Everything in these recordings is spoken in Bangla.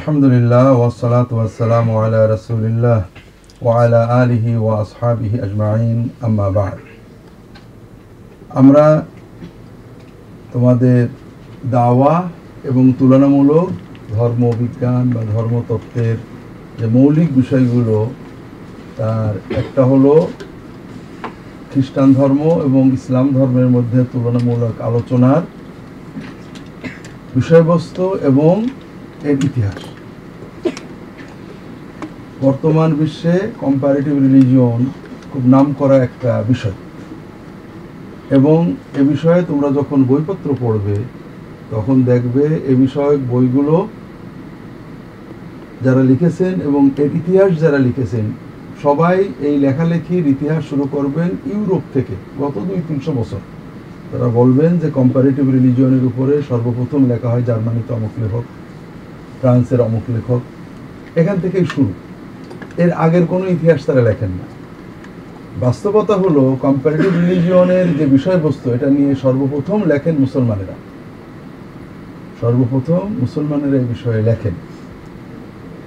আলহামদুলিল্লাহ ওয়াসালাত ওয়াসালাম আলা রাসূলিল্লাহ ওয়া আলা আলিহি ওয়া আসহাবিহি আজমাইন আম্মাবাদ আমরা তোমাদের দাওয়া এবং তুলনামূলক ধর্মবিজ্ঞান বা ধর্মতত্ত্বের যে মৌলিক বিষয়গুলো, তার একটা হলো খ্রিস্টান ধর্ম এবং ইসলাম ধর্মের মধ্যে তুলনামূলক আলোচনার বিষয়বস্তু এবং এর ইতিহাস। বর্তমান বিশ্বে কম্পারেটিভ রিলিজিয়ন খুব নাম করা একটা বিষয়। এবং এ বিষয়ে তোমরা যখন বইপত্র পড়বে, তখন দেখবে এ বিষয়ক বইগুলো যারা লিখেছেন এবং এর ইতিহাস যারা লিখেছেন, সবাই এই লেখালেখির ইতিহাস শুরু করবেন ইউরোপ থেকে গত দুই তিনশো বছর। তারা বলবেন যে কম্পারেটিভ রিলিজিয়নের উপরে সর্বপ্রথম লেখা হয় জার্মানিতে অমুক লেখক, ফ্রান্সের অমুক লেখক। এখান থেকেই শুরু। এর আগের কোনো ইতিহাস তারা লেখেন না। বাস্তবতা হলো কম্পারেটিভ রিলিজিয়নের যে বিষয়বস্তু, এটা নিয়ে সর্বপ্রথম লেখেন মুসলমানেরা। সর্বপ্রথম মুসলমানেরা এই বিষয়ে লেখেন।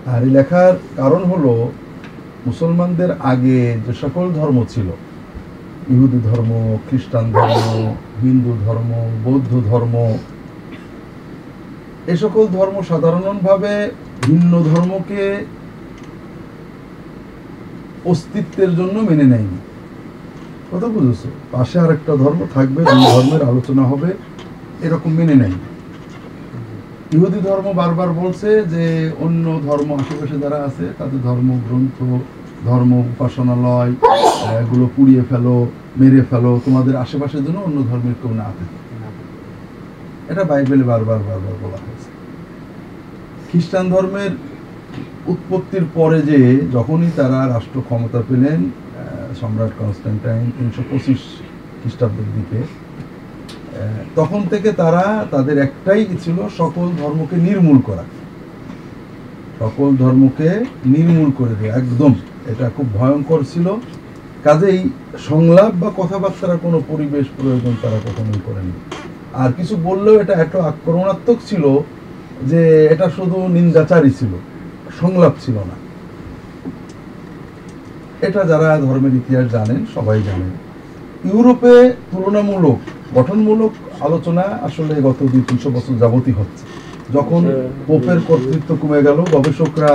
আর এই লেখার কারণ হলো, মুসলমানদের আগে যে সকল ধর্ম ছিল, ইহুদি ধর্ম, খ্রিস্টান ধর্ম, হিন্দু ধর্ম, বৌদ্ধ ধর্ম, এ সকল ধর্ম সাধারণভাবে ভিন্ন ধর্মকে অস্তিত্বের জন্য মেনে নেয়নি। কথা বুঝেছ? পাশে আর একটা ধর্ম থাকবে দুই ধর্মের আলোচনা হবে, এরকম মেনে নেয়নি। ইহুদি ধর্ম বারবার বলছে যে অন্য ধর্ম আশেপাশে যারা আছে, তাদের ধর্ম গ্রন্থ, ধর্ম উপাসনালয়, এগুলো পুড়িয়ে ফেলো, মেরে ফেলো, তোমাদের আশেপাশের জন্য অন্য ধর্মের কেউ না থাকে। এটা বাইবেলে বারবার বারবার বলা হয়েছে। খ্রিস্টান ধর্মের উৎপত্তির পরে যে যখনই তারা রাষ্ট্র ক্ষমতা পেলেন সম্রাট কনস্ট্যান্টাইন তিনশো পঁচিশ খ্রিস্টাব্দের দিকে তখন থেকে তারা তাদের একটাই ছিল সকল ধর্মকে নির্মূল করা। সকল ধর্মকে নির্মূল করে দেয় একদম। এটা খুব ভয়ঙ্কর ছিল। কাজেই সংলাপ বা কথাবার্তার কোনো পরিবেশ প্রয়োজন তারা কখনোই করেনি আর কিছু বললেও এটা এত আক্রমণাত্মক ছিল যে এটা শুধু নিন্দাচারী ছিল। সংলাপ ছিল না। এটা যারা ধর্মের ইতিহাস জানেন সবাই জানেন। ইউরোপে তুলনামূলক গঠনমূলক আলোচনা আসলে গত দুই তিনশো বছর যাবতই হচ্ছে। যখন পোপের কর্তৃত্ব কমে গেল গবেষকরা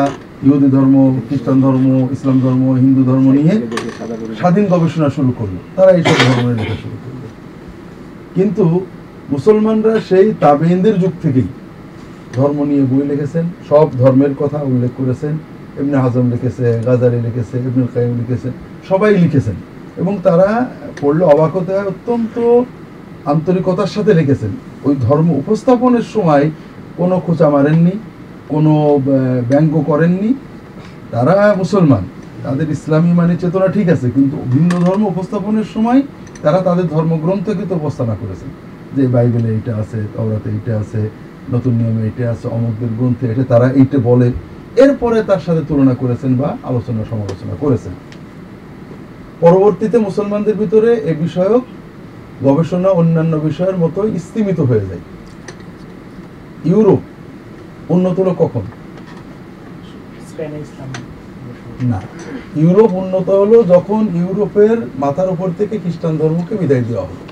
ইহুদি ধর্ম খ্রিস্টান ধর্ম ইসলাম ধর্ম হিন্দু ধর্ম নিয়ে স্বাধীন গবেষণা শুরু করল। তারা এইসব ধর্মের লেখা শুরু করল। কিন্তু মুসলমানরা সেই তাবেইনদের যুগ থেকেই ধর্ম নিয়ে বই লিখেছেন, সব ধর্মের কথা উল্লেখ করেছেন। এমনি হাজম লিখেছে গাজারি লিখেছে, ইবনুল কাইম লিখেছেন, সবাই লিখেছেন। এবং তারা পড়লে অবাক হতে হয়, অত্যন্ত আন্তরিকতার সাথে লিখেছেন। ওই ধর্ম উপস্থাপনের সময় কোনো খোঁচা মারেননি, কোনো ব্যঙ্গ করেননি। তারা মুসলমান, তাদের ইসলামী মানে চেতনা ঠিক আছে, কিন্তু ভিন্ন ধর্ম উপস্থাপনের সময় তারা তাদের ধর্মগ্রন্থকে তো উপস্থাপনা করেছেন। যে বাইবেলে এইটা আছে, তাওরাতে এইটা আছে নতুন নিয়মে এইটা আছে অমুকদের গ্রন্থে এটা তারা এইটা বলে। এরপরে তার সাথে তুলনা করেছেন বা আলোচনা সমালোচনা করেছেন। পরবর্তীতে মুসলমানদের ভিতরে এ বিষয়ক গবেষণা অন্যান্য বিষয়ের মতো স্তীমিত হয়ে যায়। ইউরোপ উন্নত হলো কখন? না ইউরোপ উন্নত হলো যখন ইউরোপের মাথার উপর থেকে খ্রিস্টান ধর্মকে বিদায় দেওয়া হলো।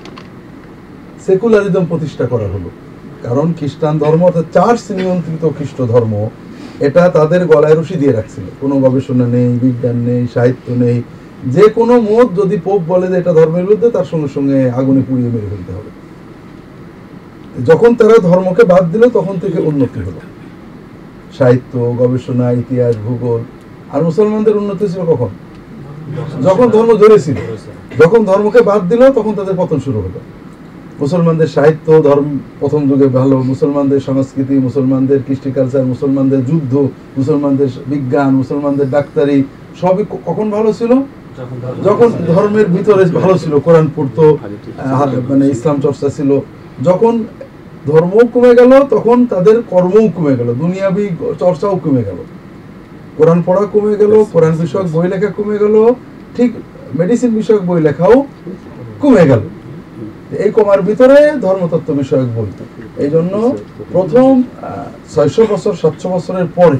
সেকুলারিজম প্রতিষ্ঠা করা হলো। কারণ খ্রিস্টান ধর্ম অর্থাৎ চার্চ নিয়ন্ত্রিত খ্রিস্ট ধর্ম, এটা তাদের গলায় রশি দিয়ে রাখছিল। কোনো গবেষণা নেই, বিজ্ঞান নেই, সাহিত্য নেই। যে কোনো মত যদি পোপ বলে যে এটা ধর্মের বিরুদ্ধে, তার সঙ্গে সঙ্গে আগুনে পুড়িয়ে মেরে ফেলতে হবে। যখন তারা ধর্মকে বাদ দিল, তখন থেকে উন্নতি হলো। সাহিত্য, গবেষণা, ইতিহাস, ভূগোল, আর মুসলমানদের উন্নতি ছিল কখন? যখন ধর্ম ধরেছিল যখন ধর্মকে বাদ দিল, তখন তাদের পতন শুরু হলো। মুসলমানদের সাহিত্য ধর্ম প্রথম যুগে ভালো মুসলমানদের সংস্কৃতি মুসলমানদের কৃষ্টি কালচার মুসলমানদের যুদ্ধ মুসলমানদের বিজ্ঞান মুসলমানদের ডাক্তারি সবই কখন ভালো ছিল? যখন ধর্মের ভিতরে ভালো ছিল কোরআন পড়তো মানে ইসলাম চর্চা ছিল। যখন ধর্মও কমে গেল তখন তাদের কর্মও কমে গেল দুনিয়াবি চর্চাও কমে গেল। কোরআন পড়া কমে গেল কোরআন বিষয়ক বই লেখা কমে গেল ঠিক মেডিসিন বিষয়ক বই লেখাও কমে গেল। এই কমার ভিতরে ধর্মতত্ত্ব বিষয়ক বই। এই জন্য প্রথম ছয়শো বছর সাতশো বছরের পরে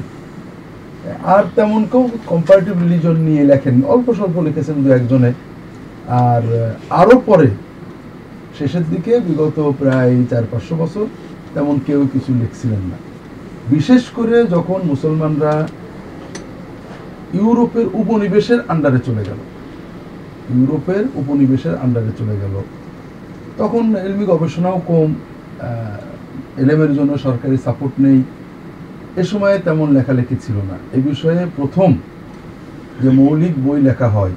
আর তেমন কেউ কম্পারেটিভ রিলিজন নিয়ে লেখেন অল্প স্বল্প লিখেছেন দু একজনে। আর আহ, আরও পরে শেষের দিকে বিগত প্রায় চার পাঁচশো বছর তেমন কেউ কিছু লিখছিলেন না। বিশেষ করে যখন মুসলমানরা ইউরোপের উপনিবেশের আন্ডারে চলে গেল। ইউরোপের উপনিবেশের আন্ডারে চলে গেল। তখন এলমি গবেষণাও কম আহ, এলেমের জন্য সরকারি সাপোর্ট নেই। এ সময়ে তেমন লেখালেখি ছিল না। এ বিষয়ে প্রথম যে মৌলিক বই লেখা হয়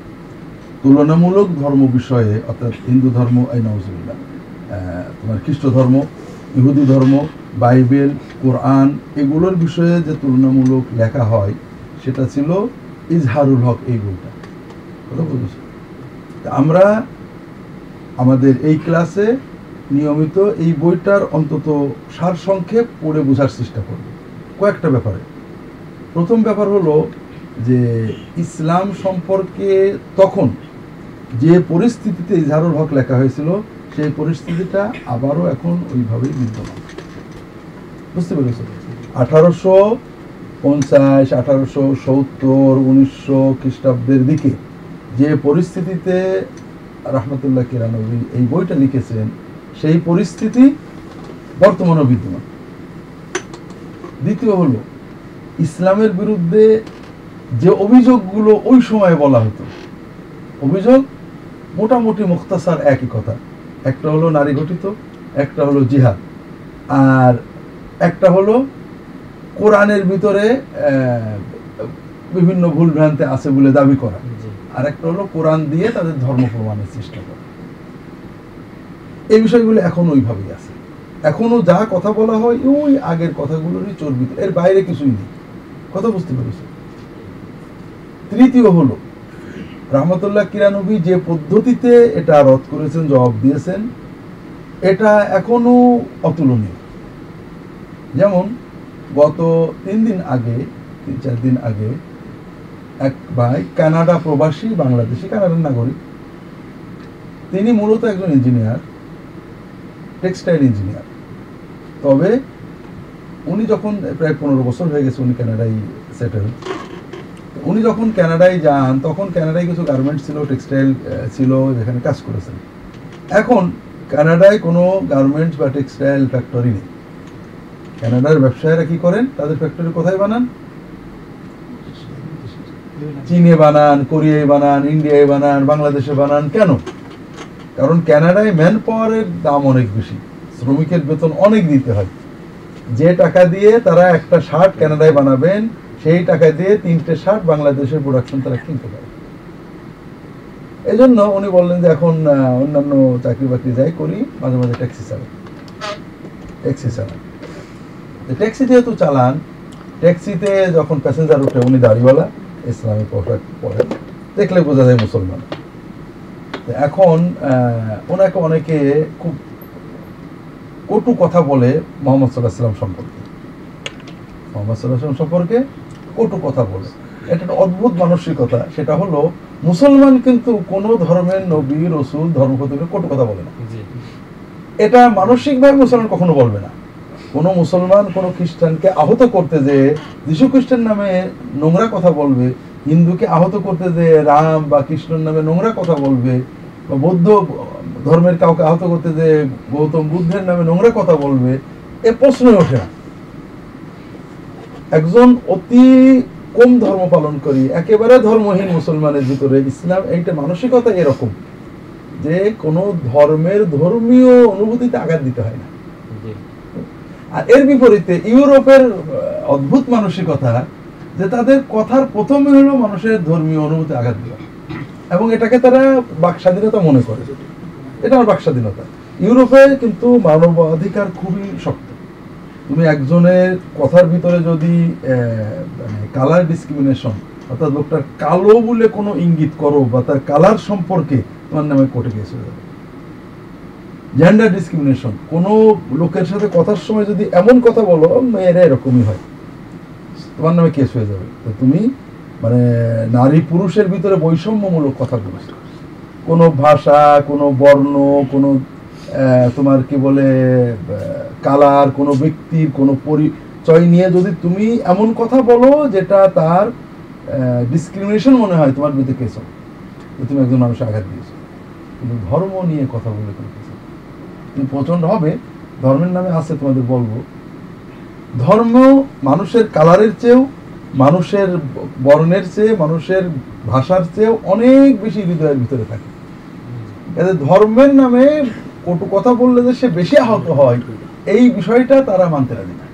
তুলনামূলক ধর্ম বিষয়ে অর্থাৎ হিন্দু ধর্ম এই নওয়াজুল্লাহ তোমার খ্রিস্ট ধর্ম ইহুদি ধর্ম বাইবেল কোরআন এগুলোর বিষয়ে যে তুলনামূলক লেখা হয় সেটা ছিল ইজহারুল হক এই বইটা। কথা বুঝেছ আমরা আমাদের এই ক্লাসে নিয়মিত এই বইটার অন্তত সারসংক্ষেপ পড়ে বোঝার চেষ্টা করব। কয়েকটা ব্যাপারে। প্রথম ব্যাপার হলো যে ইসলাম সম্পর্কে তখন যে পরিস্থিতিতে ইজহারুল হক লেখা হয়েছিল, সেই পরিস্থিতিটা আবারও এখন ওইভাবেই বিদ্যমান। বুঝতে পেরেছ? আঠারোশো পঞ্চাশ, আঠারোশো সত্তর, উনিশশো খ্রিস্টাব্দের দিকে যে পরিস্থিতিতে রহমতুল্লাহ কিরানবী এই বইটা লিখেছেন, সেই পরিস্থিতি বর্তমানে বিদ্যমান। দ্বিতীয় হলো, ইসলামের বিরুদ্ধে যে অভিযোগগুলো ওই সময় বলা হতো, অভিযোগ মোটামুটি মুখতাসার একই কথা। একটা হলো নারী গঠিত, একটা হলো জিহাদ। আর একটা হলো কোরআনের ভিতরে বিভিন্ন ভুল ভ্রান্তি আছে বলে দাবি করা। আর একটা হলো কোরআন দিয়ে তাদের ধর্ম প্রমাণের চেষ্টা করা। এই বিষয়গুলো এখন ওইভাবেই আছে। এখনও যা কথা বলা হয়, ওই আগের কথাগুলোরই চর্বিত এর বাইরে কিছুই নেই। কথা বুঝতে পেরেছ? তৃতীয় হলো, রহমতুল্লাহ কিরানবী যে পদ্ধতিতে এটা রদ করেছেন, জবাব দিয়েছেন, এটা এখনও অতুলনীয়। যেমন, গত তিন দিন আগে, তিন চার দিন আগে এক ভাই, কানাডা প্রবাসী, বাংলাদেশি, কানাডার নাগরিক। তিনি মূলত একজন ইঞ্জিনিয়ার টেক্সটাইল ইঞ্জিনিয়ার তবে উনি যখন প্রায় পনেরো বছর হয়ে গেছে উনি কানাডায় সেটেল উনি যখন কানাডায় যান, তখন কানাডায় কিছু গার্মেন্টস ছিল টেক্সটাইল ছিল, যেখানে কাজ করেছেন। এখন কানাডায় কোনো গার্মেন্টস বা টেক্সটাইল ফ্যাক্টরি নেই। কানাডার ব্যবসায়ীরা কী করেন? তাদের ফ্যাক্টরি কোথায় বানান? চীনে বানান, কোরিয়ায় বানান, ইন্ডিয়ায় বানান, বাংলাদেশে বানান, কেন? কারণ কানাডায় ম্যান পাওয়ারের দাম অনেক বেশি। শ্রমিকের বেতন অনেক দিতে হয়। যে টাকা দিয়ে তারা একটা শার্ট কানাডায় বানাবেন, সেই টাকা দিয়ে তিনটে শার্ট বাংলাদেশের প্রোডাকশন তারা কিনতে পারে। এই জন্য উনি বললেন যে এখন অন্যান্য চাকরি বাকরি যাই করি, মাঝে মাঝে ট্যাক্সি চালাই। ট্যাক্সি চালান ট্যাক্সি যেহেতু চালান, ট্যাক্সিতে যখন প্যাসেঞ্জার উঠে উনি দাড়িওয়ালা। ইসলামী পোশাক পরেন দেখলে বোঝা যায় মুসলমান। এখন আহ, ওনাকে অনেকে খুব কটু কথা বলে মোহাম্মদ সাল্লাহ সাল্লাম সম্পর্কে। মোহাম্মদ সাল্লাহ সাল্লাম সম্পর্কে কটু কথা বলে। এটা একটা অদ্ভুত মানসিকতা সেটা হলো মুসলমান কিন্তু কোনো ধর্মের নবী রসুল ধর্মপতিকে কটু কথা বলে না। এটা মানসিকভাবে মুসলমান কখনো বলবে না। কোনো মুসলমান, কোনো খ্রিস্টানকে আহত করতে যে যিশু খ্রিস্টান নামে নোংরা কথা বলবে, হিন্দুকে আহত করতে যে রাম বা কৃষ্ণর নামে নোংরা কথা বলবে, বা বৌদ্ধ ধর্মের কাউকে আহত করতে যে গৌতম বুদ্ধের নামে নোংরা কথা বলবে, এ প্রশ্নই ওঠে না। একজন অতি কম ধর্ম পালন করি, একেবারে ধর্মহীন মুসলমানের ভিতরে ইসলাম এইটা মানসিকতা এরকম যে কোনো ধর্মের ধর্মীয় অনুভূতিতে আঘাত দিতে হয় না। আর এর বিপরীতে ইউরোপের অদ্ভুত মানসিকতা যে তাদের কথার প্রথমে হলো মানুষের ধর্মীয় অনুভূতি আঘাত দেওয়া। এবং এটাকে তারা বাক স্বাধীনতা মনে করে। এটা আমার বাক স্বাধীনতা। ইউরোপে কিন্তু মানবাধিকার খুবই শক্ত। তুমি একজনের কথার ভিতরে যদি কালার ডিসক্রিমিনেশন, অর্থাৎ লোকটার কালো বলে কোনো ইঙ্গিত করো বা তার কালার সম্পর্কে তোমার নামে কোর্টে কেস যাবে। জেন্ডার ডিসক্রিমিনেশন কোনো লোকের সাথে কথার সময় যদি এমন কথা বলো মেয়েরা এরকমই হয়। তোমার নামে কেস হয়ে যাবে। তো তুমি মানে নারী পুরুষের ভিতরে বৈষম্যমূলক কথা বলছো। কোনো ভাষা, কোনো বর্ণ, কোনো তোমার কি বলে কালার কোনো ব্যক্তির কোনো পরিচয় নিয়ে যদি তুমি এমন কথা বলো, যেটা তার ডিসক্রিমিনেশন মনে হয়, তোমার বিরুদ্ধে কেস হবে। তুমি একজন মানুষের আঘাত দিয়েছ। কিন্তু ধর্ম নিয়ে কথা বলে কোনো প্রচণ্ড হবে, ধর্মের নামে আছে তোমাদের বলব। ধর্ম মানুষের কালারের চেয়েও, মানুষের বর্ণের চেয়ে, মানুষের ভাষার চেয়েও অনেক বেশি হৃদয়ের ভিতরে থাকে। এদের ধর্মের নামে কটু কথা বললে যে সে বেশি আহত হয়, এই বিষয়টা তারা মানতে রাজি না।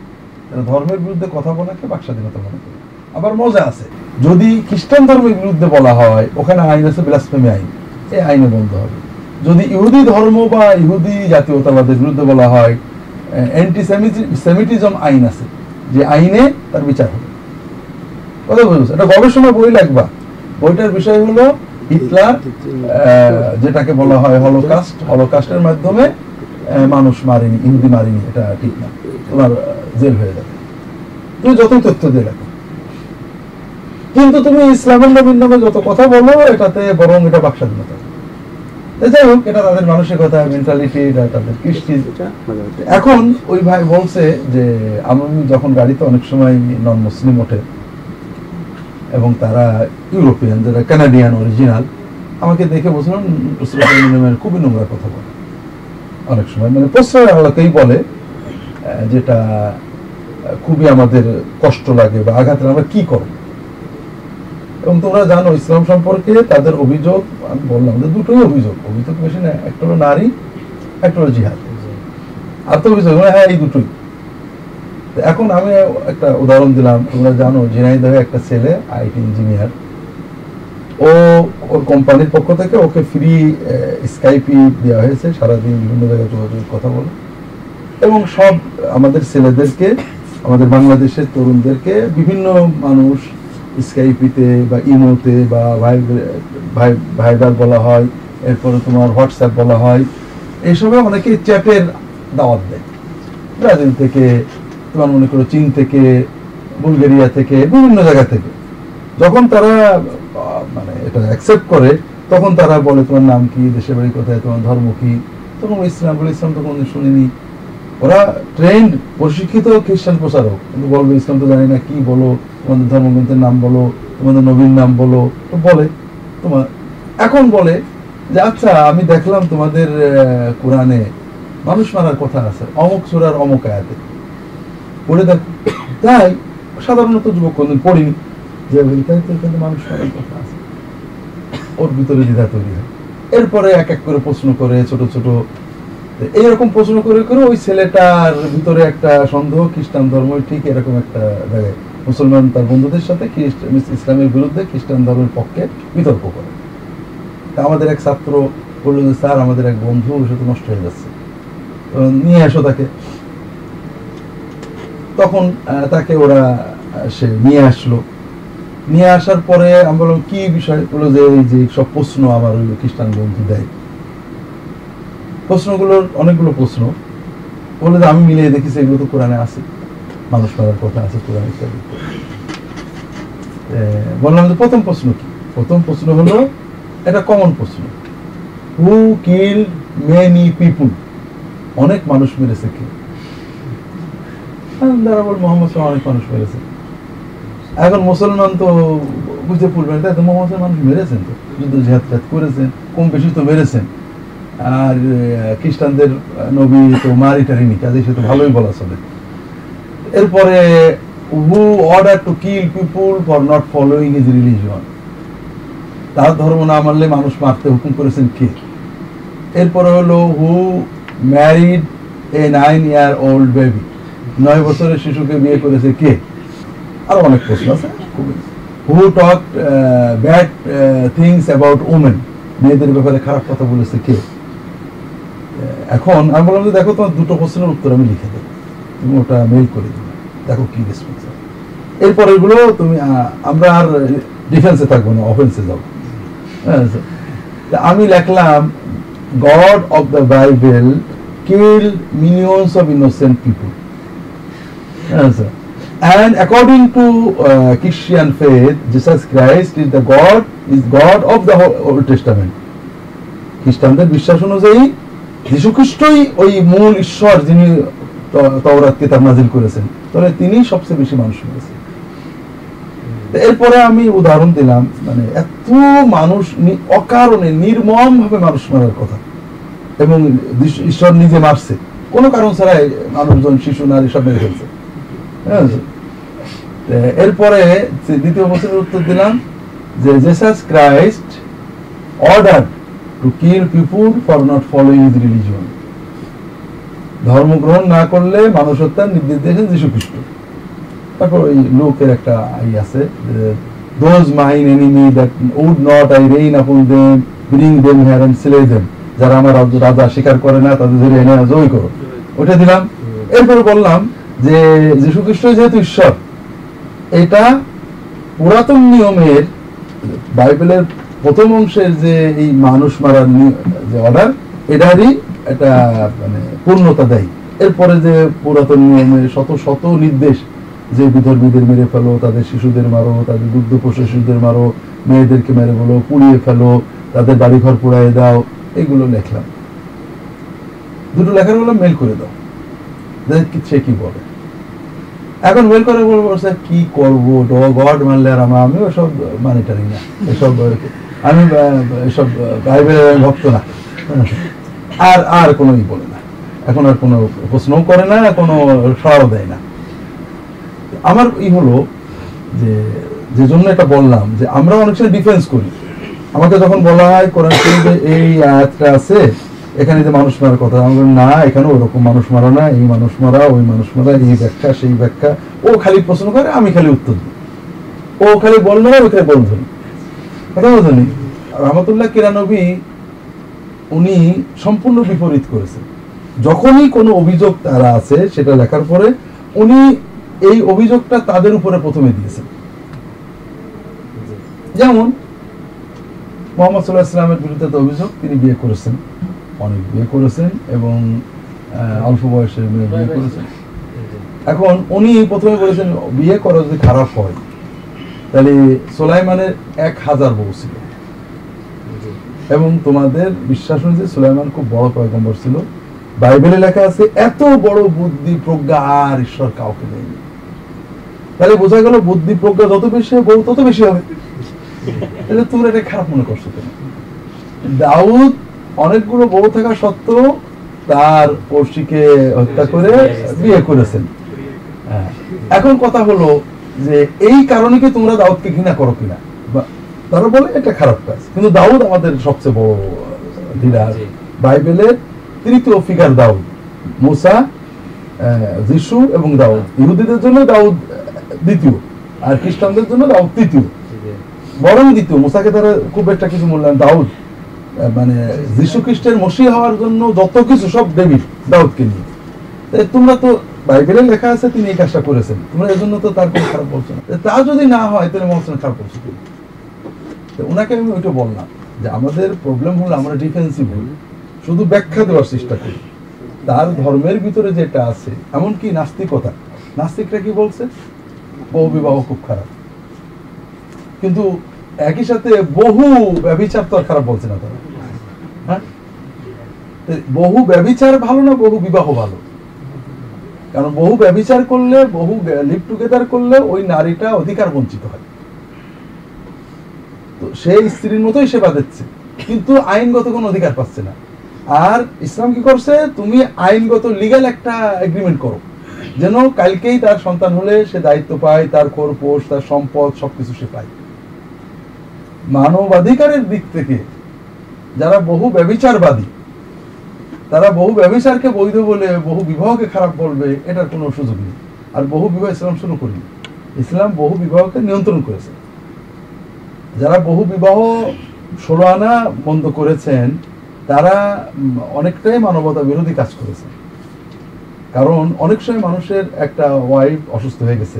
তারা ধর্মের বিরুদ্ধে কথা বলাকে বাকস্বাধীনতা মনে করে। আবার মজা আছে। যদি খ্রিস্টান ধর্মের বিরুদ্ধে বলা হয়, ওখানে আইন আছে বিলাসপ্রেমী আইন। এই আইনে বন্ধ হবে। যদি ইহুদি ধর্ম বা ইহুদি জাতীয়তাবাদের বিরুদ্ধে বলা হয় অ্যান্টি সেমিটিজম আইন আছে, যে আইনে তার বিচার হবে। কথা বুঝছ এটা গবেষণা বই লাগবা। বইটার বিষয় হলো হিটলার যেটাকে বলা হয় হলোকাস্ট। হলোকাস্টের মাধ্যমে মানুষ মারেনি, ইহুদি মারেনি, এটা ঠিক না। তোমার জেল হয়ে যাবে। তুমি যতই তথ্য দিয়ে রাখো। কিন্তু তুমি ইসলামের নবীন নামে যত কথা বলো, এটাতে বরং এটা বাকস্বাধীনতা। তো যাই হোক এটা তাদের মানসিকতা মেন্টালিটি এটা তাদের কৃষ্টি। এখন ওই ভাই বলছে যে আমি যখন গাড়িতে অনেক সময় নন মুসলিম ওঠে এবং তারা ইউরোপিয়ান যারা কানাডিয়ান অরিজিনাল আমাকে দেখে বলছিলাম খুবই নোংরা কথা বলে। অনেক সময় মানে প্রশ্রয় আলাকেই বলে যেটা খুবই আমাদের কষ্ট লাগে বা আঘাত আমরা কি করব? এবং তোমরা জানো, ইসলাম সম্পর্কে তাদের অভিযোগ, আমি বললাম যে দুটোই অভিযোগ। অভিযোগ বেশি না একটা হলো নারী, একটা হলো জিহাদ। আর তো অভিযোগ হ্যাঁ এই দুটোই। এখন আমি একটা উদাহরণ দিলাম, তোমরা জানো, ঝিনাইদহে একটা ছেলে, আইটি ইঞ্জিনিয়ার, ও, ওর কোম্পানির পক্ষ থেকে ওকে ফ্রি স্কাইপি দেওয়া হয়েছে, সারাদিন বিভিন্ন জায়গায় যোগাযোগের কথা বলে। এবং সব আমাদের ছেলেদেরকে, আমাদের বাংলাদেশের তরুণদেরকে, বিভিন্ন মানুষ স্কাইপিতে বা ইমোতে বা ভাই ভাই ভাইবার বলা হয়, এরপরে তোমার হোয়াটসঅ্যাপ বলা হয় এইসবে অনেকে চ্যাটের দাওয়াত দেয়। ব্রাজিল থেকে, তোমার মনে করো চীন থেকে, বুলগেরিয়া থেকে, বিভিন্ন জায়গা থেকে। যখন তারা মানে এটা অ্যাকসেপ্ট করে, তখন তারা বলে তোমার নাম কি, দেশের বাড়ি কোথায়, তোমার ধর্ম কি? তখন ইসলাম, বলে ইসলাম তো কোনোদিন শুনিনি। ওরা ট্রেন্ড প্রশিক্ষিত খ্রিস্টান প্রচারক। কিন্তু বলবে, ইসলাম তো জানি না, কি বলো? তোমাদের ধর্মগ্রন্থের নাম বলো, তোমাদের নবীর নাম বলো। তো বলে তোমার। এখন বলে যে আচ্ছা আমি দেখলাম তোমাদের কোরআনে মানুষ মারার কথা আছে, অমুক সুরার অমুক আয়াতে। পড়ে দেখ। তাই সাধারণত যুবক কোনদিন পড়িনি যে তাই তো এখানে মানুষ মারার কথা আছে। ওর ভিতরে দ্বিধা তৈরি হয়। এরপরে এক এক করে প্রশ্ন করে, ছোট ছোট এইরকম প্রশ্ন করে করে ওই ছেলেটার ভিতরে একটা সন্দেহ, খ্রিস্টান ধর্ম, ঠিক এরকম একটা জায়গায় মুসলমান তার বন্ধুদের সাথে ইসলামের বিরুদ্ধে খ্রিস্টান ধর্মের পক্ষে বিতর্ক করে। তা আমাদের এক ছাত্র বলল যে, স্যার, আমাদের এক বন্ধু ওর সাথে নষ্ট হয়ে যাচ্ছে। তো নিয়ে আসো তাকে। তখন তাকে ওরা সে নিয়ে আসলো। নিয়ে আসার পরে আমি বললাম, কি বিষয়? বলল যে, এই যে সব প্রশ্ন আমার ওই খ্রিস্টান বন্ধু দেয়। প্রশ্নগুলোর অনেকগুলো প্রশ্ন। বলে যে, আমি মিলিয়ে দেখেছি এগুলো তো কোরআনে আছে। মানুষ মারার কথা আছে, কোরআনে ইত্যাদি। বললাম যে, প্রথম প্রশ্ন কি? প্রথম প্রশ্ন হলো, এটা কমন প্রশ্ন। হু কিল মেনি পিপুল অনেক মানুষ মেরেছে কে? তারা বল মোহাম্মদ অনেক মানুষ মেরেছে। এখন মুসলমান তো বুঝতে পারবেন তাই তো মোহাম্মদ মানুষ মেরেছেন তো। যুদ্ধ জিহাদ করেছেন, কম বেশি তো মেরেছেন। আর খ্রিস্টানদের নবী তো মারি টারিনি কাজে সে তো ভালোই বলা চলে। এরপরে who order to kill people for not following is religion তার ধর্ম না মানলে মানুষ মারতে হুকুম করেছেন কে? এরপরে হলো who married a nine year old baby নয় বছরের শিশুকে বিয়ে করেছে কে? আরও অনেক প্রশ্ন আছে। Who talk bad things about women মেয়েদের ব্যাপারে খারাপ কথা বলেছে কে? এখন আমি বললাম যে দেখো তোমার দুটো প্রশ্নের উত্তর আমি লিখে দেবো। তুমি ওটা মেইল করে দিবে। দেখো কি রেসপন্স এরপর এগুলো তুমি আমরা আর ডিফেন্সে থাকব না অফেন্সে যাব। হ্যাঁ, আমি লিখলাম God of the Bible kill millions of innocent people And according to uh, Christian faith, Jesus Christ is the God, is God of the Old Testament. খ্রিস্টানদের বিশ্বাস অনুযায়ী যীশু খ্রিস্টই ওই মূল ঈশ্বর যিনি তওরাত, কিতাব নাজিল করেছেন, তাহলে তিনি সবচেয়ে বেশি মানুষ মেরেছেন এরপরে আমি উদাহরণ দিলাম মানে এত মানুষ অকারণে নির্মম ভাবে মানুষ মারার কথা, এবং ঈশ্বর নিজে মারছে। কোনো কারণ ছাড়াই মানুষজন, শিশু, নারী সব মেরে ফেলছে। হ্যাঁ? এরপরে দ্বিতীয় প্রশ্নের উত্তর দিলাম, যে Jesus Christ order to kill people for not following his religion ধর্ম গ্রহণ না করলে মানুষ হত্যার নির্দেশ দিয়েছেন যীশু খ্রিস্ট তারপর ওই লোকের একটা আই আছে those mine enemy that would not, I reign upon them, bring them here and slay them. যারা আমার রাজা স্বীকার করে না, তাদের ধরে এনে জয় করো। ওটা দিলাম। এরপরে বললাম যে যীশু খ্রিস্ট যেহেতু ঈশ্বর, এটা পুরাতন নিয়মের বাইবেলের প্রথম অংশের যে এই মানুষ মারার যে অর্ডার এটারই একটা মানে পূর্ণতা দেয়। এরপরে যে পুরাতন নিয়মে শত শত নির্দেশ, যে বিধর্মীদের মেরে ফেলো, তাদের শিশুদের মারো, তাদের দুগ্ধ পশু শিশুদের মারো, মেয়েদেরকে মেরে বলো, পুড়িয়ে ফেলো, তাদের বাড়িঘর পুড়াই দাও, এগুলো লেখলাম। দুটো লেখারগুলো মেল করে দাও। সে কি বলে। এখন মেল করে বলব কি করব? গড মানলে আর আমার আমিও সব মানি টানি না। এসব আমি এসব বাইবেলের ভক্ত না। আর আর কোনো ই বলে না। এখন আর কোনো প্রশ্নও করে না কোনো সাড়াও দেয় না। আমার ই হলো যে যে জন্য এটা বললাম যে আমরা অনেক সময় ডিফেন্স করি। আমাকে যখন বলা হয় কোরআন শরীফে এই আয়াতটা আছে এখানে যে মানুষ মারার কথা আমি বলি, না এখানে ওরকম মানুষ মারা না এই মানুষ মারা ওই মানুষ মারা এই ব্যাখ্যা সেই ব্যাখ্যা। ও খালি প্রশ্ন করে আমি খালি উত্তর দিই। ও খালি বলল না ওখানে বল ধরি কথা বোঝনি রহমতুল্লাহ কিরানবী উনি সম্পূর্ণ বিপরীত করেছেন। যখনই কোনো অভিযোগ তারা আছে সেটা লেখার পরে উনি এই অভিযোগটা তাদের উপরে প্রথমে দিয়েছেন। যেমন মোহাম্মদ সাল্লাহ ইসলামের বিরুদ্ধে তো অভিযোগ, তিনি বিয়ে করেছেন। অনেক বিয়ে করেছেন এবং অল্প বয়সে বিয়ে করেছেন। এখন উনি প্রথমে বলেছেন, বিয়ে করা যদি খারাপ হয় তাহলে সোলাইমানের এক হাজার বউ ছিল। এবং তোমাদের বিশ্বাস অনুযায়ী সুলাইমান খুব বড় পয়গম্বর ছিল। বাইবেলে লেখা আছে এত বড় বুদ্ধি প্রজ্ঞা আর ঈশ্বর কাউকে দেয়নি। তাহলে বোঝা গেল বুদ্ধি প্রজ্ঞা যত বেশি হবে, বউ তত বেশি হবে। তাহলে তোর এটা খারাপ মনে করছ কেন? দাউদ অনেকগুলো বউ থাকা সত্ত্বেও তার পড়শিকে হত্যা করে বিয়ে করেছেন। হ্যাঁ। এখন কথা হলো যে এই কারণে কি তোমরা দাউদকে ঘৃণা করো কিনা? তারা বলে এটা খারাপ কাজ। কিন্তু দাউদ আমাদের সবচেয়ে বড় লিডার বাইবেলের তৃতীয় ফিগার দাউদ। মুসা যিশু এবং দাউদ। ইহুদিদের জন্য দাউদ দ্বিতীয়। আর খ্রিস্টানদের জন্য দাউদ তৃতীয়। বরং দ্বিতীয়। মুসাকে তারা খুব একটা কিছু মূল্যায়ন দাউদ মানে যিশু খ্রিস্টের মসি হওয়ার জন্য যত কিছু সব দেবী দাউদকে নিয়ে। তোমরা তো বাইবেলে লেখা আছে, তিনি এই কাজটা করেছেন। তোমরা এজন্য তো তার কোনো খারাপ বলছো না। তা যদি না হয়, তাহলে মহাসনে খারাপ বলছো কি? ওনাকে আমি ওইটা বললাম যে, আমাদের প্রবলেম হলো আমরা ডিফেন্সিভ হই শুধু ব্যাখ্যা দেওয়ার চেষ্টা করি। তার ধর্মের ভিতরে যেটা আছে, এমনকি নাস্তিকতা। নাস্তিকরা কি বলছে? বহু বিবাহ খুব খারাপ। কিন্তু একই সাথে বহু ব্যবিচার তো আর খারাপ বলছে না তারা। হ্যাঁ? বহু ব্যবিচার ভালো না বহু বিবাহ ভালো? কারণ বহু ব্যবিচার করলে, বহু লিভ টুগেদার করলে ওই নারীটা অধিকার বঞ্চিত হয়। তো সেই স্ত্রীর মতোই সেবা দিচ্ছে, কিন্তু আইনগত কোনো অধিকার পাচ্ছে না। আর ইসলাম কি করছে? তুমি আইনগত লিগ্যাল একটা এগ্রিমেন্ট করো, যেন কালকেই তার সন্তান হলে সে দায়িত্ব পায়, তার খোরপোষ তার সম্পদ, সবকিছু সে পায়। মানবাধিকারের দিক থেকে যারা বহু ব্যবিচারবাদী তারা বহু ব্যবসারকে বৈধ বলে, বহু বিবাহকে খারাপ বলবে, এটার কোনো সুযোগ নেই। আর বহু বিবাহ ইসলাম শুরু করেনি। ইসলাম বহু বিবাহকে নিয়ন্ত্রণ করেছে। যারা বহু বিবাহ ষোলো আনা বন্ধ করেছেন, তারা অনেকটাই মানবতা বিরোধী কাজ করেছে। কারণ অনেক সময় মানুষের একটা ওয়াইফ অসুস্থ হয়ে গেছে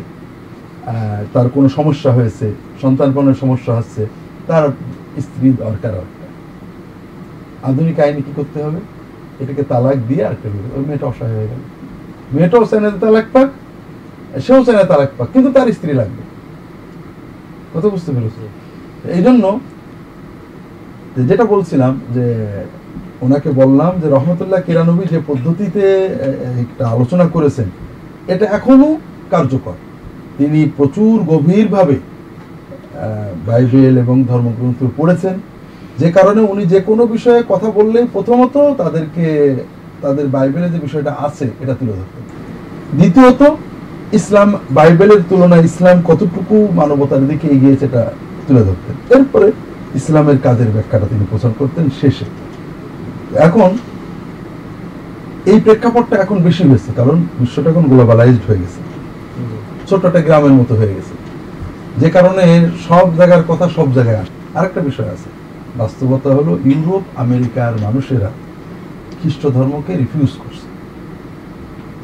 তার কোনো সমস্যা হয়েছে, সন্তান পালনের সমস্যা হচ্ছে, তার স্ত্রী দরকার আধুনিক আইনে কি করতে হবে? এটাকে তালাক দিয়ে আরেকটা বিয়ে ওই মেয়েটা অসহায় হয়ে গেল। মেয়েটাও চায় না তালাক পাক, সেও চায় না তালাক পাক, কিন্তু তার স্ত্রী লাগবে। কথা বুঝতে পেরেছি। এই জন্য যেটা বলছিলাম যে ওনাকে বললাম যে রহমতুল্লাহ কিরানবী যে পদ্ধতিতে একটা আলোচনা করেছেন, এটা এখনও কার্যকর। তিনি প্রচুর গভীরভাবে বাইবেল এবং ধর্মগ্রন্থ পড়েছেন। যে কারণে উনি যে কোনো বিষয়ে কথা বললেই প্রথমত তাদেরকে, তাদের বাইবেলে যে বিষয়টা আছে, এটা তুলে ধরতেন দ্বিতীয়ত, ইসলাম, বাইবেলের তুলনায় ইসলাম কতটুকু মানবতার দিকে এগিয়েছে এটা তুলে ধরতেন এরপরে ইসলামের কাজের ব্যাখ্যাটা তিনি প্রচার করতেন শেষে। এখন, এই প্রেক্ষাপটটা এখন বেশি হয়েছে, কারণ বিশ্বটা এখন গ্লোবালাইজড হয়ে গেছে। ছোট্ট একটা গ্রামের মতো হয়ে গেছে। যে কারণে সব জায়গার কথা সব জায়গায় আসে। আরেকটা বিষয় আছে বাস্তবতা হলো ইউরোপ আমেরিকার মানুষেরা খ্রিস্ট ধর্মকে রিফিউজ করছে।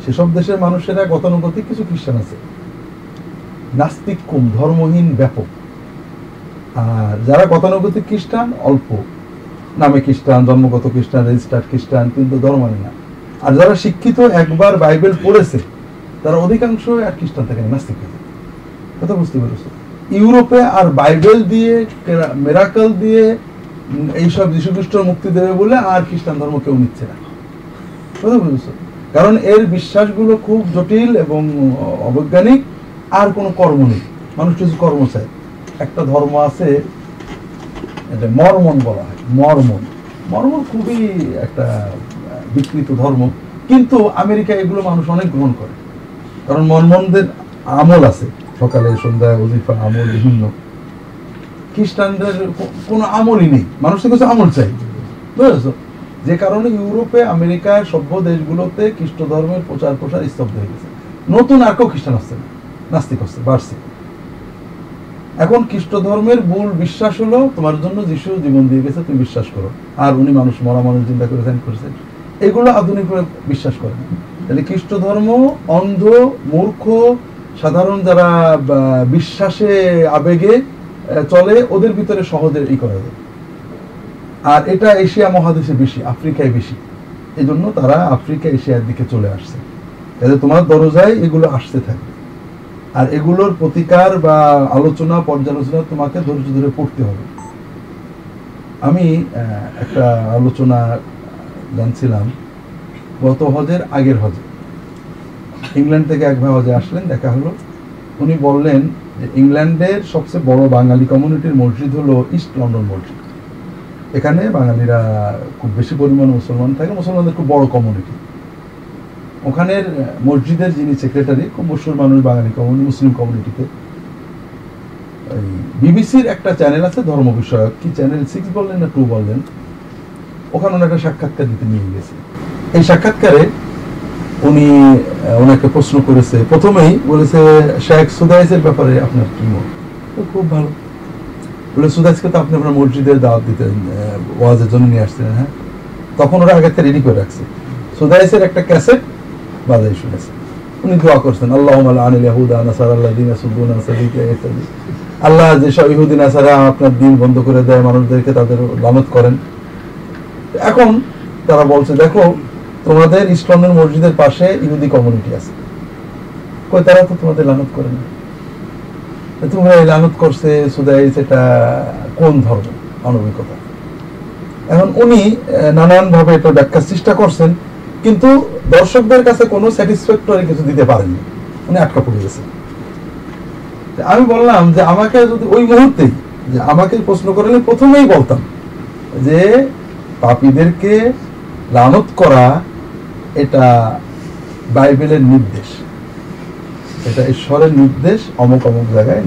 সেসব দেশের মানুষেরা গতানুগতিক কিছু খ্রিস্টান আছে। নাস্তিক কম, ধর্মহীন, ব্যাপক। আর যারা গতানুগতিক খ্রিস্টান, অল্প। নামে খ্রিস্টান জন্মগত খ্রিস্টান রেজিস্টার্ড খ্রিস্টান, কিন্তু ধর্ম মানে না। আর যারা শিক্ষিত, একবার বাইবেল পড়েছে, তারা অধিকাংশ আর খ্রিস্টান থাকে নাস্তিক থাকে কথা বুঝতে পেরেছ? ইউরোপে আর বাইবেল দিয়ে মেরাকল দিয়ে এইসব যীশু খ্রিস্ট মুক্তি দেবে বলে আর খ্রিস্টান ধর্ম কেউ নিচ্ছে না। কারণ এর বিশ্বাসগুলো খুব জটিল এবং অবৈজ্ঞানিক, আর কোনো কর্ম নেই। মানুষ কিছু কর্ম চায়। একটা ধর্ম আছে এটা মর্মন বলা হয়, মর্মন। মর্মন খুবই একটা বিকৃত ধর্ম। কিন্তু আমেরিকা এগুলো মানুষ অনেক গ্রহণ করে। কারণ মর্মনদের আমল আছে। সকালে, সন্ধ্যায় অজিফা আমল, বিভিন্ন খ্রিস্টানদের কোনো আমলই নেই। মানুষের কাছে আমল চাই। বুঝেছ? যে কারণে ইউরোপে, আমেরিকার সভ্য দেশগুলোতে খ্রিস্ট ধর্মের প্রচার প্রসার স্তব্ধ হয়ে গেছে। নতুন আর কেউ খ্রিস্টান আসছে না। নাস্তিক হচ্ছে, বাড়ছে। এখন খ্রিস্ট ধর্মের মূল বিশ্বাস হলো, তোমার জন্য যিশু জীবন দিয়ে গেছে, তুমি বিশ্বাস করো। আর উনি মানুষ, মরা মানুষ চিন্তা করে ধ্যান করেছেন এগুলো আধুনিক বিশ্বাস করে তাহলে খ্রিস্ট ধর্ম অন্ধ, মূর্খ, সাধারণ যারা বিশ্বাসে আবেগে চলে, ওদের ভিতরে সহজে ই করা যায়। আর এটা এশিয়া মহাদেশে বেশি, আফ্রিকায় বেশি। এই জন্য তারা আফ্রিকা, এশিয়ার দিকে চলে আসছে। তাহলে তোমার দরজায় এগুলো আসতে থাকবে। আর এগুলোর প্রতিকার বা আলোচনা, পর্যালোচনা তোমাকে ধৈর্য ধরে পড়তে হবে। আমি একটা আলোচনা জানছিলাম গত হজের আগের হজে। ইংল্যান্ড থেকে এক ভাই হজে আসলেন, দেখা হলো। উনি বললেন যে ইংল্যান্ডের সবচেয়ে বড় বাঙালি কমিউনিটির মসজিদ হলো ইস্ট লন্ডন মসজিদ। এখানে বাঙালিরা খুব বেশি পরিমাণে মুসলমান থাকে, মুসলমানদের খুব বড় কমিউনিটি। ওখানের মসজিদের যিনি সেক্রেটারি, খুব মশুর মানুষ বাঙালি কমিউনিটি মুসলিম কমিউনিটিতে। এই বিবিসির একটা চ্যানেল আছে ধর্ম বিষয়ক, কি চ্যানেল? সিক্স বললেন না টু বললেন? ওখানে ওনাকে সাক্ষাৎকার দিতে নিয়ে গেছে। এই সাক্ষাৎকারে উনি ওনাকে প্রশ্ন করেছে। প্রথমেই বলেছে, শেখ সুদাইসের ব্যাপারে আপনার কি মত? খুব ভালো। বলে, সুদাইসকে তো আপনি আপনার মসজিদে দাওয়াত দিতেন ওয়াজের জন্য নিয়ে আসতেন হ্যাঁ? তখন ওরা আগে রেডি করে রাখছে। সুদাইসের একটা ক্যাসেট বাজাই শুনেছে। উনি দোয়া করছেন আল্লাহ আনিল ইয়াহুদা নাসার আল্লাহ দিন সুদ্দুনা ইত্যাদি আল্লাহ যেসব ইহুদিন আসারা আপনার দিন বন্ধ করে দেয়, মানুষদেরকে তাদের লানত করেন। এখন তারা বলছে, দেখো তোমাদের ইসলামের মসজিদের পাশে ইহুদি কমিউনিটি আছে। কই তারা তো তোমাদের লানত করে না। তোমরা এই লানত করছে সুদাই সেটা কোন ধর্ম? মানবিকতা এখন উনি নানান ভাবে এটা ব্যাখ্যার চেষ্টা করছেন, কিন্তু দর্শকদের কাছে কোনো স্যাটিসফ্যাক্টরি কিছু দিতে পারেননি। উনি আটকা পড়ে গেছেন। আমি বললাম যে আমাকে যদি ওই মুহূর্তেই, যে আমাকে প্রশ্ন করলে প্রথমেই বলতাম যে পাপীদেরকে লানত করা এটা বাইবেলের নির্দেশ। এটা ঈশ্বরের নির্দেশ অমুক অমুক জায়গায়।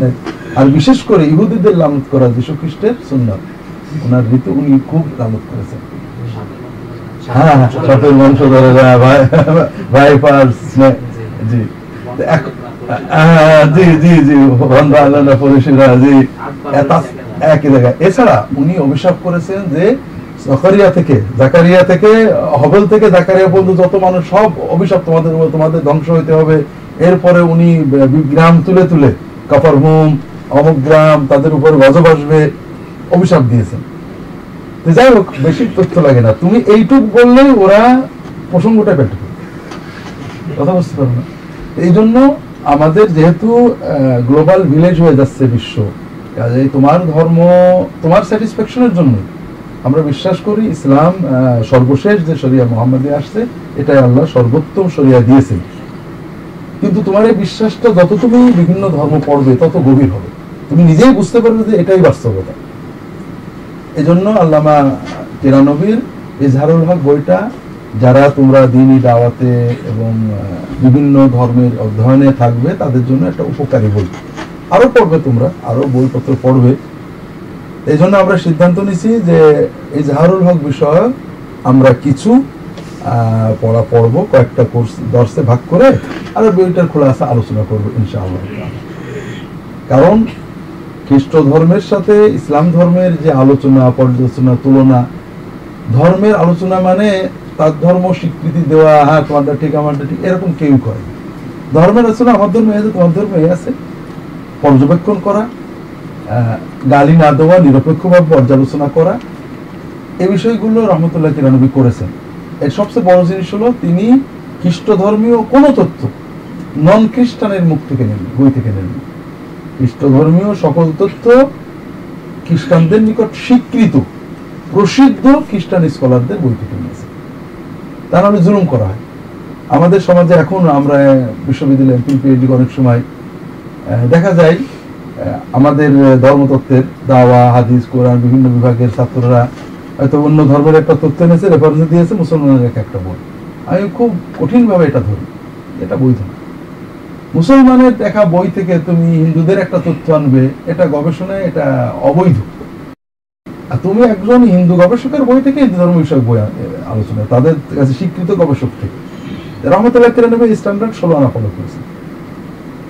আর বিশেষ করে ইহুদিদের লানত করা যীশু খ্রিস্টের সুন্নত। ওনার রীতি উনি খুব লানত করেছেন। হ্যাঁ হ্যাঁ সাপের ভাই জি। এক- জি জি জি জি। একই জায়গায়। এছাড়া উনি অভিশাপ করেছেন যে জাকারিয়া থেকে জাকারিয়া থেকে, হবল থেকে জাকারিয়া পর্যন্ত যত মানুষ, সব অভিশাপ তোমাদের তোমাদের ধ্বংস হইতে হবে। এরপরে উনি গ্রাম তুলে তুলে কাপার হোম, অমুক গ্রাম, তাদের উপর গজব আসবে, অভিশাপ দিয়েছেন। যাই হোক, বেশি তথ্য লাগে না। তুমি এইটুক বললেই ওরা প্রসঙ্গটা পেটে কথা বুঝতে পারো না? এই জন্য আমাদের যেহেতু গ্লোবাল ভিলেজ হয়ে যাচ্ছে বিশ্ব, কাজেই তোমার ধর্ম, তোমার স্যাটিসফ্যাকশনের জন্য আমরা বিশ্বাস করি ইসলাম সর্বশেষ যে শরিয়া মোহাম্মদে আসছে, এটাই আল্লাহ সর্বোত্তম শরিয়া দিয়েছেন। কিন্তু তোমার এই বিশ্বাসটা যত তুমি বিভিন্ন ধর্ম পড়বে, তত গভীর হবে। তুমি নিজেই বুঝতে পারবে যে এটাই বাস্তবতা। এজন্য আল্লামা তিরানবীর ইজহারুল হক বইটা, যারা তোমরা দিনই দাওয়াতে এবং বিভিন্ন ধর্মের অধ্যয়নে থাকবে, তাদের জন্য একটা উপকারী বই। আরও পড়বে তোমরা, আরও বইপত্র পড়বে। এই জন্য আমরা সিদ্ধান্ত নিছি যে এই জাহারুল হক বিষয়ক আমরা কিছু পড়া পড়ব, কয়েকটা কোর্স দর্শে ভাগ করে আর বইটার খোলা আছে আলোচনা করব ইনশাআল্লাহ। কারণ খ্রিস্ট ধর্মের সাথে ইসলাম ধর্মের যে আলোচনা, পর্যালোচনা, তুলনা, ধর্মের আলোচনা মানে তার ধর্ম স্বীকৃতি দেওয়া হ্যাঁ তোমারটা ঠিক, আমারটা ঠিক, এরকম কেউ করে ধর্মের আলোচনা আমার ধর্মে আছে তোমার ধর্মে এই আছে। পর্যবেক্ষণ করা গালি না দেওয়া নিরপেক্ষভাবে পর্যালোচনা করা এই বিষয়গুলো রহমতুল্লাহ কিরানবী করেছেন। এর সবচেয়ে বড় জিনিস হলো তিনি খ্রিস্ট ধর্মীয় কোনো তথ্য নন খ্রিস্টানের মুখ থেকে নেন, বই থেকে নেন খ্রিস্ট ধর্মীয় সকল তথ্য খ্রিস্টানদের নিকট স্বীকৃত, প্রসিদ্ধ খ্রিস্টান স্কলারদের বই থেকে নিয়েছে। তা নাহলে জুলুম করা হয়। আমাদের সমাজে এখন আমরা বিশ্ববিদ্যালয়ে পিএইচডি অনেক সময় দেখা যায় আমাদের ধর্মতত্ত্বের দাওয়া, হাদিস, কোরআন, বিভিন্ন বিভাগের ছাত্ররা হয়তো অন্য ধর্মের একটা তথ্য এনেছে রেফারেন্স দিয়েছে, মুসলমানের এক একটা বই। আমি খুব কঠিনভাবে এটা ধরি, এটা বৈধ। মুসলমানের দেখা বই থেকে তুমি হিন্দুদের একটা তথ্য আনবে, এটা গবেষণায় এটা অবৈধ। আর তুমি একজন হিন্দু গবেষকের বই থেকে হিন্দু ধর্ম বিষয়ক বই আলোচনা, তাদের কাছে স্বীকৃত গবেষক থেকে। রহমতুল্লাহ কিরানবী স্ট্যান্ডার্ড ষোলো আনা ফলো করেছে।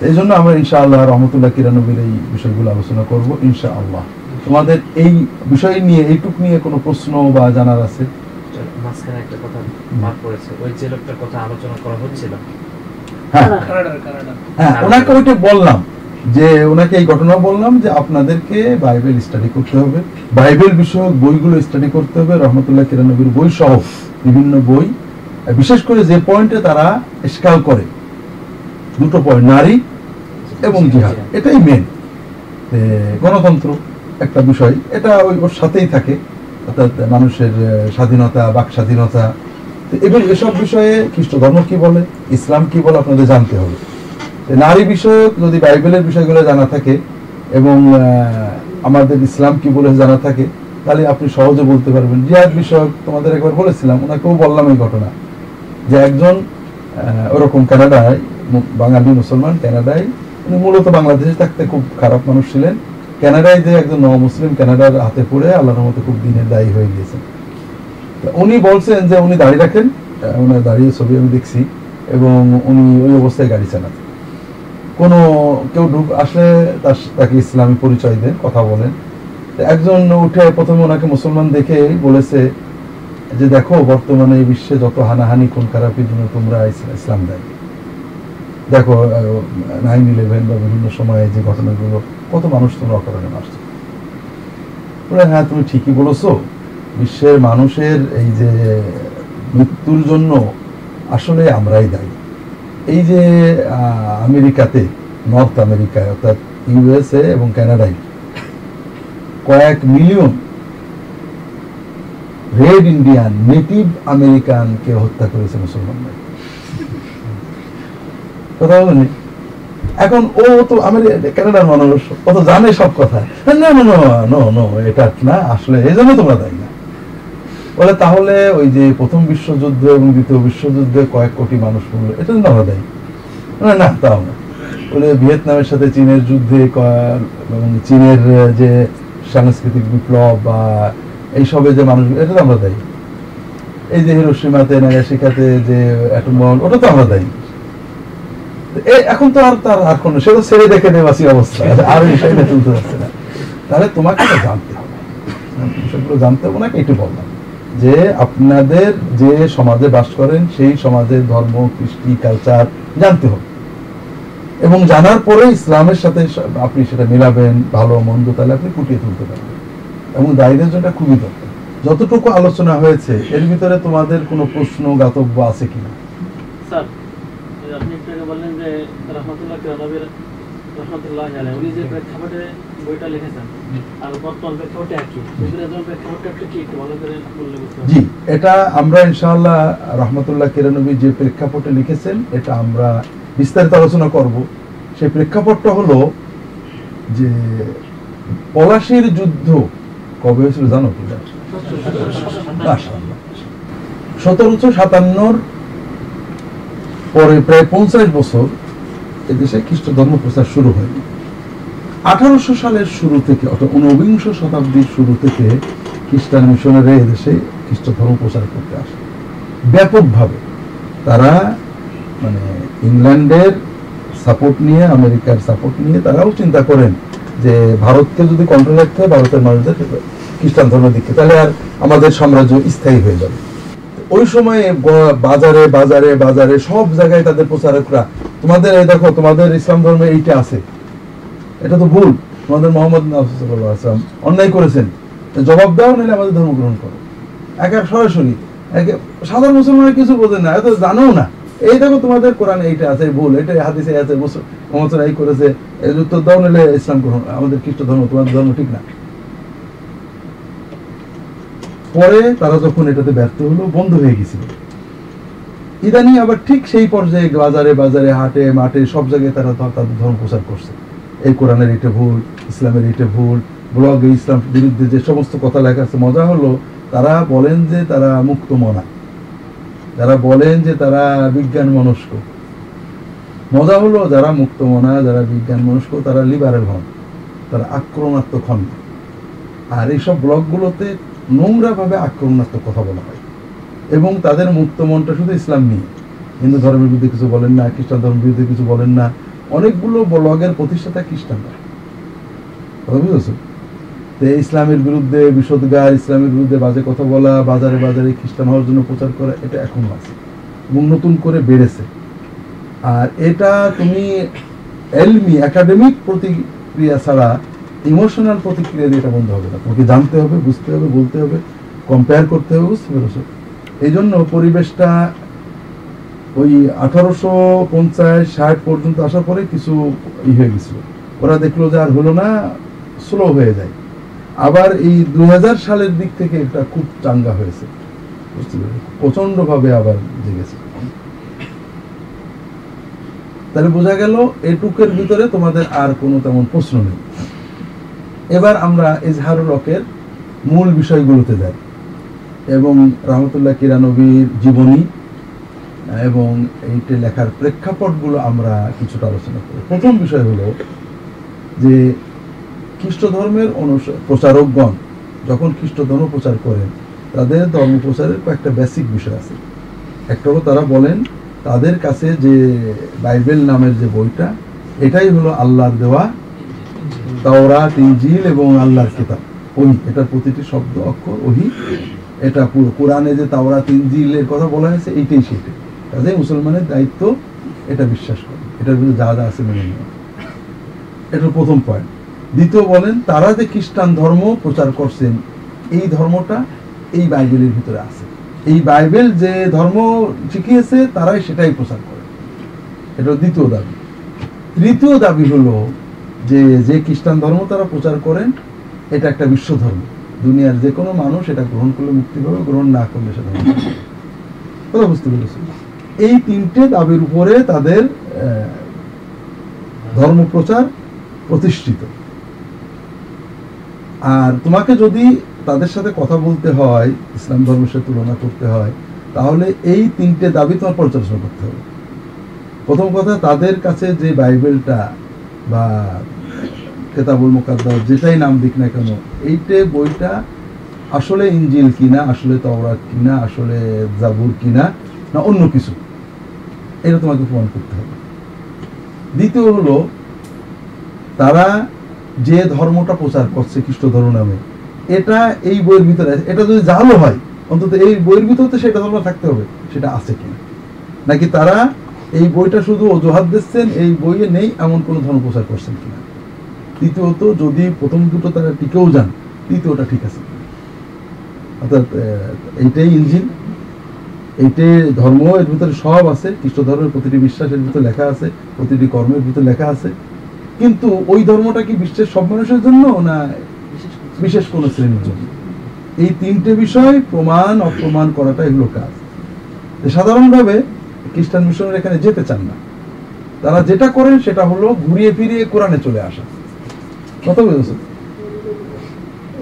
এই জন্য আমরা ইনশাআল্লাহ রহমতুল্লাহ কিরানবীর এই বিষয়গুলো আলোচনা করব ইনশাআল্লাহ। তোমাদের এই বিষয় নিয়ে এইটুক নিয়ে কোনো প্রশ্ন বা জানার আছে? মাঝখানে একটা কথা বাদ পড়েছে ওই যে লোকটার কথা আলোচনা করা হচ্ছিল। হ্যাঁ। কানাডার কানাডা ওনাকে ওইটা বললাম যে ওনাকে এই ঘটনা বললাম যে আপনাদেরকে বাইবেল স্টাডি করতে হবে। বাইবেল বিষয়ক বইগুলো স্টাডি করতে হবে রহমতুল্লাহ কিরানবীর বই সহ বিভিন্ন বই। বিশেষ করে যে পয়েন্টে তারা স্কাল করে। দুটো পয়েন্ট নারী এবং জিহাদ। এটাই মেন গণতন্ত্র একটা বিষয়। এটা ওই ওর সাথেই থাকে। অর্থাৎ মানুষের স্বাধীনতা বাক স্বাধীনতা। এবং এসব বিষয়ে খ্রিস্ট ধর্ম কি বলে? ইসলাম কি বলে? আপনাদের জানতে হবে। নারী বিষয়ক যদি বাইবেলের বিষয়গুলো জানা থাকে এবং আমাদের ইসলাম কি বলে জানা থাকে তাহলে আপনি সহজে বলতে পারবেন। জিহাদ বিষয়ক তোমাদের একবার বলেছিলাম ওনাকেও বললাম এই ঘটনা। যে একজন ওরকম কানাডায় বাঙালি মুসলমান কানাডায়, উনি মূলত বাংলাদেশে থাকতে খুব খারাপ মানুষ ছিলেন। কানাডায় যে একজন ন মুসলিম কানাডার হাতে পড়ে আল্লাহর মতো খুব দিনের দায়ী হয়ে গিয়েছেন। উনি বলছেন যে উনি দাঁড়িয়ে রাখেন ওনার দাঁড়িয়ে ছবি আমি দেখছি এবং উনি ওই অবস্থায় গাড়ি চালাতেন কোনো কেউ ঢুক আসলে তার তাকে ইসলামী পরিচয় দেন, কথা বলেন। একজন উঠে প্রথমে ওনাকে মুসলমান দেখে বলেছে যে দেখো বর্তমানে এই বিশ্বে যত হানাহানি খুন খারাপির জন্য তোমরা ইসলাম দেয়। দেখো নাইন ইলেভেন বা বিভিন্ন সময়ে যে ঘটনাগুলো কত মানুষ তোমরা অকারণে মারছো। বলে, হ্যাঁ তুমি ঠিকই বলেছ বিশ্বের মানুষের এই যে মৃত্যুর জন্য আসলে আমরাই দায়ী। এই যে আমেরিকাতে নর্থ আমেরিকায় অর্থাৎ ইউএসএ এবং কানাডায় কয়েক মিলিয়ন রেড ইন্ডিয়ান নেটিভ আমেরিকানকে হত্যা করেছে মুসলমানরা। কথা বলেনি এখন ও তো আমেরিকা কানাডার মানুষ ও তো জানে সব কথা। না না নো নো এটা না আসলে এই জন্য তোমরা দায়ী না। বলে তাহলে ওই যে প্রথম বিশ্বযুদ্ধ এবং দ্বিতীয় বিশ্বযুদ্ধে কয়েক কোটি মানুষ মরলো এটা জন্য আমরা দায়ী। বলে, না তাও না। বলে ভিয়েতনামের সাথে চীনের যুদ্ধে এবং চীনের যে সাংস্কৃতিক বিপ্লব বা এইসবে যে মানুষ এটা তো আমরা দায়ী। এই যে হিরোসীমাতে নাগাশিকাতে যে অ্যাটম ওটা তো আমরা দায়ী। এখন তো আর তার আর কোনো, সে তো ছেড়ে দেখে নেবাসী অবস্থা। আর বিষয়টা তুলতে পারছে না। তাহলে তোমাকে জানতে হবে। বিষয়গুলো জানতে হবে, ওনাকে একটু বললাম যে আপনাদের যে সমাজে বাস করেন, সেই সমাজের ধর্ম, কৃষ্টি কালচার জানতে হবে। এবং জানার পরে ইসলামের সাথে আপনি সেটা মিলাবেন, ভালো, মন্দ, তাহলে আপনি ফুটিয়ে তুলতে পারবেন। এবং দায়ীদের জন্য খুবই দরকার। যতটুকু আলোচনা হয়েছে, এর ভিতরে তোমাদের কোনো প্রশ্ন গাতব্য আছে কিনা? স্যার ওই আপনি একটু আগে বললেন যে রহমতুল্লাহ কিরানবীর রহমতুল্লাহ উনি যে প্রেক্ষাপটে বইটা লিখেছেন আর বর্তমান প্রেক্ষাপটে একই। প্রেক্ষাপটটা একটু কি একটু ভালো করে জি এটা আমরা ইনশাআল্লাহ রহমতুল্লাহ কিরানবী যে প্রেক্ষাপটে লিখেছেন এটা আমরা বিস্তারিত আলোচনা করব। সেই প্রেক্ষাপটটা হলো যে পলাশির যুদ্ধ কবে হয়েছিল জানো? কি সতেরোশো সাতান্নর পরে প্রায় পঞ্চাশ বছর এদেশে খ্রিস্ট ধর্ম প্রচার শুরু হয়নি আঠারোশো সালের শুরু থেকে অর্থাৎ ঊনবিংশ শতাব্দীর শুরু থেকে খ্রিস্টান মিশনারি এদেশে খ্রিস্ট ধর্ম প্রচার করতে আসে। ব্যাপকভাবে তারা মানে ইংল্যান্ডের সাপোর্ট নিয়ে, আমেরিকার সাপোর্ট নিয়ে তারাও চিন্তা করেন যে ভারতকে যদি কন্ট্রোল রাখতে হয়, ভারতের মানুষদের খ্রিস্টান ধর্মের দিকে, তাহলে আর আমাদের সাম্রাজ্য স্থায়ী হয়ে যাবে। ওই সময়ে বাজারে বাজারে বাজারে সব জায়গায় তাদের প্রচারকরা তোমাদের এই দেখো, তোমাদের ইসলাম ধর্মে এইটা আছে। এটা তো ভুল। তোমাদের মোহাম্মদ ওয়াসাল্লাম অন্যায় করেছেন। জবাব দাও, নাহলে আমাদের ধর্ম গ্রহণ করো। এক এক সরাসরি, একে সাধারণ মুসলমানের কিছু বোঝে না, এত জানো না। এই দেখো তোমাদের কোরআন এইটা আছে, ভুল। এটা হাদিসে আছে মোহাম্মদ এই করেছে দাও, নাহলে ইসলাম গ্রহণ আমাদের খ্রিস্ট ধর্ম তোমাদের ধর্ম ঠিক না। পরে তারা যখন এটাতে ব্যর্থ হলো, বন্ধ হয়ে গেছিল। ইদানিং আবার ঠিক সেই পর্যায়ে বাজারে বাজারে, হাটে মাঠে সব জায়গায় তারা তাদের ধর্ম প্রচার করছে। এই কোরআনের এটা ভুল, ইসলামের এটা ভুল, ব্লগে ইসলাম বিরুদ্ধে যে সমস্ত কথা লেখা আছে, মজা হলো, তারা বলেন যে তারা মুক্ত মনা। যারা বলেন যে তারা বিজ্ঞান মনস্ক। মজা হলো যারা মুক্ত মনা, যারা বিজ্ঞান মনস্ক, তারা লিবারেল হন, তারা আক্রমণাত্মক হন। আর এইসব ব্লগগুলোতে নোংরাভাবে আক্রমণাত্মক কথা বলা হয়। এবং তাদের মুক্ত মনটা শুধু ইসলাম নিয়ে। হিন্দু ধর্মের বিরুদ্ধে কিছু বলেন না, খ্রিস্টান ধর্মের বিরুদ্ধে কিছু বলেন না। অনেকগুলো ব্লগের প্রতিষ্ঠাতা খ্রিস্টানরা কথা বুঝেছ? তো ইসলামের বিরুদ্ধে বিষোদ্গার, ইসলামের বিরুদ্ধে বাজে কথা বলা, বাজারে বাজারে খ্রিস্টান হওয়ার জন্য প্রচার করা, এটা এখনও আছে। এবং নতুন করে বেড়েছে। আর এটা তুমি এলমি, একাডেমিক প্রতিক্রিয়া ছাড়া ইমোশনাল প্রতিক্রিয়া দিয়ে এটা বন্ধ হবে না। তোমাকে জানতে হবে, বুঝতে হবে, বলতে হবে কম্পেয়ার করতে হবে, বুঝতে পেরেছ? এই জন্য পরিবেশটা ওই আঠারোশো পঞ্চাশ ষাট পর্যন্ত আসার পরে কিছু ই হয়ে গেছিল। ওরা দেখল যে আর হলো না স্লো হয়ে যায়। আবার এই দু হাজার সালের দিক থেকে এটা খুব চাঙ্গা হয়েছে। বুঝতে পেরেছ? প্রচন্ডভাবে আবার জেগেছে। তাহলে বোঝা গেল, এটুকের ভিতরে তোমাদের আর কোনো তেমন প্রশ্ন নেই। এবার আমরা এজহারুল হকের মূল বিষয়গুলোতে যাই। এবং রহমতুল্লাহ কিরানবীর জীবনী এবং এইটা লেখার প্রেক্ষাপটগুলো আমরা কিছুটা আলোচনা করি। প্রথম বিষয় হলো যে খ্রিস্ট ধর্মের প্রচারকগণ যখন খ্রিস্ট ধর্ম প্রচার করেন, তাদের ধর্ম প্রচারের কয়েকটা বেসিক বিষয় আছে। একটা হলো তারা বলেন, তাদের কাছে যে বাইবেল নামের যে বইটা, এটাই হলো আল্লাহর দেওয়া তাওরাত, ইনজিল এবং আল্লাহর কিতাব। ওহি, এটার প্রতিটি শব্দ, অক্ষর, ওহি। এটা পুরো কোরআনে যে তাওরাত ইনজিলের কথা বলা হয়েছে, এইটাই সেটাই কাজে মুসলমানের দায়িত্ব এটা বিশ্বাস করে। এটার ভিতরে যা যা আছে মেনে নেওয়া। এটা প্রথম পয়েন্ট দ্বিতীয় বলেন, তারা যে খ্রিস্টান ধর্ম প্রচার করছেন, এই ধর্মটা এই বাইবেলের ভিতরে আছে। এই বাইবেল যে ধর্ম শিখিয়েছে, তারাই সেটাই প্রচার করে। এটা দ্বিতীয় দাবি। তৃতীয় দাবি হলো যে যে খ্রিস্টান ধর্ম তারা প্রচার করেন, এটা একটা বিশ্ব ধর্ম। দুনিয়ার যে কোনো মানুষ এটা গ্রহণ করলে মুক্তি পাবে, গ্রহণ না করলে সেটা। কথা বুঝতে পেরেছি এই তিনটে দাবির উপরে তাদের ধর্ম প্রচার প্রতিষ্ঠিত। আর তোমাকে যদি তাদের সাথে কথা বলতে হয়, ইসলাম ধর্মের সাথে তুলনা করতে হয়, তাহলে এই তিনটে দাবি তোমার পর্যালোচনা করতে হবে। প্রথম কথা, তাদের কাছে যে বাইবেলটা বা কেতাবুল মুকাদ্দাস, যেটাই নাম দিক না কেন, এইটে বইটা আসলে ইঞ্জিল কিনা, আসলে তওরাত কিনা, আসলে জাবুর কিনা, না অন্য কিছু, এটা তোমাকে প্রমাণ করতে হবে। দ্বিতীয় হলো, তারা যে ধর্মটা প্রচার করছে খ্রিস্ট ধর্ম নামে, এটা এই বইয়ের ভিতরে, এটা যদি জালো হয়, অন্তত এই বইয়ের ভিতরে সেটা ধর্ম থাকতে হবে, সেটা আছে কিনা। নাকি তারা এই বইটা শুধু অজুহাত দিচ্ছেন, এই বইয়ে নেই এমন কোনো ধর্ম প্রচার করছেন কিনা। তৃতীয়ত, যদি প্রথম দুটো তারা টিকেও যান, তৃতীয়টা ঠিক আছে। অর্থাৎ এইটাই ইঞ্জিন, এইটাই ধর্ম, এর ভিতরে সব আছে, খ্রিস্ট ধর্মের প্রতিটি বিশ্বাসের ভিতরে লেখা আছে, প্রতিটি কর্মের ভিতরে লেখা আছে। কিন্তু ওই ধর্মটা কি বিশ্বের সব মানুষের জন্য না বিশেষ কোনো শ্রেণির জন্য? এই তিনটে বিষয় প্রমাণ, অপ্রমাণ করাটা এগুলো কাজ। সাধারণভাবে খ্রিস্টান মিশনের এখানে যেতে চান না। তারা যেটা করেন সেটা হলো ঘুরিয়ে ফিরিয়ে কোরআনে চলে আসা। কথা বুঝেছ?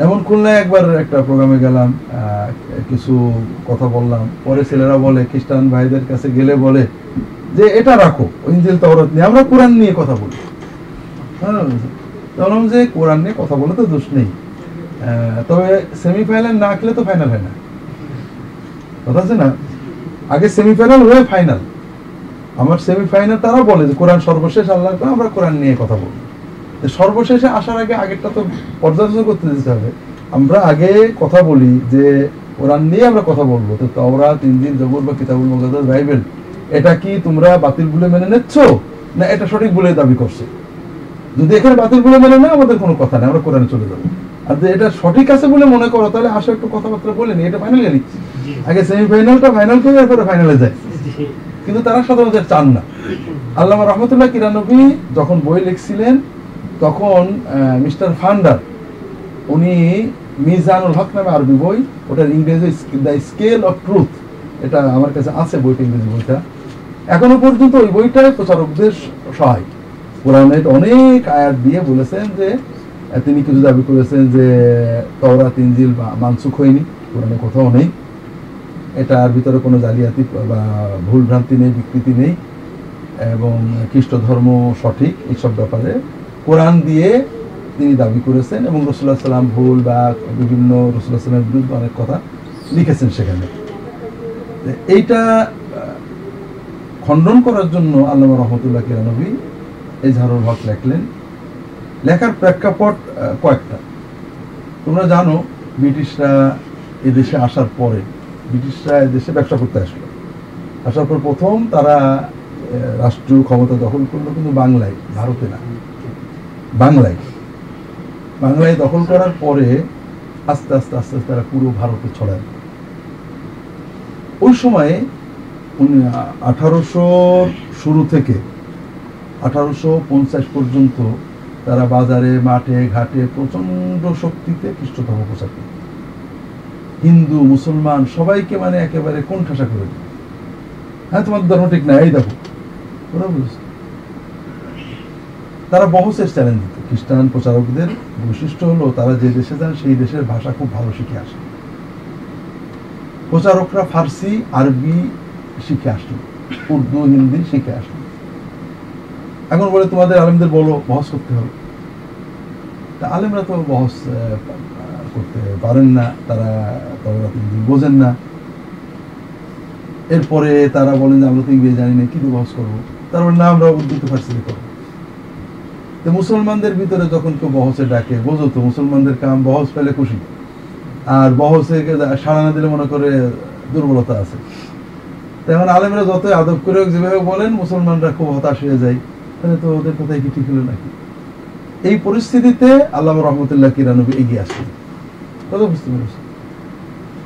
এমন খুলনায় একবার একটা প্রোগ্রামে গেলাম কিছু কথা বললাম। পরে ছেলেরা বলে, খ্রিস্টান ভাইদের কাছে গেলে বলে যে, এটা রাখো ইঞ্জিল তওরাত নিয়ে, আমরা কোরআন নিয়ে কথা বলি। হ্যাঁ যে, কোরআন নিয়ে কথা বলে তো দোষ নেই। তবে সেমিফাইনাল না খেলে তো ফাইনাল হয় না। কথা আছে না? আগে সেমিফাইনাল হয়ে ফাইনাল আমার সেমিফাইনাল তারা বলে যে, কোরআন সর্বশেষ, আল্লাহ আমরা কোরআন নিয়ে কথা বলব। তো সর্বশেষে আসার আগে আগেরটা তো পর্যালোচনা করতে দিতে হবে। আমরা আগে কথা বলি যে, কোরআন নিয়ে আমরা কথা বলব। তো তাওরাত, ইনজিল, জবর বা কিতাবুল মুকাদ্দাস বাইবেল, এটা কি তোমরা বাতিল বলে মেনে নিচ্ছ? না এটা সঠিক বলে দাবি করছে? যদি এখানে বাতিল বলে মেনে না আমাদের কোনো কথা নেই, আমরা কোরআনে চলে যাব। আর যদি এটা সঠিক আছে বলে মনে করো, তাহলে আসো একটু কথাবার্তা বলে নি এটা ফাইনালি গেলি আগে সেমিফাইনালটা ফাইনাল করে এরপরে ফাইনালে যায়। কিন্তু তারা সাধারণত চান না। আল্লামা রহমতুল্লাহ কিরানবী যখন বই লিখছিলেন তখন মিস্টার ফান্ডার উনি মিজানুল হক নামে আরবি বই ওটার ইংরেজি দ্য স্কেল অফ ট্রুথ এটা আমার কাছে আছে বইটা ইংরেজি বইটা। এখনও পর্যন্ত ওই বইটায় প্রচারকদের সহায়। কোরআনের অনেক আয়াত দিয়ে বলেছেন যে তিনি কিছু দাবি করেছেন যে তওরা তিনজিল মানসুখ হয়নি। কোরআনে কোথাও নেই। এটার ভিতরে কোনো জালিয়াতি বা ভুলভ্রান্তি নেই, বিকৃতি নেই এবং খ্রিস্ট ধর্ম সঠিক এইসব ব্যাপারে কোরআন দিয়ে তিনি দাবি করেছেন এবং রসুল্লাহ সাল্লাম ভুল বা বিভিন্ন রসুল্লাহ সাল্লামের বিরুদ্ধে অনেক কথা লিখেছেন সেখানে। এইটা খণ্ডন করার জন্য আল্লামা রহমতুল্লাহ কিরানবী এই ঝাড়ুর হক লেখলেন। লেখার প্রেক্ষাপট কয়েকটা। তোমরা জানো, ব্রিটিশরা এদেশে আসার পরে ব্রিটিশরা এদেশে ব্যবসা করতে আসলো। আসার পর প্রথম তারা রাষ্ট্রীয় ক্ষমতা দখল করল কিন্তু বাংলায়, ভারতে না। বাংলায়। বাংলায় দখল করার পরে আস্তে আস্তে আস্তে আস্তে তারা পুরো ভারতে ছড়ায়। ওই সময়ে আঠারোশো শুরু থেকে আঠারোশো পঞ্চাশ পর্যন্ত তারা বাজারে, মাঠে, ঘাটে প্রচণ্ড শক্তিতে খ্রিস্ট ধর্ম প্রচার করে হিন্দু, মুসলমান, সবাইকে মানে একেবারে কোণঠাসা করে দিল হ্যাঁ তোমার ধর্ম ঠিক না এই দেখো। ওরা বুঝছে তারা বহসের চ্যালেঞ্জ দিত। খ্রিস্টান প্রচারকদের বৈশিষ্ট্য হলো, তারা যে দেশে যান, সেই দেশের ভাষা খুব ভালো শিখে আসে। প্রচারকরা ফার্সি, আরবি শিখে আসলো। উর্দু, হিন্দি শিখে আসলো। এখন বলে, তোমাদের আলেমদের বলো, বহস করতে হবে। তা আলেমরা তো বহস করতে পারেন না, তারা ইনজিল বোঝেন না। এরপরে তারা বলেন যে, আমরা তো ইংরেজি জানি না, কি দিয়ে বহস করব? তারা বলেন না, আমরা উর্দুতে ফার্সিতে করব। তো মুসলমানদের ভিতরে যখন কেউ বহসে ডাকে, বোঝো তো, মুসলমানদের কাম বহস পেলে খুশি। আর বহসে সাড়া না দিলে মনে করে দুর্বলতা আছে। তো এখন আলেমরা যতই আদব করে হোক, যেভাবে বলেন, মুসলমানরা খুব হতাশ হয়ে যায়। তাহলে তো ওদের কথাই কি ঠিক হলো নাকি? এই পরিস্থিতিতে আল্লাহ রহমতুল্লাহ কিরানবী এগিয়ে আসলেন। কথা বুঝতে পেরেছি।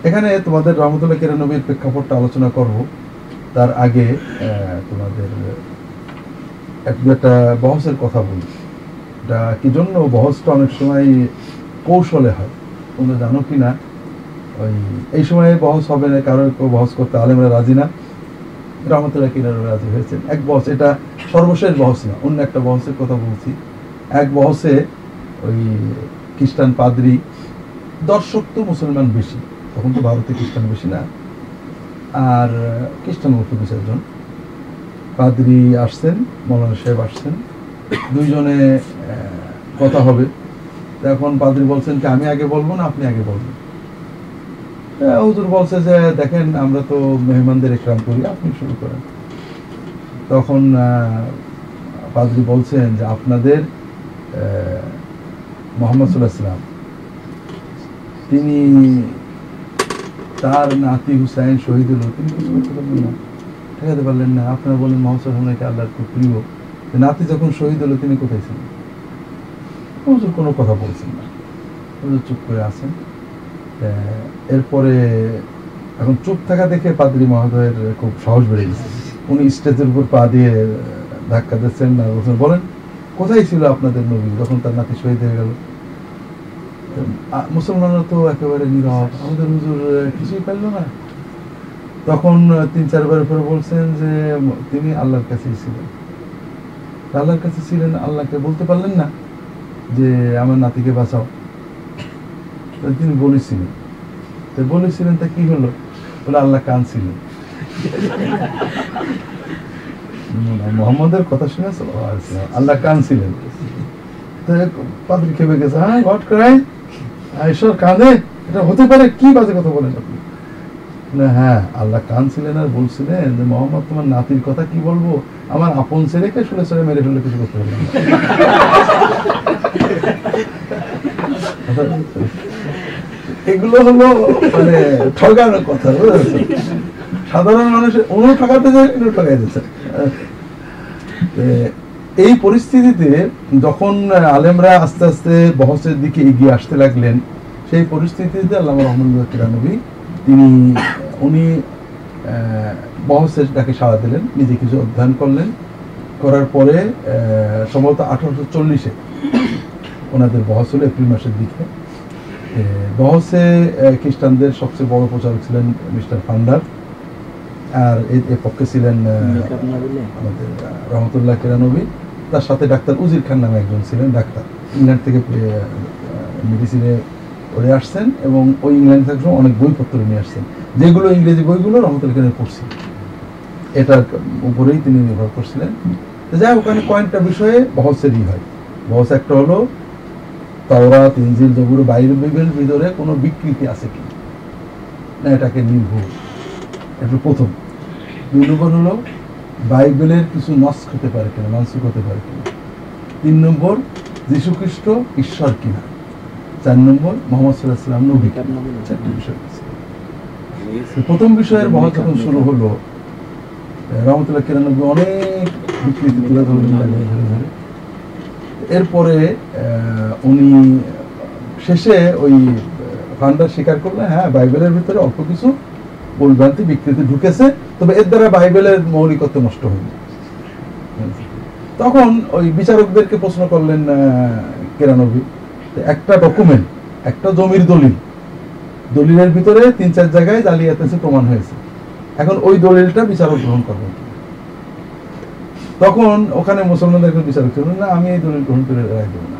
এখানে তোমাদের রহমতুল্লাহ কিরানবীর প্রেক্ষাপটটা আলোচনা করব। তার আগে তোমাদের একটা বহসের কথা বলি। এটা কি জন্য বহসটা অনেক সময় কৌশলে হয়, তোমরা জানো কি না? ওই, এই সময় বহস হবে না, কারও কেউ বহস করতে আলেমরা রাজি না। রহমতুল্লাহ কিনারা রাজি হয়েছেন। এক বহস, এটা সর্বশেষ বহস না, অন্য একটা বহসের কথা বলছি। এক বহসে ওই খ্রিস্টান পাদ্রি দর্শক তো মুসলমান বেশি, তখন তো ভারতে খ্রিস্টান বেশি না। আর, খ্রিস্টান মতো দু চারজন পাদ্রি আসছেন, মৌলানা সাহেব আসছেন। দুইজনে কথা হবে। এখন পাদ্রি বলছেন কি, আমি আগে বলব না, আপনি আগে বলবেন? হুজুর বলছে যে, দেখেন, আমরা তো মেহমানদের একরাম করি, আপনি শুরু করেন। তখন পাদ্রি বলছেন যে, আপনাদের মোহাম্মদ সাল্লাহ সাল্লাম তিনি তার নাতি হুসাইন শহীদ হলো। তিনি কিছু করতে পারলেন না। ঠেকাতে পারলেন না। আপনারা বলেন মোহাম্মদ সাল্লামকে আল্লাহর খুব প্রিয় নাতি যখন শহীদ হলো, তিনি কোথায় ছিলেন? হুজুর কোনো কথা বলছেন না। হুজুর চুপ করে আছেন। এরপরে এখন চুপ থাকা দেখে পাদ্রি মহোদয়ের খুব সাহস বেড়ে গেছে। উনি স্টেজের উপর পা দিয়ে ধাক্কা দিচ্ছেন না বলেন, কোথায় ছিল আপনাদের নবী যখন তার নাতি শহীদ হয়ে গেল? মুসলমানরা তো একেবারে নীরব। আমাদের হুজুর কিছুই পারল না। তখন তিন চারবার পরে বলছেন যে, তিনি আল্লাহর কাছেই ছিলেন। আল্লাহর কাছে ছিলেন, আল্লাহকে বলতে পারলেন না যে, আমার নাতিকে বাঁচাও। তিনি বলেছিলেন। তো বলেছিলেন, তা কি হলো? বলে, আল্লাহ কানছিলেন মোহাম্মদের কথা শুনে, আল্লাহ কানছিলেন তো পাদ্রী খেপে গেছে হ্যাঁ ঘট করাই ঈশ্বর কাঁদে? এটা হতে পারে, কি বাজে কথা বলেন আপনি? হ্যাঁ আল্লাহ কানছিলেন আর বলছিলেন যে, মোহাম্মদ, তোমার নাতির কথা কি বলব? আমার আপন ছেলেকে শুনে শুনে মেরে ফেললে কিছু করতে পারলাম এগুলো হলো মানে ঠগানোর কথা, বুঝেছেন? সাধারণ মানুষের উনিও ঠকাতে যায় ইনিও ঠকাই দিচ্ছে এই পরিস্থিতিতে যখন আলেমরা আস্তে আস্তে বহসের দিকে এগিয়ে আসতে লাগলেন, সেই পরিস্থিতিতে আল্লাহ রহমান কিরানবী তিনি, উনি বহসের ডাকে সাড়া দিলেন, নিজে কিছু অধ্যয়ন করলেন, করার পরে সম্ভবত আঠারোশো চল্লিশে ওনাদের বহস হলো এপ্রিল মাসের দিকে। বহসে খ্রিস্টানদের সবচেয়ে বড় প্রচারক ছিলেন মিস্টার ফান্ডার। আর এর এর পক্ষে ছিলেন আমাদের রহমতুল্লাহ কেরানবী। তার সাথে ডাক্তার উজির খান নামে একজন ছিলেন ডাক্তার। ইংল্যান্ড থেকে মেডিসিনে পড়ে আসছেন এবং ওই ইংল্যান্ড থেকে অনেক বইপত্র নিয়ে আসছেন। যেগুলো ইংরেজি বইগুলো রহমতুল্লাহ কেরানি পড়ছি এটার উপরেই তিনি নির্ভর করছিলেন। তো যাই হোক, ওখানে কয়েকটা বিষয়ে বহসেরই হয়। বহস একটা হলো তাওরাত ইনজিল জবুর বাইবেলের ভিতরে কোনো বিকৃতি আছে কি? না এটাকে নির্ভুল। এটা প্রথম। দুই নম্বর হলো, বাইবেলের কিছু নষ্ট হতে পারে কিনা, মানসিক হতে পারে কিনা। তিন নম্বর যীশু খ্রিস্ট ঈশ্বর কিনা। চার নম্বর, মোহাম্মদ সাল্লাহ সাল্লাম নবী চারটি বিষয় প্রথম বিষয়ের মহা যখন শুরু হলো রহমতুল্লাহ কিরানব্বই অনেক বিকৃতি তুলে ধরলেন ধরে ধরে ধরে। এরপরে উনি শেষে ওই ফান্ডার স্বীকার করলেন হ্যাঁ বাইবেলের ভিতরে অল্প কিছু ভুলভ্রান্তি বিকৃতি ঢুকেছে, তবে এর দ্বারা বাইবেলের মৌলিকত্ব নষ্ট হয়নি। তখন ওই বিচারকদেরকে প্রশ্ন করলেন কেরানবী একটা ডকুমেন্ট একটা জমির দলিল, দলিলের ভিতরে তিন চার জায়গায় জালিয়াতি প্রমাণ হয়েছে। এখন ওই দলিলটা বিচারক গ্রহণ করবেন তখন ওখানে মুসলমানদের বিচারক ছিলেন, না, আমি এই দলিল গ্রহণ করে রাখব না।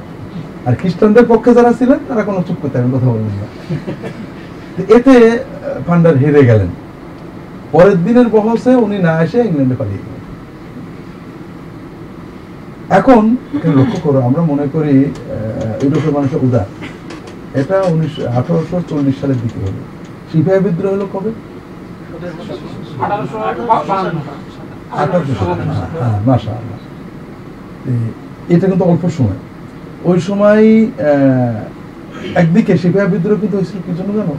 আর খ্রিস্টানদের পক্ষে যারা ছিলেন, তারা কোনো চুপ করতে কথা বললেন না। এতে ফান্ডার হেরে গেলেন। পরের দিনের বহসে উনি না এসে ইংল্যান্ডে পালিয়ে গেলেন। এখন লক্ষ্য করো, আমরা মনে করি ইউরোপের মানুষের উদার। এটা উনিশশো আঠারোশো চল্লিশ সালের দিকে হলো। সিপাহী বিদ্রোহ হলো কবে? হ্যাঁ মাসা এটা কিন্তু অল্প সময়। ওই সময় একদিকে সিপাহী বিদ্রোহ কিন্তু হয়েছিল, কি জন্য জানো?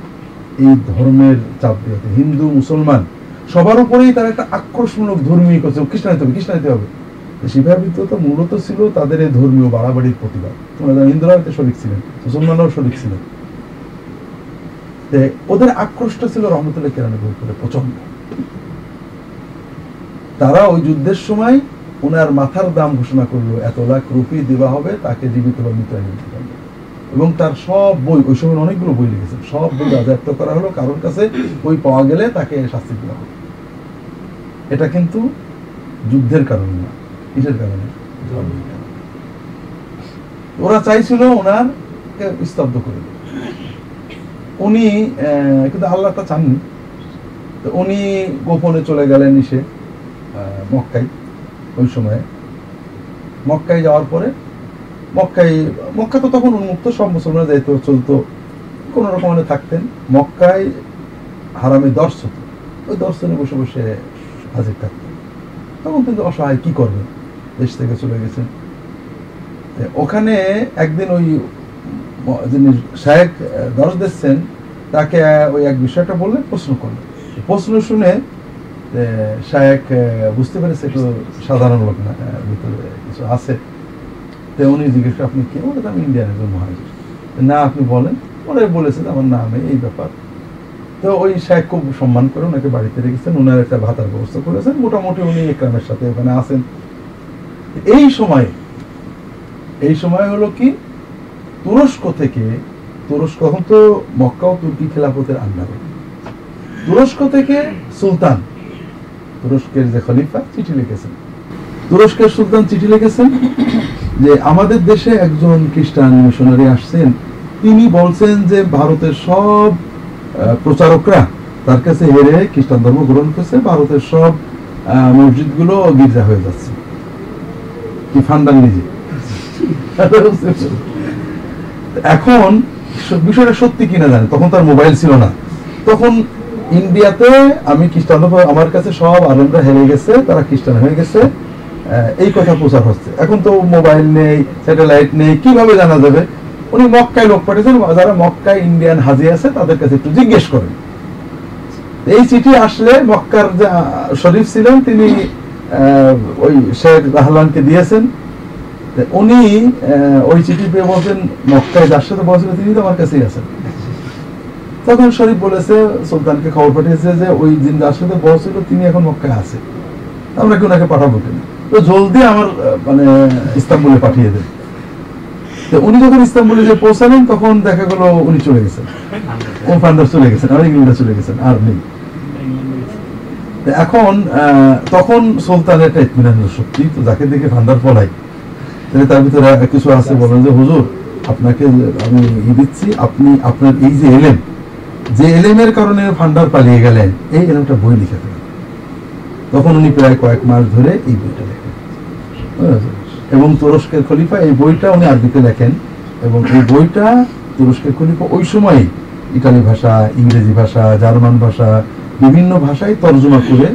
এই ধর্মের চাপ দিয়ে হিন্দু, মুসলমান, সবার উপরেই তার একটা আক্রোশমূলক ধর্মীয় করছে। খ্রিস্টানিতে হবে খ্রিস্টানিতে হবে। সিপাহী বিদ্রোহ তো মূলত ছিল তাদের এই ধর্মীয় বাড়াবাড়ির প্রতিবাদ। তোমরা জানো হিন্দুরাও এতে শরিক ছিলেন, মুসলমানরাও শরিক ছিলেন। ওদের আক্রোশটা ছিল রহমতুল্লাহ কেরানের উপরে প্রচণ্ড তারা ওই যুদ্ধের সময় ওনার মাথার দাম ঘোষণা করল, এত লাখ রুপি দেওয়া হবে, তাকে জীবিত বা মৃত আইন দিতে হবে। এবং তার সব বই ওই সময় অনেকগুলো বই লিখেছেন সব বই বাজেয়াপ্ত করা হলো কারোর কাছে বই পাওয়া গেলে তাকে শাস্তি দেওয়া হবে। এটা কিন্তু যুদ্ধের কারণে না কিসের কারণে? ওরা চাইছিল ওনার স্তব্ধ করে উনি কিন্তু আল্লাহ তা চাননি। তো উনি গোপনে চলে গেলেন ইসে আহ, মক্কায় ওই সময়ে। মক্কায় যাওয়ার পরে মক্কায় মক্কা তো তখন উন্মুক্ত সব মুসলমান যাইত চলতো। কোনো রকমের থাকতেন। মক্কায় হারামে দর্শ হতো। ওই দর্শনে বসে বসে হাজির থাকতেন। তখন কিন্তু অসহায় কি করবে? দেশ থেকে চলে গেছেন। ওখানে একদিন ওই যিনি শায়েক আহ, দর্শ দিচ্ছেন তাকে ওই এক বিষয়টা বললে প্রশ্ন করলেন। প্রশ্ন শুনে শায়েক বুঝতে পেরেছে একটু সাধারণ লোক না ভিতরে কিছু আছে। তো উনি জিজ্ঞেস আপনি কে? বলে আমি ইন্ডিয়ান একজন মহাজির না, আপনি বলেন। ওনারা বলেছেন আমার নামে এই ব্যাপার। তো ওই শায়েক খুব সম্মান করে ওনাকে বাড়িতে রেখেছেন। ওনার একটা ভাতার ব্যবস্থা করেছেন। মোটামুটি উনি একরামের সাথে ওখানে আছেন। এই সময়ে, এই সময় হলো কি? তুরস্ক থেকে, তুরস্ক এখন তো মক্কা ও তুর্কি খেলাফতের আন্ডারে। তুরস্ক থেকে সুলতান, তুরস্কের যে খলিফা, চিঠি লিখেছেন। তুরস্কের সুলতান চিঠি লিখেছেন যে, আমাদের দেশে একজন খ্রিস্টান মিশনারি আসছেন। তিনি বলছেন যে, ভারতের সব প্রচারকরা তার কাছে হেরে খ্রিস্টান ধর্ম গ্রহণ করছে। ভারতের সব মসজিদগুলো গির্জা হয়ে যাচ্ছে। কি ফান্ডান নিজে। এখন বিষয়টা সত্যি কিনা জানে তখন তার মোবাইল ছিল না। তখন ইন্ডিয়াতে আমি খ্রিস্টান আমার কাছে সব আলমরা হেরে গেছে, তারা খ্রিস্টান হয়ে গেছে। এই কথা প্রচার হচ্ছে। এখন তো মোবাইল নেই স্যাটেলাইট নেই, কীভাবে জানা যাবে? উনি মক্কায় লোক পাঠিয়েছেন, যারা মক্কায় ইন্ডিয়ান হাজি আছে, তাদের কাছে একটু জিজ্ঞেস করেন। এই চিঠি আসলে মক্কার যে শরীফ ছিলেন, তিনি ওই শেখ রাহলানকে দিয়েছেন। উনি ওই চিঠি পেয়ে বলছেন, মক্কায় যার সাথে বলছিল তিনি তো আমার কাছেই আছেন। তখন শরীফ বলেছে, সুলতানকে খবর পাঠিয়েছে যে, ওই দিন যার সাথে বলছিল তিনি এখন মক্কায় আছে। আমরা কি ওনাকে পাঠাবো কিনা? তো জলদি আমার মানে ইস্তাম্বুলে পাঠিয়ে দেন। তো উনি যখন ইস্তাম্বুলে যে পৌঁছালেন, তখন দেখা গেল উনি চলে গেছেন। ও ফান্ডার চলে গেছেন, আর ইংল্যান্ডে চলে গেছেন, আর নেই। এখন তখন সুলতানের একটা ইতমিনান হলো সত্যি, তো যাকে দেখে ভান্ডার পলাই তাহলে তার ভিতরে কিছু আছে বলেন যে, হুজুর, আপনাকে আমি ই দিচ্ছি, আপনি আপনার এই যে এলেম, যে এলেমের কারণে ফান্ডার পালিয়ে গেলেন, এই এলেমটা বই লিখে ফেলেন তখন উনি প্রায় কয়েক মাস ধরে এই বইটা? এবং তুরস্কের খলিফা, এই বইটা উনি আরবিতে লেখেন, এবং এই বইটা তুরস্কের খলিফা ওই সময় ইটালি ভাষা, ইংরেজি ভাষা, জার্মান ভাষা, বিভিন্ন ভাষায় তর্জমা করে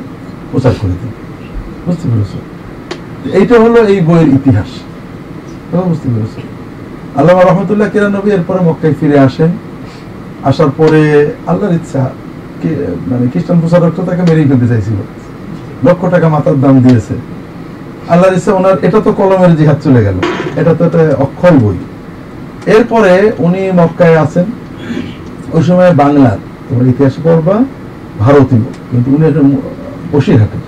প্রচার করে দেন। বুঝতে পেরেছ এইটা হলো এই বইয়ের ইতিহাস। বুঝতে পেরেছ আল্লাহ রহমতুল্লাহ কিরা নবী এরপরে মক্কায় ফিরে আসেন। আসার পরে আল্লাহর ইচ্ছা মানে খ্রিস্টান প্রচারক তো তাকে মেরেই ফেলতে চাইছিল। লক্ষ টাকা মাথার দাম দিয়েছে। আল্লাহর ইচ্ছা ওনার, এটা তো কলমের জিহাদ চলে গেল। এটা তো একটা অক্ষর বই। এরপরে উনি মক্কায় আছেন। ওই সময় বাংলার, তোমরা ইতিহাসে পড়বা, ভারতীয়। কিন্তু উনি একটা ম- বসিরহাটের।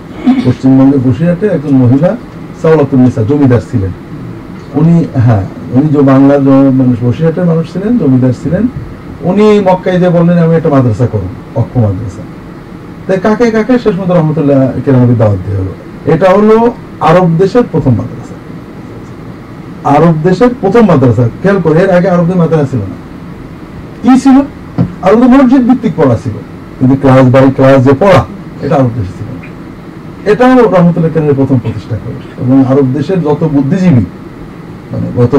পশ্চিমবঙ্গের বসিরহাটে একজন মহিলা সাউলাতুন্নিসা জমিদার ছিলেন। উনি হ্যাঁ উনি যে বাংলার মানুষ, বসিরহাটের মানুষ ছিলেন, জমিদার ছিলেন, উনি মক্কায় যে বললেন, আমি একটা মাদ্রাসা করুন অক্ষ মাদ্রাসা। তাই কাকে কাকে? শেষ মতো রহমতুল্লাহ কেরামতি দাওয়াত দিয়ে হলো। এটা হলো আরব দেশের প্রথম মাদ্রাসা। আরব দেশের প্রথম মাদ্রাসা, খেয়াল করে, এর আগে আরবদের মাদ্রাসা ছিল না। কি ছিল? আরবদের মসজিদ ভিত্তিক পড়া ছিল। কিন্তু ক্লাস বাই ক্লাস যে পড়া, এটা আরব দেশে ছিল না। এটাও রহমতুল্লাহ কেরামের প্রথম প্রতিষ্ঠা করে এবং আরব দেশের যত বুদ্ধিজীবী মানে গত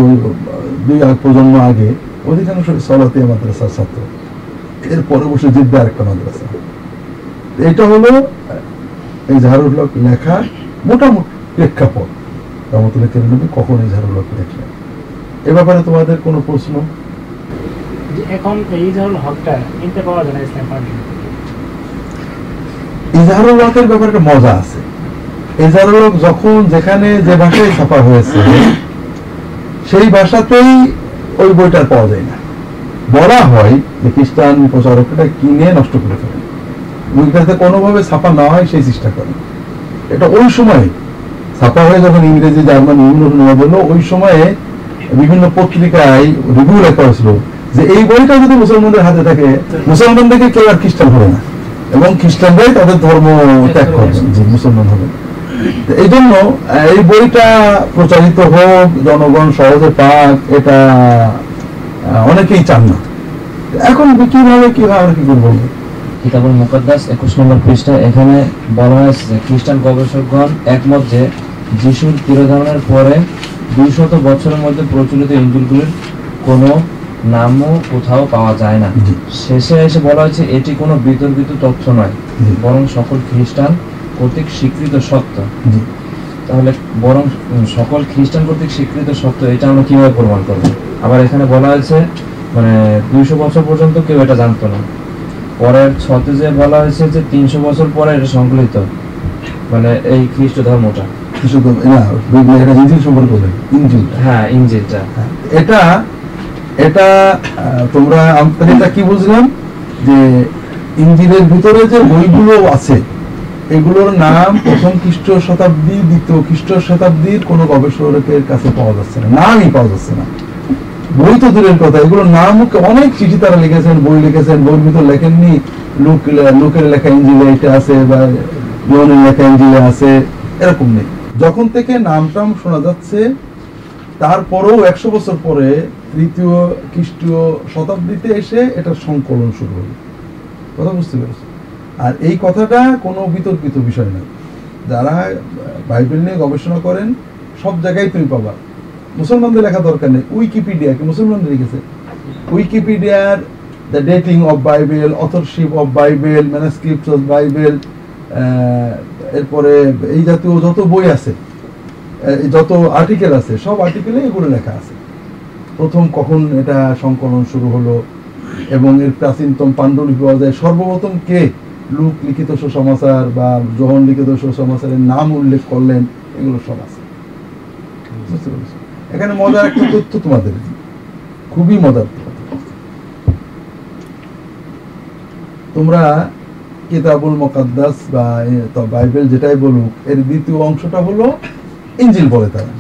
দুই আগ প্রজন্ম আগে, অধিকাংশ সলাতিয়া মাদ্রাসার ছাত্র। এর পরে বসে জিদ্দা আরেকটা মাদ্রাসা। এটা হলো, এই লোক লেখা মোটামুটি প্রেক্ষাপট। রহমতুল্লাহ কেরাম নবী কখন এই ঝাড়ুর লোক লেখলেন এ ব্যাপারে তোমাদের কোনো প্রশ্ন? এখন এই ধরনের হকটা কিনতে পাওয়া যায় না ইসলাম পার্টি ইজাহারুল হকের ব্যাপারে একটা মজা আছে। ইজাহারুল হক যখন যেখানে যে ভাষায় ছাপা হয়েছে সেই ভাষাতেই ওই বইটা পাওয়া যায় না। বলা হয় যে খ্রিস্টান প্রচারকরা কিনে নষ্ট করে ফেলে। বইটাতে কোনোভাবে ছাপা না হয় সেই চেষ্টা করে। এটা ওই সময় ছাপা হয়ে যখন ইংরেজি, জার্মান বিভিন্ন নেওয়া হলো ওই সময়ে বিভিন্ন পত্রিকায় রিভিউ লেখা হয়েছিল যে এই বইটা যদি মুসলমানদের হাতে থাকে, মুসলমানদেরকে কেউ আর খ্রিস্টান হবে না। এবং খ্রিস্টানরাই তাদের ধর্ম ত্যাগ করবেন যে মুসলমান হবেন তো এই জন্য, এই বইটা প্রচারিত হোক, জনগণ সহজে পাক, এটা অনেকেই চান না। এখন কীভাবে কীভাবে কি করব? কিতাবুল মুকদ্দাস, একুশ নম্বর পৃষ্ঠা এখানে বলা হয়েছে যে খ্রিস্টান গবেষকগণ একমত যে যিশুর তিরোধানের পরে দুইশত বছরের মধ্যে প্রচলিত ইঞ্জিলগুলির কোনো নামও কোথাও পাওয়া যায় না। শেষে এসে বলা হয়েছে এটি কোনো বিতর্কিত তথ্য নয় বরং সকল খ্রিস্টান কর্তৃক স্বীকৃত সত্য। তাহলে বরং সকল খ্রিস্টান কর্তৃক স্বীকৃত সত্য এটা আমরা কীভাবে প্রমাণ করব? আবার এখানে বলা হয়েছে মানে দুইশো বছর পর্যন্ত কেউ এটা জানতো না। পরের ছতে যে বলা হয়েছে যে তিনশো বছর পরে এটা সংকলিত মানে এই খ্রিস্ট ধর্মটা। শুধু না এটা ইঞ্জিল সম্পর্কে বলে ইঞ্জিল হ্যাঁ ইঞ্জিলটা এটা এটা তোমরা এটা কি বুঝলাম? যে ইঞ্জিলের ভিতরে যে বইগুলো আছে এগুলোর নাম প্রথম খ্রিস্ট শতাব্দী দ্বিতীয় খ্রিস্ট শতাব্দীর কোনো গবেষকের কাছে পাওয়া যাচ্ছে না নামই পাওয়া যাচ্ছে না। বই তো দূরের কথা এগুলো নাম অনেক চিঠি তারা লিখেছেন বই লিখেছেন বইয়ের ভিতর লেখেননি। লোক লোকের লেখা ইঞ্জিলে এটা আছে বা লেখা ইঞ্জিলে আছে এরকম নেই। যখন থেকে নাম টাম শোনা যাচ্ছে, তারপরেও একশো বছর পরে তৃতীয়, খ্রিস্টীয় শতাব্দীতে এসে এটা সংকলন শুরু হলো। কথা বুঝতে পেরেছি? আর এই কথাটা কোনো বিতর্কিত বিষয় নয়। যারা বাইবেল নিয়ে গবেষণা করেন, সব জায়গায় তুমি পাবা। মুসলমানদের লেখা দরকার নেই। উইকিপিডিয়া কি মুসলমানদের লিখেছে? উইকিপিডিয়ার the dating of Bible, authorship of Bible manuscript of Bible এরপরে এই জাতীয় যত বই আছে যত আর্টিকেল আছে, সব আর্টিকেলে এগুলো লেখা আছে। প্রথম কখন এটা সংকলন শুরু হলো এবং এর প্রাচীনতম পাণ্ডুলিপি পাওয়া যায় সর্বপ্রথম কে লুক, লিখিত সুসমাচার বা জোহন লিখিত সুসমাচারের নাম উল্লেখ করলেন, এগুলো সব আছে? এখানে মজার একটা তথ্য তোমাদের খুবই মজার তোমরা কিতাবুল মোকাদ্দাস বা বাইবেল যেটাই বলুক, এর দ্বিতীয় অংশটা হলো ইঞ্জিল বলে তারা।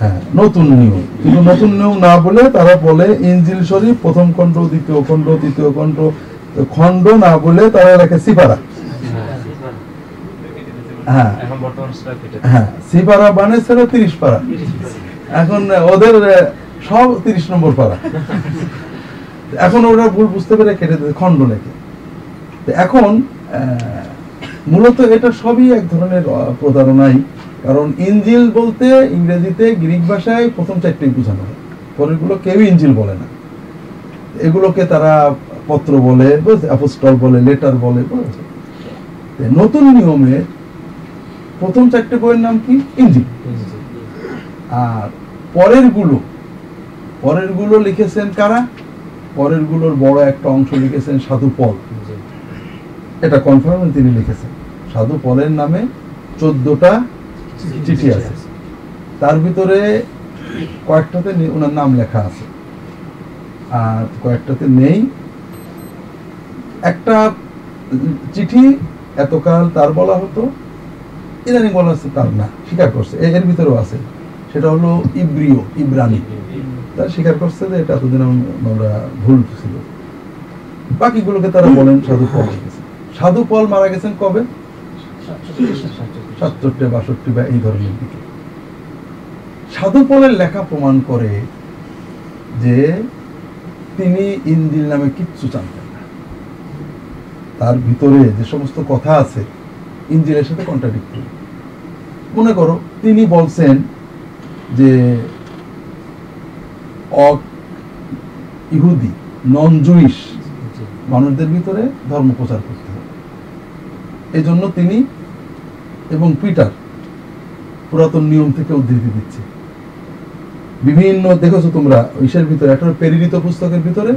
হ্যাঁ নতুন নিয়ম। কিন্তু নতুন নিয়ম না বলে তারা বলে ইঞ্জিল শরীফ, প্রথম খণ্ড, দ্বিতীয় খণ্ড, তৃতীয় খণ্ড খণ্ড না বলে তারা লেখে সিপারা। হ্যাঁ। হ্যাঁ ছিল তিরিশ এখন ওদের সব নম্বর এখন ওরা ভুল বুঝতে পেরে কেটে খণ্ড তো এখন মূলত এটা সবই এক ধরনের প্রতারণাই। কারণ ইঞ্জিল বলতে ইংরেজিতে গ্রিক ভাষায় প্রথম চারটেই বোঝানো হয়। পরেরগুলো কেউ ইঞ্জিল বলে না। এগুলোকে তারা পত্র বলে অ্যাপোস্টল বলে, লেটার বলে? নতুন নিয়মে প্রথম চারটে বইয়ের নাম কি? ইঞ্জিল আর পরেরগুলো পরেরগুলো লিখেছেন কারা? পরেরগুলোর বড় একটা অংশ লিখেছেন সাধু পল। এটা কনফার্ম তিনি লিখেছেন। সাধু পলের নামে চোদ্দটা চিঠি আছে। তার ভিতরে কয়েকটাতে ওনার নাম লেখা আছে। আর কয়েকটাতে নেই। একটা চিঠি এতকাল তার বলা হতো, ইদানিং বলা হচ্ছে তার না, স্বীকার করছে। এর ভিতরেও আছে। সেটা হলো ইব্রিয়, ইব্রানি। তারা স্বীকার করছে যে এটা এতদিন আমরা ভুল ছিল। বাকিগুলোকে তারা বলেন সাধু পল লিখেছে সাধু পল মারা গেছেন কবে? সাতষট্টি, বাষট্টি বা এই ধরনের দিকে। সাধু পলের লেখা প্রমাণ করে যে তিনি ইন্দিল নামে কিচ্ছু জানতেন না। তার ভিতরে যে সমস্ত কথা আছে ইঞ্জিলের সাথে কন্ট্রাডিক্টরি মনে করো, তিনি বলছেন যে অ- ইহুদি নন জুইশ মানুষদের ভিতরে ধর্ম প্রচার করতে হবে এই জন্য তিনি এবং পিটার পুরাতন নিয়ম থেকে উদ্ধৃতি দিচ্ছে। বিভিন্ন দেখেছ তোমরা, ইসের ভিতরে, একটা প্রেরিত পুস্তকের ভিতরে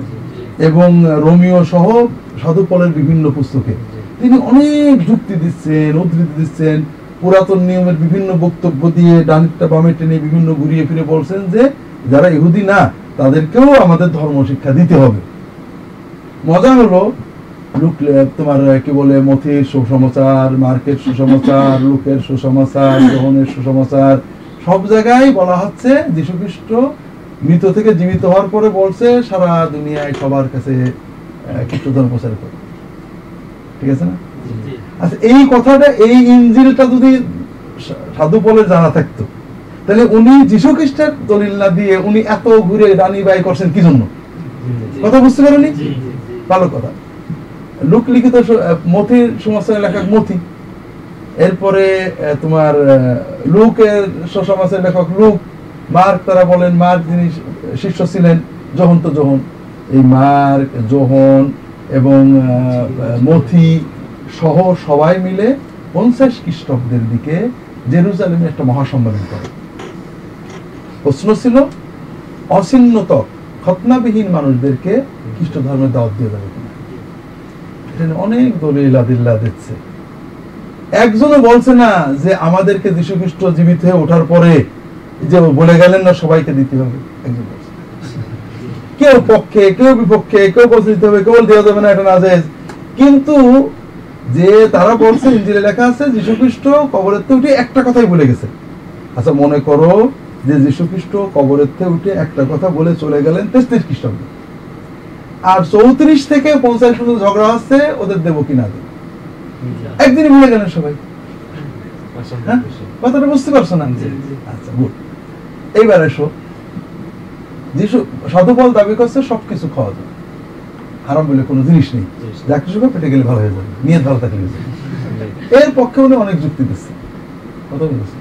এবং রোমিও সহ সাধু পলের বিভিন্ন পুস্তকে। তিনি অনেক যুক্তি দিচ্ছেন, উদ্ধৃতি দিচ্ছেন, পুরাতন নিয়মের বিভিন্ন বক্তব্য দিয়ে ডানিটা বামে টেনে বিভিন্ন ঘুরিয়ে ফিরে বলছেন যে, যারা ইহুদি না, তাদেরকেও আমাদের ধর্ম শিক্ষা দিতে হবে। মজা হলো তোমার কি বলে মথির সুসমাচার মার্কের সুসমাচার লুকের সুসমাচার গ্রহণের সুসমাচার সব জায়গায় বলা হচ্ছে যীশু খ্রিস্ট মৃত থেকে জীবিত হওয়ার পরে বলছে সারা দুনিয়ায় সবার কাছে খ্রিস্ট ধর্ম প্রচার করে। ঠিক আছে না? আচ্ছা এই কথাটা এই ইঞ্জিলটা যদি সাধু বলে জানা থাকতো তাহলে উনি যীশু খ্রিস্টের দলিল না দিয়ে উনি এত ঘুরে রানী বাই করছেন কি জন্য? কথা বুঝতে পারেনি ভালো কথা। লোক লিখিত মথির সমাজের লেখক মথি এরপরে তোমার লুকের সমাজের লেখক লুক। মার্ক তারা বলেন, মার্ক যিনি শিষ্য ছিলেন জহন তো জহন। এই মার্ক, জোহন এবং মথি সহ সবাই মিলে পঞ্চাশ খ্রিস্টাব্দের দিকে জেরুজালেমে একটা মহাসম্মেলন করে। প্রশ্ন ছিল অসিন্নত খতনাবিহীন মানুষদেরকে খ্রিস্ট ধর্মের দাওয়াত দিয়ে দেবে এখানে অনেক দলিল আদিল্লা দিচ্ছে। একজনও বলছে না যে আমাদেরকে যীশু খ্রিস্ট জীবিত হয়ে ওঠার পরে যে বলে গেলেন না সবাইকে দিতে হবে। একজন কেউ পক্ষে, কেউ বিপক্ষে, কেউ বলছে দিতে হবে, কেউ দেওয়া যাবে না, এটা না যায় কিন্তু যে তারা বলছে, ইঞ্জিলে লেখা আছে যীশু খ্রিস্ট কবরের থেকে উঠে একটা কথাই বলে গেছে। আচ্ছা মনে করো যে যীশু খ্রিস্ট কবরের থেকে উঠে একটা কথা বলে চলে গেলেন তেত্রিশ খ্রিস্টাব্দে। আর চৌত্রিশ থেকে পঞ্চাশ পর্যন্ত ঝগড়া হচ্ছে ওদের দেবো কিনা দেবো একদিনই ভুলে গেলেন সবাই। হ্যাঁ? কথাটা বুঝতে পারছ না? আচ্ছা গুড। এইবার এসো। যিশু সাধুফল দাবি করছে সবকিছু খাওয়া যায় হারাম বলে কোনো জিনিস নেই। যা কিছু পেটে গেলে ভালো হয়ে যাবে। নিয়ত ভালো থাকলে এর পক্ষে উনি অনেক যুক্তি দিচ্ছে। কথা বলেছে।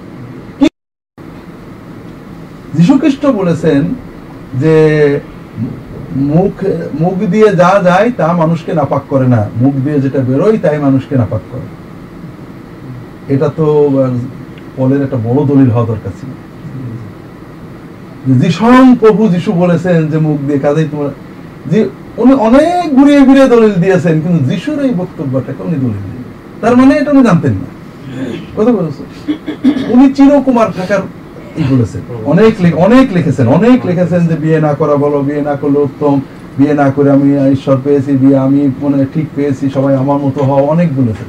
যীশু খ্রিস্ট বলেছেন যে মুখ মুখ দিয়ে যা যায়, তা মানুষকে নাপাক করে না। মুখ দিয়ে যেটা বেরোয়, তাই মানুষকে নাপাক করে। এটা তো পলের একটা বড় দলিল হওয়া দরকার ছিল। যিশন প্রভু যিশু বলেছেন যে মুখ দিয়ে কাজেই তোমার যে উনি অনেক ঘুরিয়ে ঘুরিয়ে দলিল দিয়েছেন, কিন্তু যিশুর এই বক্তব্যটাকে উনি দলিল দিলেন। তার মানে এটা উনি জানতেন না। কথা বলেছে উনি চিরকুমার থাকার বলেছেন অনেক অনেক লিখেছেন অনেক লিখেছেন যে বিয়ে না করা বলো বিয়ে না করলে উত্তম, বিয়ে না করে আমি ঈশ্বর পেয়েছি, বিয়ে আমি ঠিক পেয়েছি, সবাই আমার মতো হওয়া অনেক বলেছেন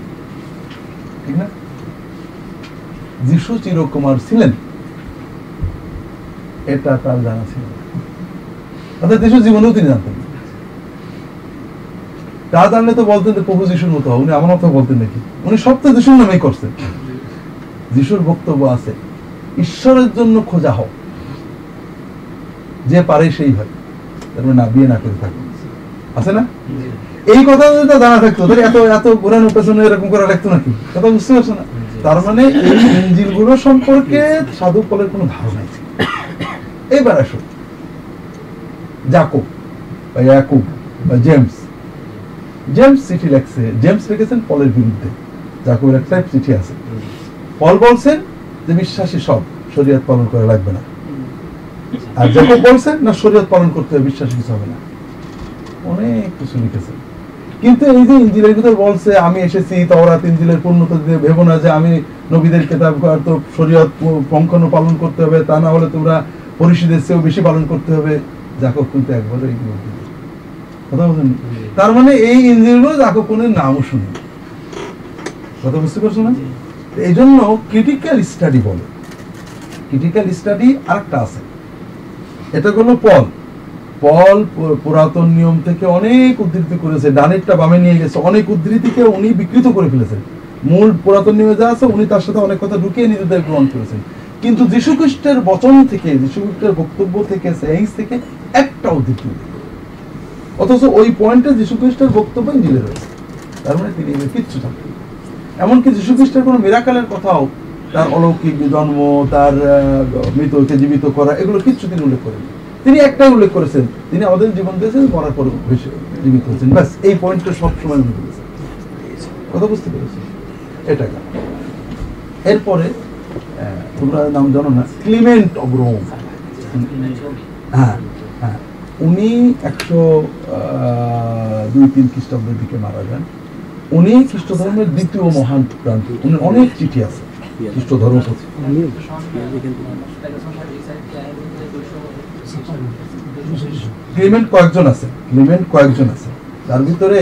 ঠিক না যিশু চিরকুমার ছিলেন এটা তার জানা ছিল। অর্থাৎ যিশু জীবনেও তিনি জানতেন। তা জানলে তো বলতেন যে প্রভু যিশুর মতো। উনি আমার মতো বলতেন নাকি উনি সব যিশুর নামেই করছেন যিশুর বক্তব্য আছে ঈশ্বরের জন্য খোঁজা হও যে পারে সেই হয়। তারপরে না বিয়ে না করে থাকো আছে না? এই কথা যদি জানা থাকতো তাহলে এত এত ঘোরানোর পেছনে এরকম করা লাগতো নাকি? কথা বুঝতে পারছ না? তার মানে এই ইঞ্জিলগুলো সম্পর্কে সাধু কলের কোনো ধারণাই ছিল না। এবার আসো। জাকব বা ইয়াকুব বা জেমস। জেমস চিঠি লেখছে জেমস লিখেছেন পলের বিরুদ্ধে। জাকবের একটা চিঠি আছে। পল বলছেন যে বিশ্বাসী সব শরীয়ত পালন করা লাগবে না। আর জাকব বলছেন না শরীয়ত পালন করতে হবে বিশ্বাসী কিছু হবে না। অনেক কিছু লিখেছে। কিন্তু এই যে ইঞ্জিলের ভিতর বলছে আমি এসেছি তওরাত ইঞ্জিলের পূর্ণতা দিয়ে ভেবো না যে আমি নবীদের কেতাব তো শরীয়ত পঙ্খন পালন করতে হবে তা না হলে তোমরা পরিষদের চেয়েও বেশি পালন করতে হবে। জাকব কিন্তু একবারও এইগুলো কথা বলছেন? তার মানে এই ইঞ্জিলগুলো জাকব কোনো নামও শুনি কথা বুঝতে পারছ না? এই জন্য ক্রিটিক্যাল স্টাডি বলে। ক্রিটিক্যাল স্টাডি আরেকটা আছে। এটা হলো পল। পল পুরাতন নিয়ম থেকে অনেক উদ্ধৃতি করেছে, ডানেরটা বামে নিয়ে গেছে। অনেক উদ্ধৃতিকে উনি বিকৃত করে ফেলেছেন। মূল পুরাতন নিয়মে যা আছে, উনি তার সাথে অনেক কথা ঢুকিয়ে নিজেদের গ্রহণ করেছেন। কিন্তু যীশু খ্রিস্টের বচন থেকে যীশু খ্রিস্টের বক্তব্য থেকে সেইন্স থেকে একটা উদ্ধৃতি অথচ ওই পয়েন্টে যীশু খ্রিস্টের বক্তব্য মিলে রয়েছে। তার মানে তিনি কিচ্ছু থাকতেন এমনকি যীশু খ্রিস্টের কোনো মিরাকালের কথাও তার অলৌকিক জন্ম তার মৃতকে জীবিত করা, এগুলো কিচ্ছু তিনি উল্লেখ করেন তিনি একটাই উল্লেখ করেছেন, তিনি আমাদের জীবন দিয়েছেন, মরার পর জীবিত হয়েছেন। ব্যাস, এই পয়েন্টটা সবসময় উল্লেখ করেছেন কথা বুঝতে পেরেছি এটা এরপরে তোমরা নাম জানো না, ক্লিমেন্ট অব রোম। হ্যাঁ হ্যাঁ। উনি একশো দুই তিন খ্রিস্টাব্দের দিকে মারা যান। উনি খ্রিস্ট ধর্মের দ্বিতীয় মহান প্রান্তি উনি অনেক চিঠি আছে খ্রিস্ট ধর্ম প্রতি ক্লিমেন্ট কয়েকজন আছে, ক্লিমেন্ট কয়েকজন আছে। তার ভিতরে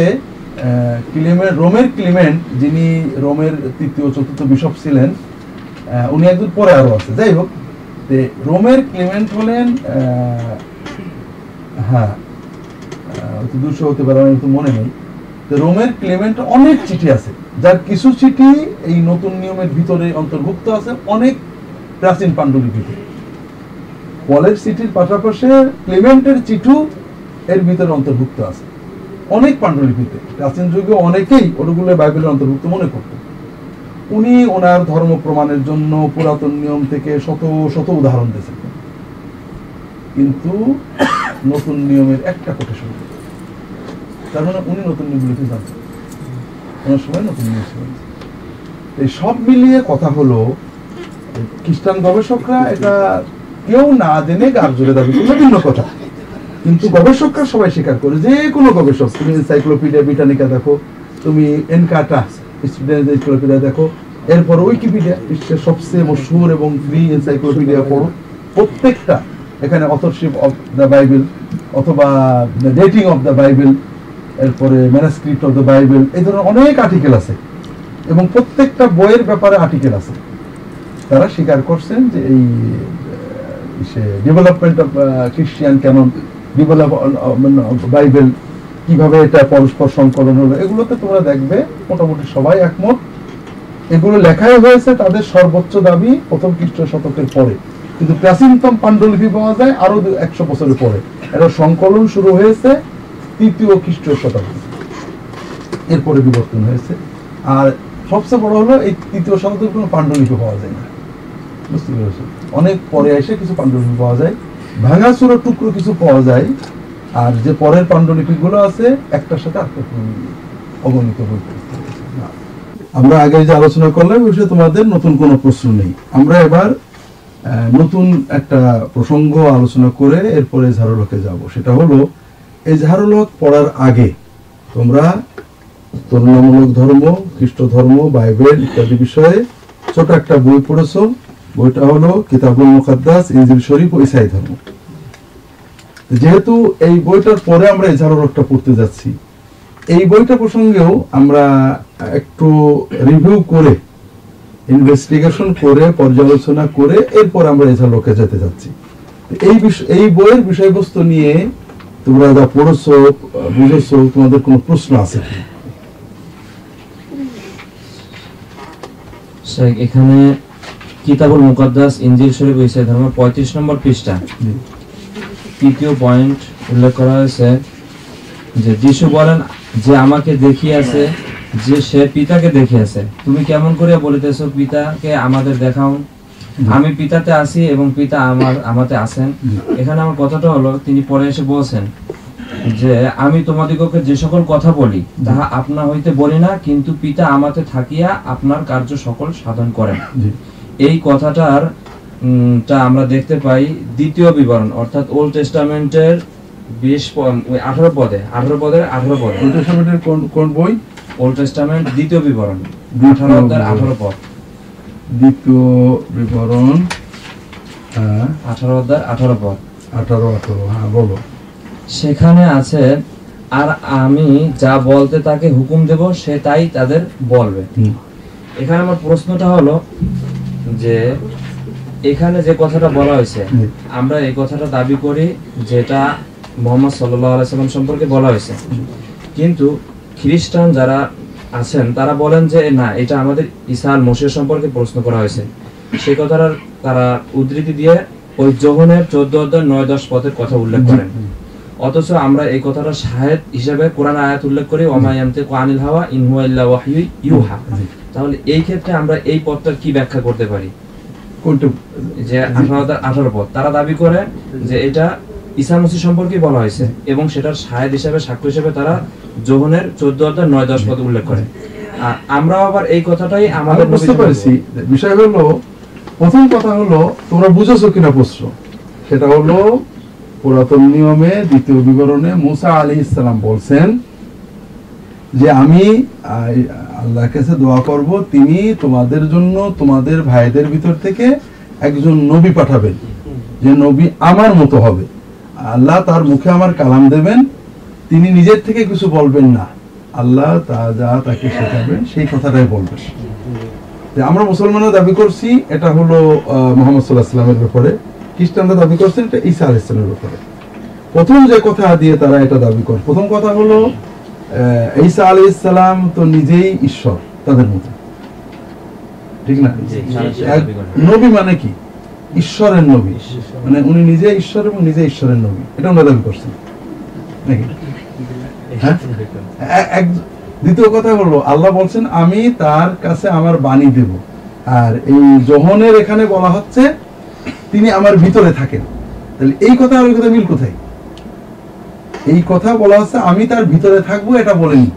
ক্লিমেন্ট, রোমের ক্লিমেন্ট, যিনি রোমের তৃতীয়, চতুর্থ বিশপ ছিলেন উনি একজন পরে আরও আছে। যাই হোক রোমের ক্লিমেন্ট হলেন হ্যাঁ দুশো হতে পারে আমার মনে নেই। রোমের ক্লেমেন্ট অনেক চিঠি আছে। যার কিছু চিঠি এই নতুন নিয়মের ভিতরে অন্তর্ভুক্ত আছে অনেক প্রাচীন পাণ্ডুলিপিতে পলের চিঠির পাশাপাশি ক্লেমেন্টের চিঠু এর ভিতরে অন্তর্ভুক্ত আছে। অনেক পাণ্ডুলিপিতে। প্রাচীন যুগে অনেকেই ওগুলো বাইবেলের অন্তর্ভুক্ত মনে করত। উনি ওনার ধর্ম প্রমাণের জন্য পুরাতন নিয়ম থেকে শত শত উদাহরণ দিয়েছেন। কিন্তু নতুন নিয়মের একটা কোটেশন। তার উনি নতুন নিয়মগুলোকে জানতেন ওনার সময় নতুন ছিল এই সব মিলিয়ে কথা হলো খ্রিস্টান গবেষকরা এটা কেউ না জেনে গার জোরে দাবি করলে ভিন্ন কথা। কিন্তু গবেষকরা সবাই স্বীকার করে, যে কোনো গবেষক, তুমি এনসাইক্লোপিডিয়া ব্রিটানিকা দেখো, তুমি এনকাটা স্টুডেন্ট এনসাইক্লোপিডিয়া দেখো, এরপর উইকিপিডিয়া বিশ্বের সবচেয়ে মশহুর এবং ফ্রি এনসাইক্লোপিডিয়া পড়ো প্রত্যেকটা, এখানে অথরশিপ অফ দ্য বাইবেল অথবা ডেটিং অফ দ্য বাইবেল এরপরে ম্যানাস্ক্রিপ্ট অফ দ্য বাইবেল এই ধরনের অনেক আর্টিকেল আছে। এবং প্রত্যেকটা বইয়ের ব্যাপারে আর্টিকেল আছে। তারা স্বীকার করছেন যে এই সে ডেভেলপমেন্ট অফ খ্রিস্টিয়ান কেমন ডেভেলপ বাইবেল কীভাবে এটা পরস্পর সংকলন হলো, এগুলোতে তোমরা দেখবে, মোটামুটি সবাই একমত। এগুলো লেখাই হয়েছে তাদের সর্বোচ্চ দাবি প্রথম খ্রিস্ট শতকের পরে। কিন্তু প্রাচীনতম পাণ্ডুলিপি পাওয়া যায় আরও একশো বছরের পরে। এটা সংকলন শুরু হয়েছে তৃতীয় খ্রিস্টীয় শতাব্দী। এরপরে বিবর্তন হয়েছে। আর সবচেয়ে বড় হলো এই তৃতীয় শতাব্দীর কোনো পাণ্ডুলিপি পাওয়া যায় না। বুঝতে পেরেছ অনেক পরে এসে কিছু পাণ্ডুলিপি পাওয়া যায়। ভাঙাচুরো টুকরো কিছু পাওয়া যায়। আর যে পরের পাণ্ডুলিপিগুলো আছে, একটার সাথে আরেকটা অগণিত। না। আমরা আগে যে আলোচনা করলাম, ওই তোমাদের নতুন কোনো প্রশ্ন নেই। আমরা এবার নতুন একটা প্রসঙ্গ আলোচনা করে এরপরে ঝাড়ুলকে যাব। সেটা হলো এই ঝাড়ুলক পড়ার আগে তোমরা তুলনামূলক ধর্ম, খ্রিস্ট ধর্ম, বাইবেল ইত্যাদি বিষয়ে ছোট একটা বই পড়েছো। বইটা হলো কিতাবুল মুকাদ্দাস, ইনজিল শরীফ ও ইসাই ধর্ম। যেহেতু এই বইটার পরে আমরা এই ঝাড়ুলকটা পড়তে যাচ্ছি, এই বইটা প্রসঙ্গেও আমরা একটু রিভিউ করে ইনভেস্টিগেশন করে, পর্যালোচনা করে এরপর আমরা এই ঝাড়ুলকে যেতে যাচ্ছি। এই বিষ- এই বইয়ের বিষয়বস্তু নিয়ে তোমরা যা পড়েছো বুঝেছ তোমাদের কোনো প্রশ্ন আছে এখানে কিতাবুল মুকাদ্দাস ইনজিল শরীফ ইসাই ধর্ম পঁয়ত্রিশ নম্বর পৃষ্ঠা। তৃতীয় পয়েন্ট উল্লেখ করা হয়েছে যে যিশু বলেন যে আমাকে দেখিয়াছে যে সে পিতাকে দেখিয়াছে। তুমি কেমন করে বলিতেছো পিতাকে আমাদের দেখাও। আমি পিতাতে আছি এবং পিতা আমার আমাতে আছেন। এখানে আমার কথাটা হলো তিনি পরে এসে বলছেন যে আমি তোমাদিগকে যে সকল কথা বলি তাহা আপনা হইতে বলি না কিন্তু পিতা আমাতে থাকিয়া আপনার কার্য সকল সাধন করেন। এই কথাটার উম, টা আমরা দেখতে পাই দ্বিতীয় বিবরণ অর্থাৎ ওল্ড টেস্টামেন্টের বিশ আঠারো পদে আঠারো পদের আঠারো পদে। ওল্ড টেস্টামেন্টের কোন কোন বই? ওল্ড টেস্টামেন্ট দ্বিতীয় বিবরণ আঠারো বিবরণ। আঠারো পদ। দ্বিতীয় বিবরণ হ্যাঁ। আঠারো আঠারো পদ। আঠারো আঠারো হ্যাঁ বলো। সেখানে আছে আর আমি যা বলতে তাকে হুকুম দেব সে তাই তাদের বলবে। এখানে আমার প্রশ্নটা হলো যে এখানে যে কথাটা বলা হয়েছে আমরা এই কথাটা দাবি করি যেটা মোহাম্মদ সাল্লাহ সাল্লাম সম্পর্কে বলা হয়েছে। কিন্তু খ্রিস্টান যারা আছেন তারা বলেন যে না এটা আমাদের ঈসা আল মসিহ সম্পর্কে প্রশ্ন করা হয়েছে। সেই কথাটার তারা উদ্ধৃতি দিয়ে ওই যোহনের চোদ্দ অধ্যায় নয় দশ পথের কথা উল্লেখ করেন। অথচ আমরা এই কথাটা শাহেদ হিসেবে কোরআন আয়াত উল্লেখ করি ওমায়ামতে কোয়ানিল হাওয়া ইনহুয়া ইল্লা ওয়াহয়ু ইউহা। তাহলে এই ক্ষেত্রে আমরা এই পথটার কি ব্যাখ্যা করতে পারি? যে আঠারো আঠারো পদ তারা দাবি করে যে এটা ঈসা মসিহ সম্পর্কে বলা হয়েছে এবং সেটার শাহেদ হিসেবে সাক্ষ্য হিসেবে তারা যোহনের চোদ্দ অধ্যায় নয় দশ পদ উল্লেখ করে। আর আমরাও আবার এই কথাটাই আমাদের বুঝতে পারছি। বিষয় হলো প্রথম কথা হলো তোমরা বুঝেছ কিনা প্রশ্ন? সেটা হলো পুরাতন নিয়মে দ্বিতীয় বিবরণে মুসা আলী ইসলাম বলছেন যে আমি আল্লাহর কাছে দোয়া করব তিনি তোমাদের জন্য তোমাদের ভাইদের ভিতর থেকে একজন নবী পাঠাবেন। যে নবী আমার মতো হবে। আল্লাহ তার মুখে আমার কালাম দেবেন তিনি নিজের থেকে কিছু বলবেন না। আল্লাহ তা যা তাকে শেখাবেন সেই কথাটাই বলবেন। যে আমরা মুসলমানরা দাবি করছি এটা হলো মোহাম্মদ সাল্লাহ সাল্লামের ব্যাপারে। খ্রিস্টানরা দাবি করছেন এটা ঈসা আলাহ ইসলামের ব্যাপারে। প্রথম যে কথা দিয়ে তারা এটা দাবি করে প্রথম কথা হলো ঈসা আলী ইসলাম তো নিজেই ঈশ্বর তাদের মধ্যে। ঠিক না? নবী মানে কি? ঈশ্বরের নবী। মানে উনি নিজে ঈশ্বর এবং নিজে ঈশ্বরের নবী। এটা আমরা দাবি করছেন। নাকি? এক- দ্বিতীয় কথা হলো আল্লাহ বলছেন আমি তার কাছে আমার বাণী দেব। আর এই জহনের এখানে বলা হচ্ছে তিনি আমার ভিতরে থাকেন। তাহলে এই কথা আর ওই কথা মিল কোথায়? এই কথা বলা হচ্ছে আমি তার ভিতরে থাকব এটা বলেনি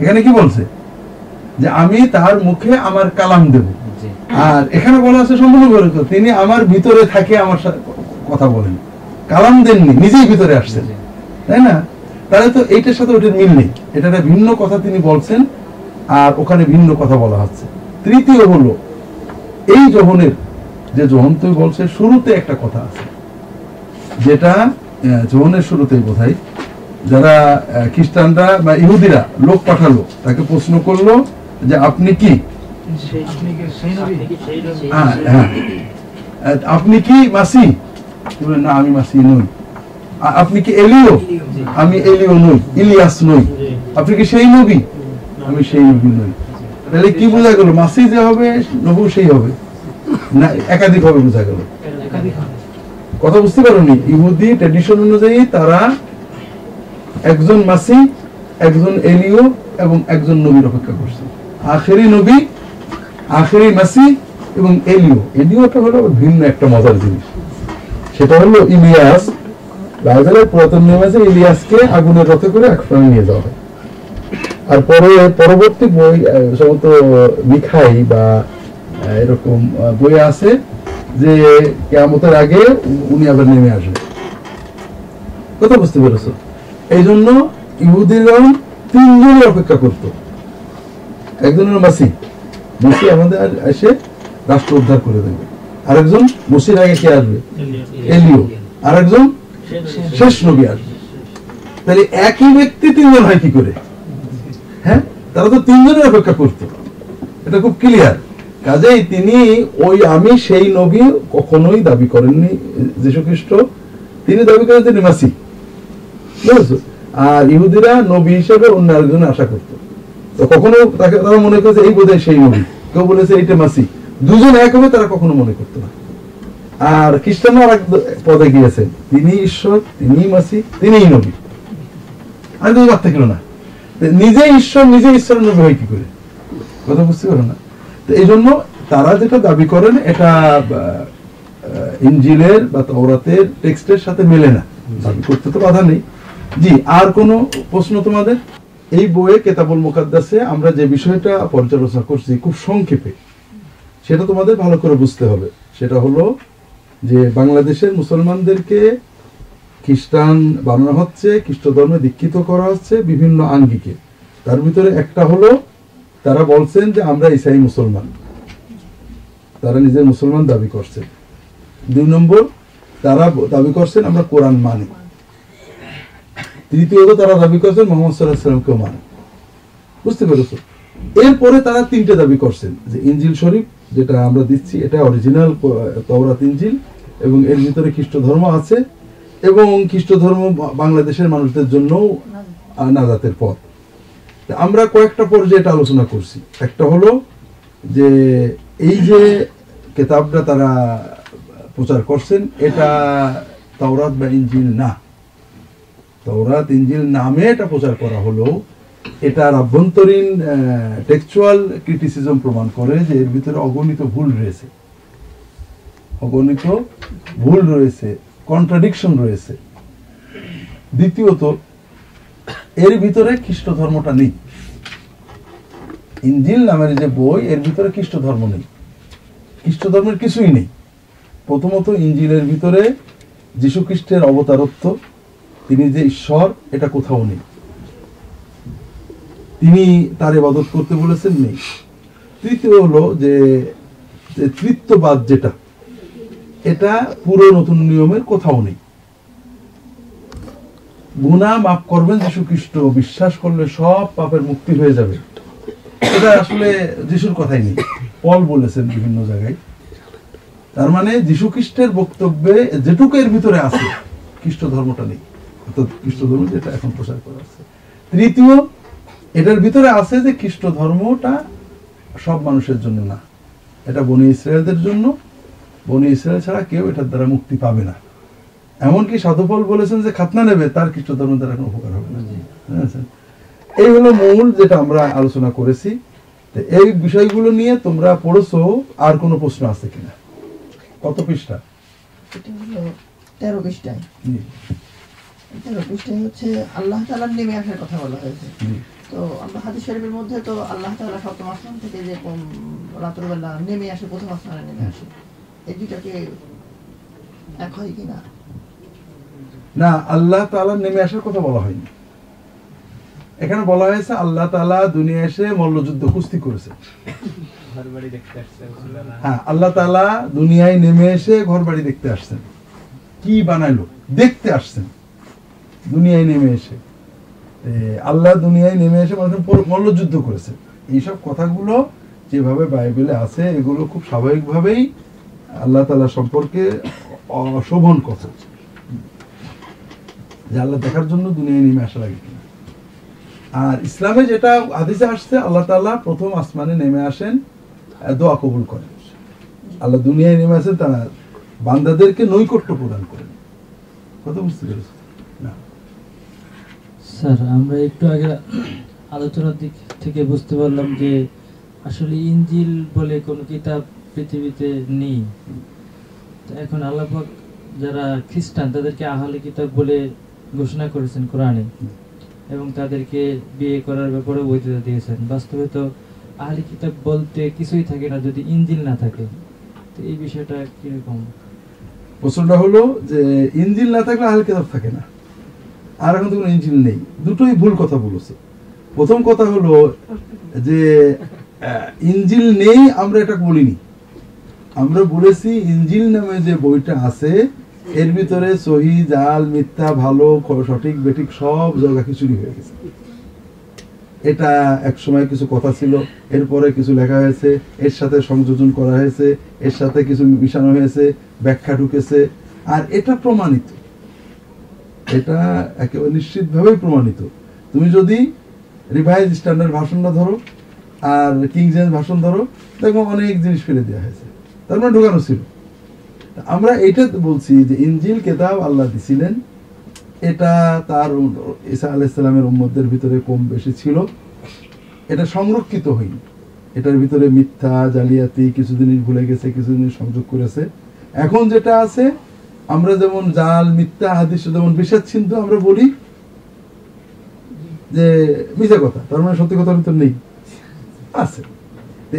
এখানে কি বলছে? যে আমি তার মুখে আমার কালাম দেব। আর এখানে বলা আছে সম্পূর্ণ। তিনি আমার ভিতরে থাকে আমার সাথে কথা বলেন। কালাম দেননি নিজেই ভিতরে আসছেন। তাই না? তাহলে তো এইটার সাথে ওইটার মিল নেই। এটা একটা ভিন্ন কথা তিনি বলছেন আর ওখানে ভিন্ন কথা বলা হচ্ছে। তৃতীয় হলো এই জহনের যে জহন তুই বলছে শুরুতে একটা কথা আছে যেটা জহনের শুরুতেই বোধহয় যারা খ্রিস্টানরা বা ইহুদিরা লোক পাঠালো তাকে প্রশ্ন করল যে আপনি কি? আপনি কি? হ্যাঁ হ্যাঁ। আপনি কি মাসি? না আমি মাসি নই। আপনি কি এলিও? আমি এলিও নই ইলিয়াস নই। আপনি কি সেই নবী? আমি সেই নবী নই। তাহলে কি বোঝা গেল মাসি যে হবে নবু সেই হবে? না একাধিক হবে বোঝা গেল। কথা বুঝতে পারোনি? ইহুদি ট্র্যাডিশন অনুযায়ী তারা একজন মাসি একজন এলিও এবং একজন নবীর অপেক্ষা করছে। আখেরি নবী আখেরি মাসি এবং এলিও। এলিওটা হলো ভিন্ন একটা মজার জিনিস। সেটা হলো ইলিয়াস ইলিয়াসকে রথে করে নিয়ে যাওয়া হয়। আর পরে পরবর্তী বই মিখাই বা এরকম বই আছে যে আগে উনি আবার নেমে আসবে কথা বুঝতে পেরেছ? এই জন্য ইহুদিগণ তিনজনের অপেক্ষা করত। একজনের মাসি মাসি আমাদের এসে রাষ্ট্র উদ্ধার করে দেবে। আরেকজন, মসির আগে কে আসবে? এলিও আরেকজন শেষ নবী আসবে। তাহলে একই ব্যক্তি তিনজন হয় কি করে? হ্যাঁ? তারা তো তিনজনের অপেক্ষা করত। এটা খুব ক্লিয়ার কাজেই তিনি ওই আমি সেই নবী কখনোই দাবি করেননি যীশু খ্রিস্ট তিনি দাবি করেন তিনি মাসি। বুঝেছ? আর ইহুদিরা নবী হিসেবে অন্য একজন আশা করত। তো কখনো তাকে তারা মনে করেছে, এই বোধহয় সেই নবী। কেউ বলেছে, এইটা মাসি। দুজন এক হবে, তারা কখনো মনে করতো না। আর খ্রিস্টানরা এক পদে গিয়েছেন তিনি ঈশ্বর, তিনি মাসি তিনিই নবী। আর দুই বাদ থাকল না। নিজে ঈশ্বর, নিজে ঈশ্বরের নবী হয় কি করে? কথা বুঝতে পারো না? তো এই জন্য তারা যেটা দাবি করেন, এটা ইঞ্জিলের বা তওরাতের টেক্সটের সাথে মেলে না। দাবি করতে তো বাধা নেই। জি, আর কোনো প্রশ্ন তোমাদের? এই বইয়ে কেতাবুল মুকাদ্দাসে আমরা যে বিষয়টা পর্যালোচনা করছি খুব সংক্ষেপে, সেটা তোমাদের ভালো করে বুঝতে হবে। সেটা হলো যে বাংলাদেশের মুসলমানদেরকে খ্রিস্টান বানানো হচ্ছে, খ্রিস্ট ধর্মে দীক্ষিত করা হচ্ছে বিভিন্ন আঙ্গিকে। তার ভিতরে একটা হলো, তারা বলছেন যে আমরা ইসাই মুসলমান। তারা নিজের মুসলমান দাবি করছেন। দুই নম্বর, তারা দাবি করছেন আমরা কোরআন মানি। তৃতীয়ত, তারা দাবি করছেন মোহাম্মদ সাল্লাহ সাল্লামকেও মানে। বুঝতে পেরেছ? এরপরে তারা তিনটে দাবি করছেন, যে ইঞ্জিল শরীফ, যেটা আমরা দিচ্ছি, এটা অরিজিনাল তওরাত ইঞ্জিল এবং এর ভিতরে খ্রিস্ট ধর্ম আছে এবং খ্রিস্ট ধর্ম বাংলাদেশের মানুষদের জন্য নাজাতের পথ। আমরা কয়েকটা পর্যায়ে এটা আলোচনা করছি। একটা হলো যে এই যে কেতাবটা তারা প্রচার করছেন, এটা তাওরাত বা ইঞ্জিল না। তাওরাত ইঞ্জিল নামে এটা প্রচার করা হলো। এটার আভ্যন্তরীণ টেক্সচুয়াল ক্রিটিসিজম প্রমাণ করে যে এর ভিতরে অগণিত ভুল রয়েছে। অগণিত ভুল রয়েছে কন্ট্রাডিকশন রয়েছে। দ্বিতীয়ত, এর ভিতরে খ্রিস্ট ধর্মটা নেই। ইঞ্জিল নামের যে বই, এর ভিতরে খ্রিস্ট ধর্ম নেই। খ্রিস্ট ধর্মের কিছুই নেই। প্রথমত, ইঞ্জিলের ভিতরে যীশু খ্রিস্টের অবতারত্ব। তিনি যে ঈশ্বর, এটা কোথাও নেই। তিনি তার ইবাদত করতে বলেছেন, নেই। তৃতীয় হলো যে তৃত্ববাদ যেটা এটা পুরো নতুন নিয়মের কোথাও নেই। গুণা মাফ করবেন যীশু খ্রিস্ট বিশ্বাস করলে সব পাপের মুক্তি হয়ে যাবে। এটা আসলে যিশুর কথাই নেই। পল বলেছেন বিভিন্ন জায়গায়। তার মানে যীশু খ্রিস্টের বক্তব্যে যেটুকু এর ভিতরে আছে, খ্রিস্ট ধর্মটা নেই। খ্রিস্ট ধর্ম যেটা এখন প্রচার করা আছে তৃতীয়, এটার ভিতরে আছে যে খ্রিস্ট ধর্মটা সব মানুষের জন্য না। এটা বনি ইসরায়েলদের জন্য বনি ইসরায়েল ছাড়া কেউ এটার দ্বারা মুক্তি পাবে না। এমনকি সাধুফল বলেছেন যে খাতনা নেবে তার খ্রিস্ট ধর্ম দ্বারা কোনো উপকার হবে না। এই হলো মূল যেটা আমরা আলোচনা করেছি। এই বিষয়গুলো নিয়ে তোমরা পড়েছো আর কোনো প্রশ্ন আছে কিনা? কত পৃষ্ঠা? তেরো পৃষ্ঠায়। তেরো পৃষ্ঠায় হচ্ছে আল্লাহ তালার নেমে আসার কথা বলা হয়েছে। তো আমরা হাদিস শরীফের মধ্যে তো আল্লাহ তাআলা সপ্তম আসমান থেকে যে রাত্রবেলা নেমে আসে প্রথম আসমানে নেমে আসে। এই দুইটাকে এক হয় কিনা? না আল্লাহ তাআলা নেমে আসার কথা বলা হয়নি। এখানে বলা হয়েছে আল্লাহ তাআলা দুনিয়া এসে মল্লযুদ্ধ কুস্তি করেছে। হ্যাঁ আল্লাহ তাআলা দুনিয়ায় নেমে এসে ঘর বাড়ি দেখতে আসছেন। কি বানাইলো? দেখতে আসছেন। দুনিয়ায় নেমে এসে। আল্লাহ দুনিয়ায় নেমে এসে মল্লযুদ্ধ করেছে। এইসব কথাগুলো যেভাবে বাইবেলে আছে এগুলো খুব স্বাভাবিকভাবেই আল্লাহ তালা সম্পর্কে অশোভন কথা যে আল্লাহ দেখার জন্য দুনিয়ায় নেমে আসা লাগে কিনা। আর ইসলামে যেটা হাদিসে আসছে, আল্লাহ তাআলা প্রথম আসমানে নেমে আসেন দোয়া কবুল করেন। আল্লাহ দুনিয়ায় নেমে আসেন, তারা বান্দাদেরকে নৈকট্য প্রদান করেন। কথা বুঝতে পেরেছি স্যার, আমরা একটু আগে আলোচনার দিক থেকে বুঝতে পারলাম যে আসলে ইঞ্জিল বলে কোনো কিতাব পৃথিবীতে নেই। এখন আল্লাপাক যারা খ্রিস্টান, তাদেরকে আহলে কিতাব বলে ঘোষণা করেছেন কোরআনে এবং তাদেরকে বিয়ে করার ব্যাপারে বৈধতা দিয়েছেন। বাস্তবে তো আহলে কিতাব বলতে কিছুই থাকে না, যদি ইঞ্জিল না থাকে। তো এই বিষয়টা কীরকম? প্রশ্নটা হলো যে ইঞ্জিল না থাকলে আহলে কিতাব থাকে না। আর এখন তো কোনো ইঞ্জিল নেই। দুটোই ভুল কথা বলেছে। প্রথম কথা হলো যে ইঞ্জিল নেই আমরা এটা বলিনি। আমরা বলেছি ইঞ্জিল নামে যে বইটা আছে, এর ভিতরে সহি, জাল, মিথ্যা, ভালো সঠিক, বেঠিক সব জায়গা খিচুড়ি হয়ে গেছে। এটা এক সময় কিছু কথা ছিল, এরপরে কিছু লেখা হয়েছে, এর সাথে সংযোজন করা হয়েছে, এর সাথে কিছু মিশানো হয়েছে, ব্যাখ্যা ঢুকেছে, আর এটা প্রমাণিত। এটা একেবারে নিশ্চিতভাবেই প্রমাণিত। তুমি যদি রিভাইজ স্ট্যান্ডার্ড ভাষণটা ধরো, আর কিং জেমস ভাষণ ধরো দেখো অনেক জিনিস ফেলে দেওয়া হয়েছে। তার মানে ঢোকানো ছিল। আমরা এটা বলছি যে ইঞ্জিল কেতাব আল্লাহ দিছিলেন, এটা তার ঈসা আলাইসালামের উম্মদের ভিতরে কম বেশি ছিল। এটা সংরক্ষিত হয়নি। এটার ভিতরে মিথ্যা, জালিয়াতি, কিছু জিনিস ভুলে গেছে, কিছু জিনিস সংযোগ করেছে। এখন যেটা আছে, আমরা যেমন জাল, মিথ্যা, হাদিস, যেমন বিষাদ চিন্ত আমরা বলি, যে মিথ্যা কথা, তার মানে সত্যি কথার ভিতর নেই। আছে।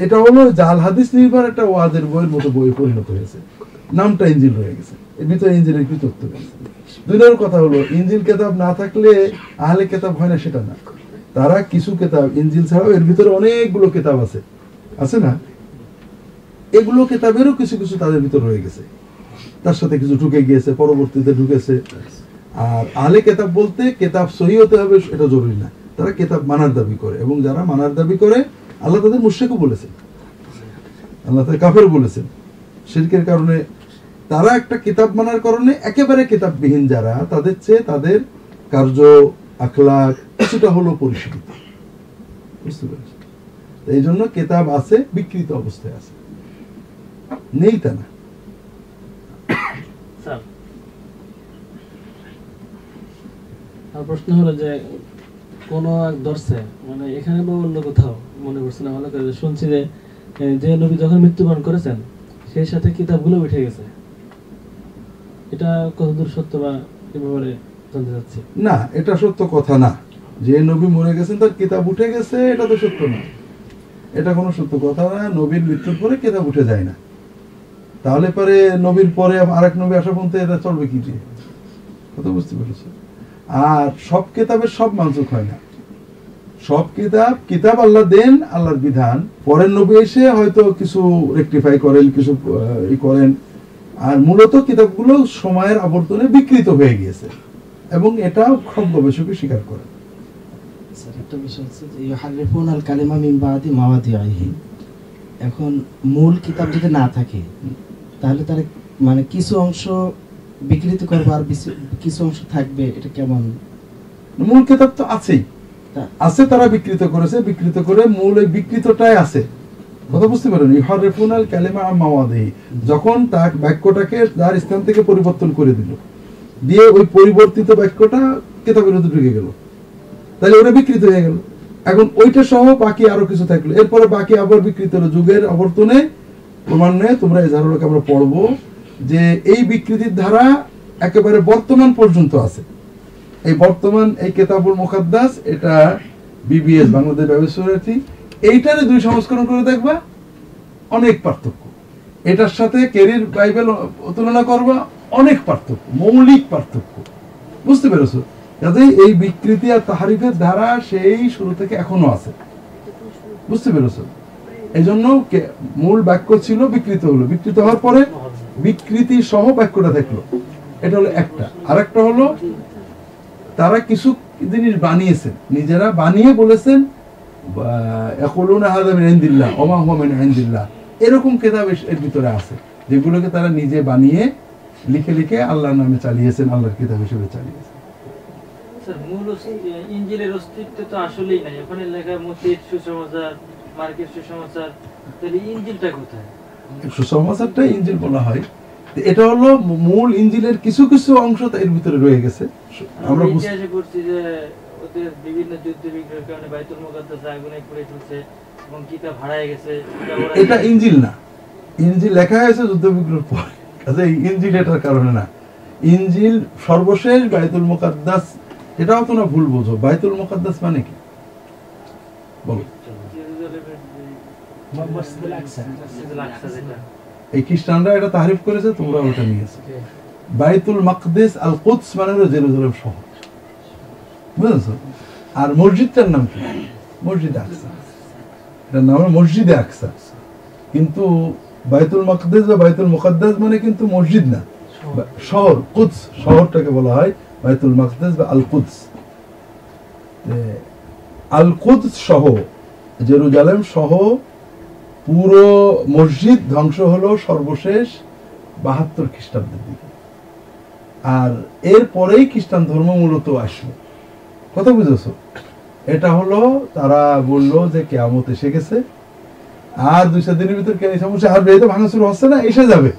এটা হলো জাল হাদিস নির্ভর একটা ওয়াজের বইয়ের মতো বই পরিণত হয়েছে। নামটা ইঞ্জিল হয়ে গেছে। এর ভিতরে ইঞ্জিলের কি তথ্য দুই নম্বর কথা হলো, ইঞ্জিল কেতাব না থাকলে আহলে কেতাব হয় না, সেটা না। তারা কিছু কেতাব ইঞ্জিল ছাড়াও এর ভিতরে অনেকগুলো কেতাব আছে। আছে না? এগুলো কেতাবেরও কিছু কিছু তাদের ভিতর রয়ে গেছে। তার সাথে কিছু ঢুকে গিয়েছে, পরবর্তীতে ঢুকেছে। আর আহলে কেতাব বলতে কেতাব সহি হতে হবে, এটা জরুরি না। তারা কেতাব মানার দাবি করে এবং যারা মানার দাবি করে আল্লাহ তাদের মুশেকও বলেছেন। আল্লাহ তাদের কাফের বলেছেন। শিরকের কারণে তারা একটা কিতাব মানার কারণে একেবারে কিতাববিহীন যারা, তাদের চেয়ে তাদের কার্য আখলাক কিছুটা হলো পরিশীলিত। এই জন্য কেতাব আছে, বিকৃত অবস্থায় আছে। নেই তা না। প্রশ্ন হলো যে কোন এক দর্শে মানে এখানে বা অন্য কোথাও মনে করছে না, ভালো করে শুনছি যে যে নবী যখন মৃত্যুবরণ করেছেন, সেই সাথে কিতাবগুলো উঠে গেছে। এটা কতদূর সত্য বা এ ব্যাপারে জানতে চাচ্ছি? না, এটা সত্য কথা না। যে নবী মরে গেছেন, তার কিতাব উঠে গেছে, এটা তো সত্য না। এটা কোনো সত্য কথা না, নবীর মৃত্যুর পরে কিতাব উঠে যায় না। তাহলে পরে নবীর পরে আরেক নবী আসা পর্যন্ত এটা চলবে কি দিয়ে কথা বুঝতে পেরেছ। আর সব কিতাবের সব মানসুখ হয় না। সব কিতাব কিতাব আল্লাহ দেন আল্লাহর বিধান। পরের নবী এসে হয়তো কিছু রেকটিফাই করেন কিছু ই করেন। আর মূলত কিতাবগুলো সময়ের আবর্তনে বিকৃত হয়ে গিয়েছে। এবং এটাও সব গবেষকই স্বীকার করেন। এখন মূল কিতাব যদি না থাকে তাহলে তার মানে কিছু অংশ বিকৃত করবে আর কিছু- অংশ থাকবে এটা কেমন? মূল কিতাব তো আছেই। আছে, তারা বিকৃত করেছে, বিকৃত করে মূল ওই বিকৃতটাই আছে। কথা বুঝতে পারেন মাওয়াদিহি যখন তার বাক্যটাকে তার স্থান থেকে পরিবর্তন করে দিল, দিয়ে ওই পরিবর্তিত বাক্যটা কিতাবের মধ্যে ঢুকে গেল। তাহলে বিকৃত হয়ে গেল। এখন ওইটা সহ বাকি আরও কিছু থাকল। এরপরে বাকি আবার বিকৃত হলো। যুগের আবর্তনে ক্রমান্বয়ে তোমরা আমরা পড়ব, যে এই বিকৃতির ধারা একেবারে বর্তমান পর্যন্ত আছে। এই বর্তমান এই কেতাবুল মুকাদ্দাস, এটা বিবিএস বাংলাদেশ ব্যবসায়ী এইটারে দুই সংস্করণ করে দেখবা, অনেক পার্থক্য। এটার সাথে কেরির বাইবেল তুলনা করবা, অনেক পার্থক্য, মৌলিক পার্থক্য। বুঝতে পেরেছ? কাজে এই বিকৃতি আর তাহারিফের ধারা সেই শুরু থেকে এখনও আছে। বুঝতে পেরেছ? এই জন্য মূল বাক্য ছিল বিকৃত হলো। বিকৃত হওয়ার পরে বিকৃতি সহ বাক্যটা থাকল এটা হলো একটা। আর একটা হলো তারা কিছু জিনিস বানিয়েছেন। নিজেরা বানিয়ে বলেছেন এরকম কেতাব এর ভিতরে আছে যেগুলোকে তারা নিজে বানিয়ে লিখে লিখে আল্লাহর নামে চালিয়েছেন আল্লাহর কিতাব হিসেবে চালিয়েছেন। মূল ইঞ্জিলের অস্তিত্ব তো আসলেই নাই। ওখানে লেখা মতির সুসমাচার মার্কেট সুসমাচার তাহলে ইঞ্জিলটা কোথায়? সুসমাচারটা ইঞ্জিল বলা হয়। এটা হলো মূল ইঞ্জিলের কিছু কিছু অংশ এর ভিতরে রয়ে গেছে। আমরা আমরা বুঝ- ইতিহাসে পড়ছি যে ওদের বিভিন্ন যুদ্ধ বিগ্রহের কারণে বাইতুল মুকাদ্দাস আগুনে পুড়ে ফেলছে এবং কিতাব হারায় গেছে এটা ইঞ্জিল না। ইঞ্জিল লেখা হয়েছে যুদ্ধ বিগ্রহের পরে। কাজে ইঞ্জিল এটার কারণে না। ইঞ্জিল সর্বশেষ বাইতুল মুকাদ্দাস এটাও তোমরা ভুল বোঝো। বাইতুল মুকাদ্দাস মানে কি? বলো। মসজিদুল আকসা মসজিদুল আকসা যেটা এই খ্রিস্টানরা এটা তারিফ করেছে তোমরা ওটা নিয়েছো বাইতুল মাকদেস আল কুদস মানে হলো জেরুজালেম শহর। বুঝেছ? আর মসজিদটার নাম কি? মসজিদ আকসা। এটার নাম হলো মসজিদে আকসা। কিন্তু বাইতুল মাকদেস বা বাইতুল মুকাদ্দাস মানে কিন্তু মসজিদ না। শহর। কুদস শহরটাকে বলা হয় বাইতুল মাকদেস বা আল কুদস আল কুদস সহ জেরুজালেম সহ পুরো মসজিদ ধ্বংস হলো সর্বশেষ বাহাত্তর খ্রিস্টাব্দের দিকে। আর এরপরেই খ্রিস্টান ধর্ম মূলত আসলো। কথা বুঝেছ? এটা হলো তারা বলল যে কেয়ামত এসে গেছে। আর দুই চার দিনের ভিতর এই সমস্যা আর বেড়ে ভাঙা শুরু হচ্ছে না, এসে যাবে।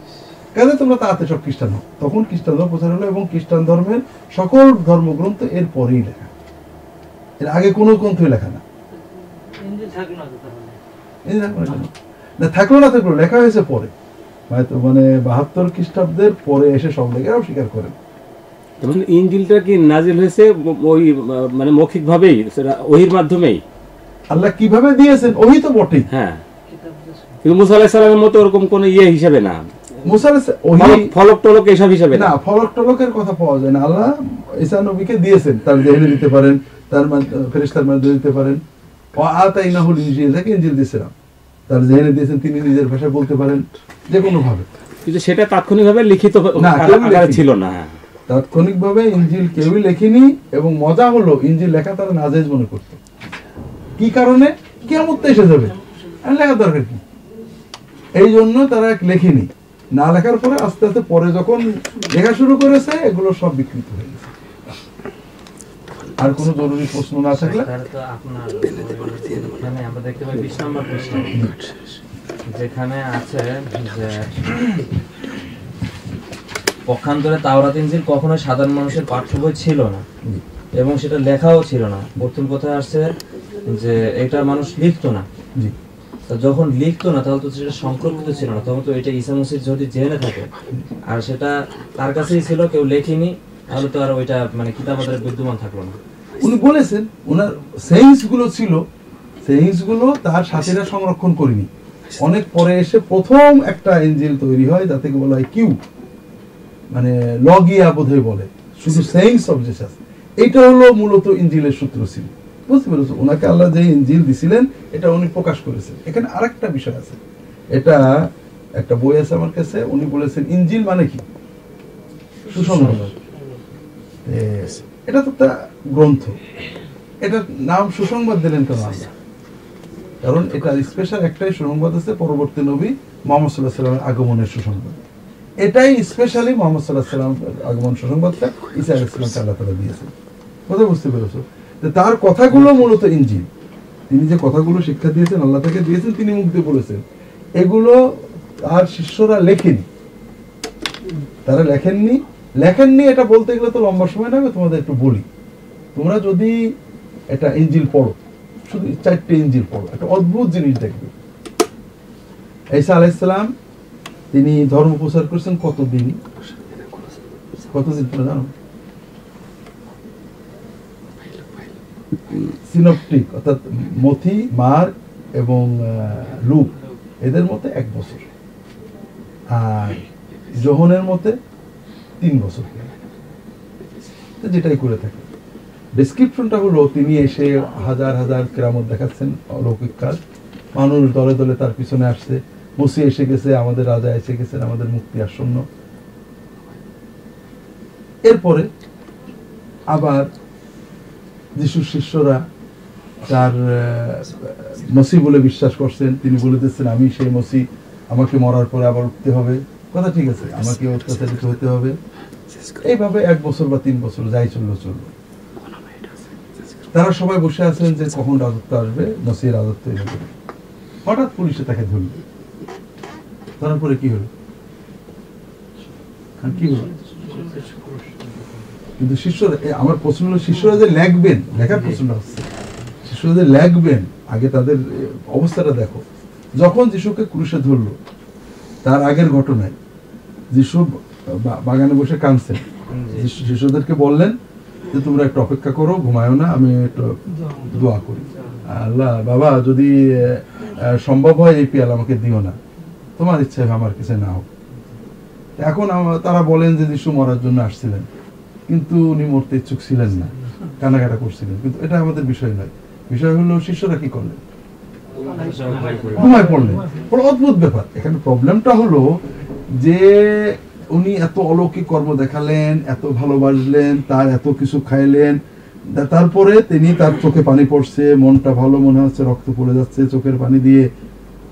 কাজে তোমরা তাতে সব খ্রিস্টান হও? তখন খ্রিস্টান ধর্ম প্রচার হলো এবং খ্রিস্টান ধর্মের সকল ধর্মগ্রন্থ এর পরেই লেখা। এর আগে কোনো গ্রন্থই লেখা না। এই দেখো না থাকল না থাকল লেখা হয়েছে পরে। হয়তো মানে বাহাত্তর খ্রিস্টাব্দের পরে এসে সব লেখাও স্বীকার করেন এবং ইঞ্জিলটা কি নাজিল হয়েছে ওই মানে ওহির মাধ্যমেই? আল্লাহ কীভাবে দিয়েছেন ওই তো বটেই। হ্যাঁ। কিন্তু মুসা আলাহিস সালামের মতো ওরকম কোন ইয়ে হিসাবে না। মুসা ফলক- টলক এসব হিসাবে না। ফলক টলকের কথা পাওয়া যায় না। আল্লাহ ঈসা নবীকে দিয়েছেন তার দিতে পারেন তার ফেরেশতার মধ্যে দিতে পারেন। ও আতাইনাহুল ইনজিল যাকে ইনজিল দিয়েছিলাম। তার জেহেনে দিয়েছেন তিনি নিজের ভাষায় বলতে পারেন যে কোনো ভাবে। কিন্তু সেটা তাৎক্ষণিকভাবে লিখিত না। ছিল না হ্যাঁ। তাৎক্ষণিকভাবে ইঞ্জিল কেউই লেখেনি এবং মজা হলো ইঞ্জিল লেখা তারা নাজেজ মনে করত। কি কারণে? কেমন এসে যাবে লেখার দরকার কি? এই জন্য তারা লেখেনি। না লেখার পরে আস্তে আস্তে পরে যখন লেখা শুরু করেছে এগুলো সব বিকৃত হয়ে আর কোনো জরুরি প্রশ্ন না থাকলে? আমরা দেখতে পাই বিশ নম্বর যেখানে আছে যে পক্ষান্তরে তাওরাত ইনজিল কখনোই সাধারণ মানুষের পাঠ্য বই ছিল না এবং সেটা লেখাও ছিল না। প্রথম কথা আসছে যে এটা মানুষ লিখতো না। যখন লিখতো না তাহলে তো সেটা সংরক্ষিত ছিল না। তখন তো এটা ঈসা মসিদ যদি জেনে থাকে আর সেটা তার কাছেই ছিল কেউ লেখেনি তাহলে তো আর ওইটা মানে কিতাব আকারে বিদ্যমান থাকল না। উনি বলেছেন ওনার ছিল তার সাথীরা সংরক্ষণ করেনি। অনেক পরে এসে প্রথম একটা ইঞ্জিল তৈরি হয়, যাতে বলা হয়, কিউ মানে লগিয়া বোধহয় বলে। শুধু অবজেক্ট আছে এইটা হলো মূলত ইঞ্জিলের সূত্র ছিল। বুঝতে পেরেছ? ওনাকে আল্লাহ যে ইঞ্জিল দিছিলেন, এটা উনি প্রকাশ করেছেন। এখানে আরেকটা বিষয় আছে। এটা একটা বই আছে আমার কাছে, উনি বলেছেন ইঞ্জিল মানে কি? সুসংবাদ। এটা তো একটা গ্রন্থ। এটার নাম সুসংবাদ দিলেন কেন আল্লাহ কারণ এটা স্পেশাল একটাই সুসংবাদ আছে, পরবর্তী নবী মোহাম্মদ সাল্লাহ সাল্লামের আগমনের সুসংবাদ। এটাই স্পেশালি মোহাম্মদ সাল্লাহ সাল্লাম আগমন সুসংবাদটা ইসা আলাইসালামকে আল্লাহ তালা দিয়েছেন। কথা বুঝতে পেরেছ? যে তার কথাগুলো মূলত ইঞ্জিন তিনি যে কথাগুলো শিক্ষা দিয়েছেন, আল্লাহ থেকে দিয়েছেন, তিনি মুক্তি বলেছেন। এগুলো তার শিষ্যরা লেখেনি। তারা লেখেননি লেখেননি, এটা বলতে গেলে তো লম্বা সময় লাগবে, তোমাদের একটু বলি। তোমরা যদি এটা ইঞ্জিল পড়ো, শুধু চারটে ইঞ্জিল পড়ো, একটা অদ্ভুত জিনিস দেখবে। ঈসা আলাইসালাম তিনি ধর্ম প্রচার করেছেন কতদিন? কতদিন তোমরা জানো? সিনপটিক, অর্থাৎ মথি মার এবং লুক, এদের মতে এক বছর। আর জোহনের মতে তিন বছর যেটাই করে থাকে। ডেসক্রিপশনটা হলো, তিনি এসে হাজার হাজার কেরামত দেখাচ্ছেন, অলৌকিক কাজ। মানুষ দলে দলে তার পিছনে আসছে। মুসি এসে গেছে, আমাদের রাজা এসে গেছেন, আমাদের মুক্তি আসন্ন। এরপরে আবার যিশুর শিষ্যরা তার মসি বলে বিশ্বাস করছেন। তিনি বলে দিচ্ছেন, আমি সেই মসি, আমাকে মরার পরে আবার উঠতে হবে। কথা ঠিক আছে, আমাকে অত্যাচারিত হতে হবে। এইভাবে এক বছর বা তিন বছর, যাই চলল চলল তারা সবাই বসে আছেন যে কখন রাজত্ব আসবে মসির রাজত্ব এসে হঠাৎ পুলিশে তাকে ধরল। ধরার পরে কি হলো? কি হলো? কিন্তু শিষ্যরা আমার প্রশ্ন হলো, শিষ্যরা যে লেখার প্রশ্ন হচ্ছে, শিষ্যরা যে লেখবেন, আগে তাদের অবস্থাটা দেখো। যখন যিশুকে ক্রুশে ধরলো, তার আগের ঘটনায় যিশু বাগানে বসে কাঁদছেন শিশুদেরকে বললেন যে তোমরা একটু অপেক্ষা করো ঘুমায়ো না আমি একটু দোয়া করি। আল্লাহ বাবা যদি সম্ভব হয় এই পিয়াল আমাকে দিও না। তোমার ইচ্ছে আমার কিছু না হোক এখন তারা বলেন যে যিশু মরার জন্য আসছিলেন। কিন্তু উনি মরতে ইচ্ছুক ছিলেন না কানাকাটা করছিলেন। কিন্তু এটা আমাদের বিষয় নয়। বিষয় হলো শিষ্যরা কি করলেন? ঘুমায় পড়লেন। অদ্ভুত ব্যাপার। এখানে প্রবলেমটা হলো যে উনি এত অলৌকিক কর্ম দেখালেন, এত ভালোবাসলেন, তার এত কিছু খাইলেন তারপরে তিনি তার চোখে পানি পড়ছে, মনটা ভালো, মনে হচ্ছে রক্ত পড়ে যাচ্ছে চোখের পানি দিয়ে।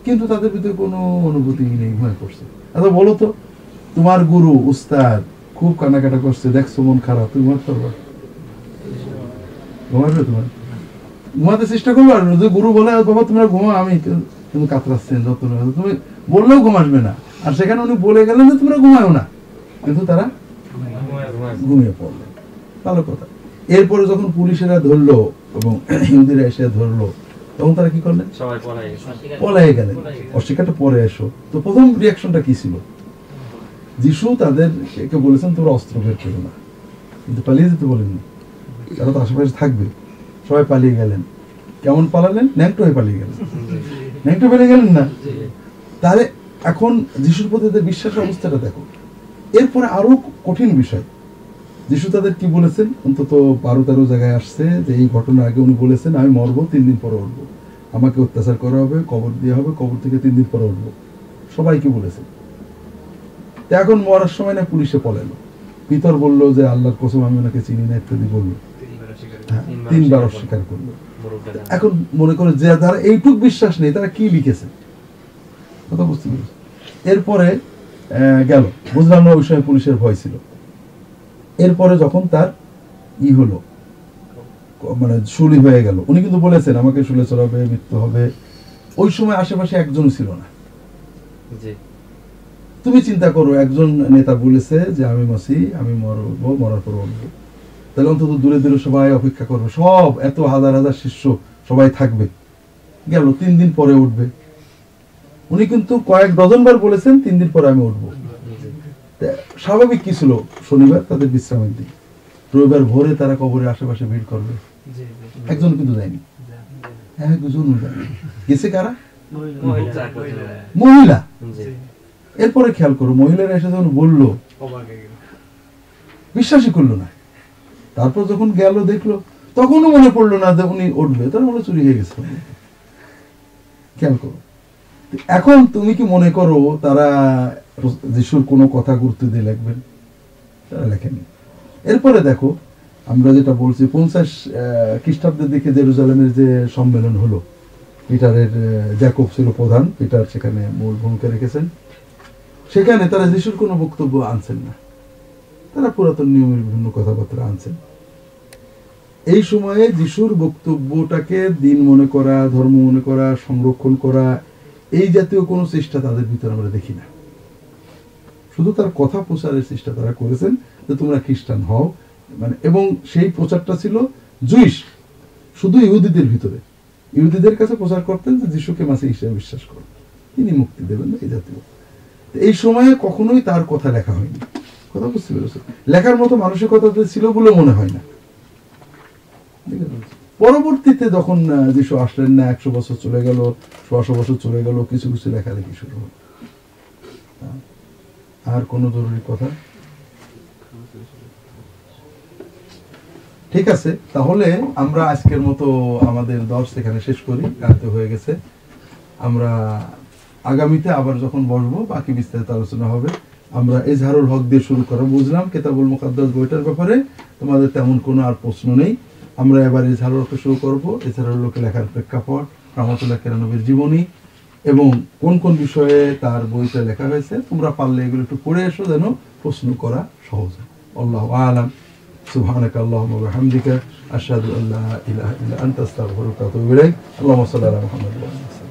কিন্তু তাদের ভিতরে কোনো অনুভূতি নেই, ঘুমায় পড়ছে। আচ্ছা বলো তো, তোমার গুরু, উস্তাদ, খুব কান্নাকাটা করছে, দেখছ মন খারাপ, তুমি ঘুমাতে পারবা? ঘুমাবে তোমার? ঘুমাতে চেষ্টা করব যদি গুরু বলে, বাবা, তোমরা ঘুমা আমি কিন্তু- কাতরাচ্ছেন নেবেন। তুমি বললেও ঘুম আসবে না। আর সেখানে উনি বলে গেলেন যে তোমরা ঘুমায়ও না। কিন্তু তারা ঘুমিয়ে পড়লেন ভালো কথা। এরপরে যখন পুলিশেরা ধরলো এবং হিন্দুরা এসে ধরলো তখন তারা কি করলেন? সবাই পলাই গেলেন। অস্বীকারটা পরে এসো। তো প্রথম রিয়াকশনটা কি ছিল? যিশু তাদের কে বলেছেন তোমরা অস্ত্র বের করো না। কিন্তু পালিয়ে যেতে বলেননি। তারা তো আশেপাশে থাকবে। সবাই পালিয়ে গেলেন। কেমন পালালেন? ন্যাংটো হয়ে পালিয়ে গেলেন। ন্যাংটো পালিয়ে গেলেন না? তাহলে এখন যিশুর প্রতি তাদের বিশ্বাসের অবস্থাটা দেখো। এরপরে আরও কঠিন বিষয়। যিশু তাদের কি বলেছেন? অন্তত বারো তেরো জায়গায় আসছে যে এই ঘটনা আগে উনি বলেছেন আমি মরবো তিন দিন পরে উঠবো। আমাকে অত্যাচার করা হবে কবর দেওয়া হবে কবর থেকে তিন দিন পরে উঠবো। সবাইকে বলেছেন? তো এখন মরার সময় না পুলিশে পলালো পিতর বলল যে আল্লাহর কসম আমি ওনাকে চিনি না ইত্যাদি বলল। হ্যাঁ, তিনবার অস্বীকার করল। এখন মনে করে যে যারা এইটুক বিশ্বাস নেই তারা কি লিখেছে? কথা বুঝতে পেরেছি। এরপরে গেল। বুঝলাম না ওই সময় পুলিশের ভয় ছিল। এরপরে যখন তার ই হলো মানে শুলি হয়ে গেল উনি কিন্তু বলেছেন আমাকে শুলে চড়াবে মৃত্যু হবে। ওই সময় আশেপাশে একজন ছিল না। তুমি চিন্তা করো একজন নেতা বলেছে যে আমি মাসি আমি মরবো মরার পর উঠবো তাহলে অন্তত দূরে দূরে সবাই অপেক্ষা করবে। সব এত হাজার হাজার শিষ্য সবাই থাকবে। গেল তিন দিন পরে উঠবে। উনি কিন্তু কয়েক ডজন বার বলেছেন, তিন দিন পরে আমি উঠবো। স্বাভাবিক কি ছিল শনিবার? তাদের বিশ্রামের দিন। রবিবার ভোরে তারা কবরের আশেপাশে ভিড় করবে। একজন কিন্তু যায়নি। একজন যায়নি। গেছে কারা? মহিলা। এরপরে খেয়াল করো, মহিলারা এসে যখন বলল, বিশ্বাসই করল না। তারপর যখন গেল, দেখল, তখনও মনে পড়ল না যে উনি উঠবে। তার মনে চুরি হয়ে গেছে। খেয়াল করো। এখন তুমি কি মনে করো তারা যিশুর কোনো কথা গুরুত্ব দিয়ে লিখবেন? তারা লেখেনি এরপরে দেখো, আমরা যেটা বলছি, পঞ্চাশ খ্রিস্টাব্দের দিকে জেরুজালেমের যে সম্মেলন হলো, পিটারের জ্যাকব ছিল প্রধান, পিটার সেখানে মূল ভূমিকা রেখেছেন। সেখানে তারা যিশুর কোনো বক্তব্য আনছেন না। তারা পুরাতন নিয়মের বিভিন্ন কথাবার্তা আনছেন। এই সময়ে যিশুর বক্তব্যটাকে দিন মনে করা, ধর্ম মনে করা, সংরক্ষণ করা এই জাতীয় কোনো চেষ্টা তাদের ভিতরে আমরা দেখি না। শুধু তার কথা প্রচারের চেষ্টা তারা করেছেন যে তোমরা খ্রিস্টান হও। মানে এবং সেই প্রচারটা ছিল জুইশ, শুধু ইহুদিদের ভিতরে। ইহুদিদের কাছে প্রচার করতেন যে যিশুকে মাসি হিসেবে বিশ্বাস করো। তিনি মুক্তি দেবেন না এই জাতীয়। এই সময়ে কখনোই তার কথা লেখা হয়নি। কথা বুঝতে পেরেছ? লেখার মতো মানসিকতা ছিল বলে মনে হয় না। ঠিক আছে? পরবর্তীতে যখন যিশু আসলেন না, একশো বছর চলে গেল ছশো বছর চলে গেল, কিছু কিছু লেখালেখি শুরু হলো। আর কোনো জরুরি কথা? ঠিক আছে, তাহলে আমরা আজকের মতো আমাদের দর্শ এখানে শেষ করি, রাতে হয়ে গেছে। আমরা আগামীতে আবার যখন বসবো, বাকি বিস্তারিত আলোচনা হবে। আমরা এজহারুল হক দিয়ে শুরু করা। বুঝলাম কেতাবুল মুকাদ্দাস বইটার ব্যাপারে তোমাদের তেমন কোনো আর প্রশ্ন নেই। আমরা এবার এছাড়াও লোকে শুরু করবো এছাড়াও লোকে লেখার প্রেক্ষাপট রহমতুল্লাহ কেরানবীর জীবনী এবং কোন কোন বিষয়ে তার বইতে লেখা হয়েছে তোমরা পারলে এগুলো একটু পড়ে এসো যেন প্রশ্ন করা সহজ হয় আল্লাহ আলাম سبحانك اللهم وبحمدك أشهد أن لا إله إلا أنت أستغفرك وأتوب إليك اللهم صل على محمد وعلى آله وسلم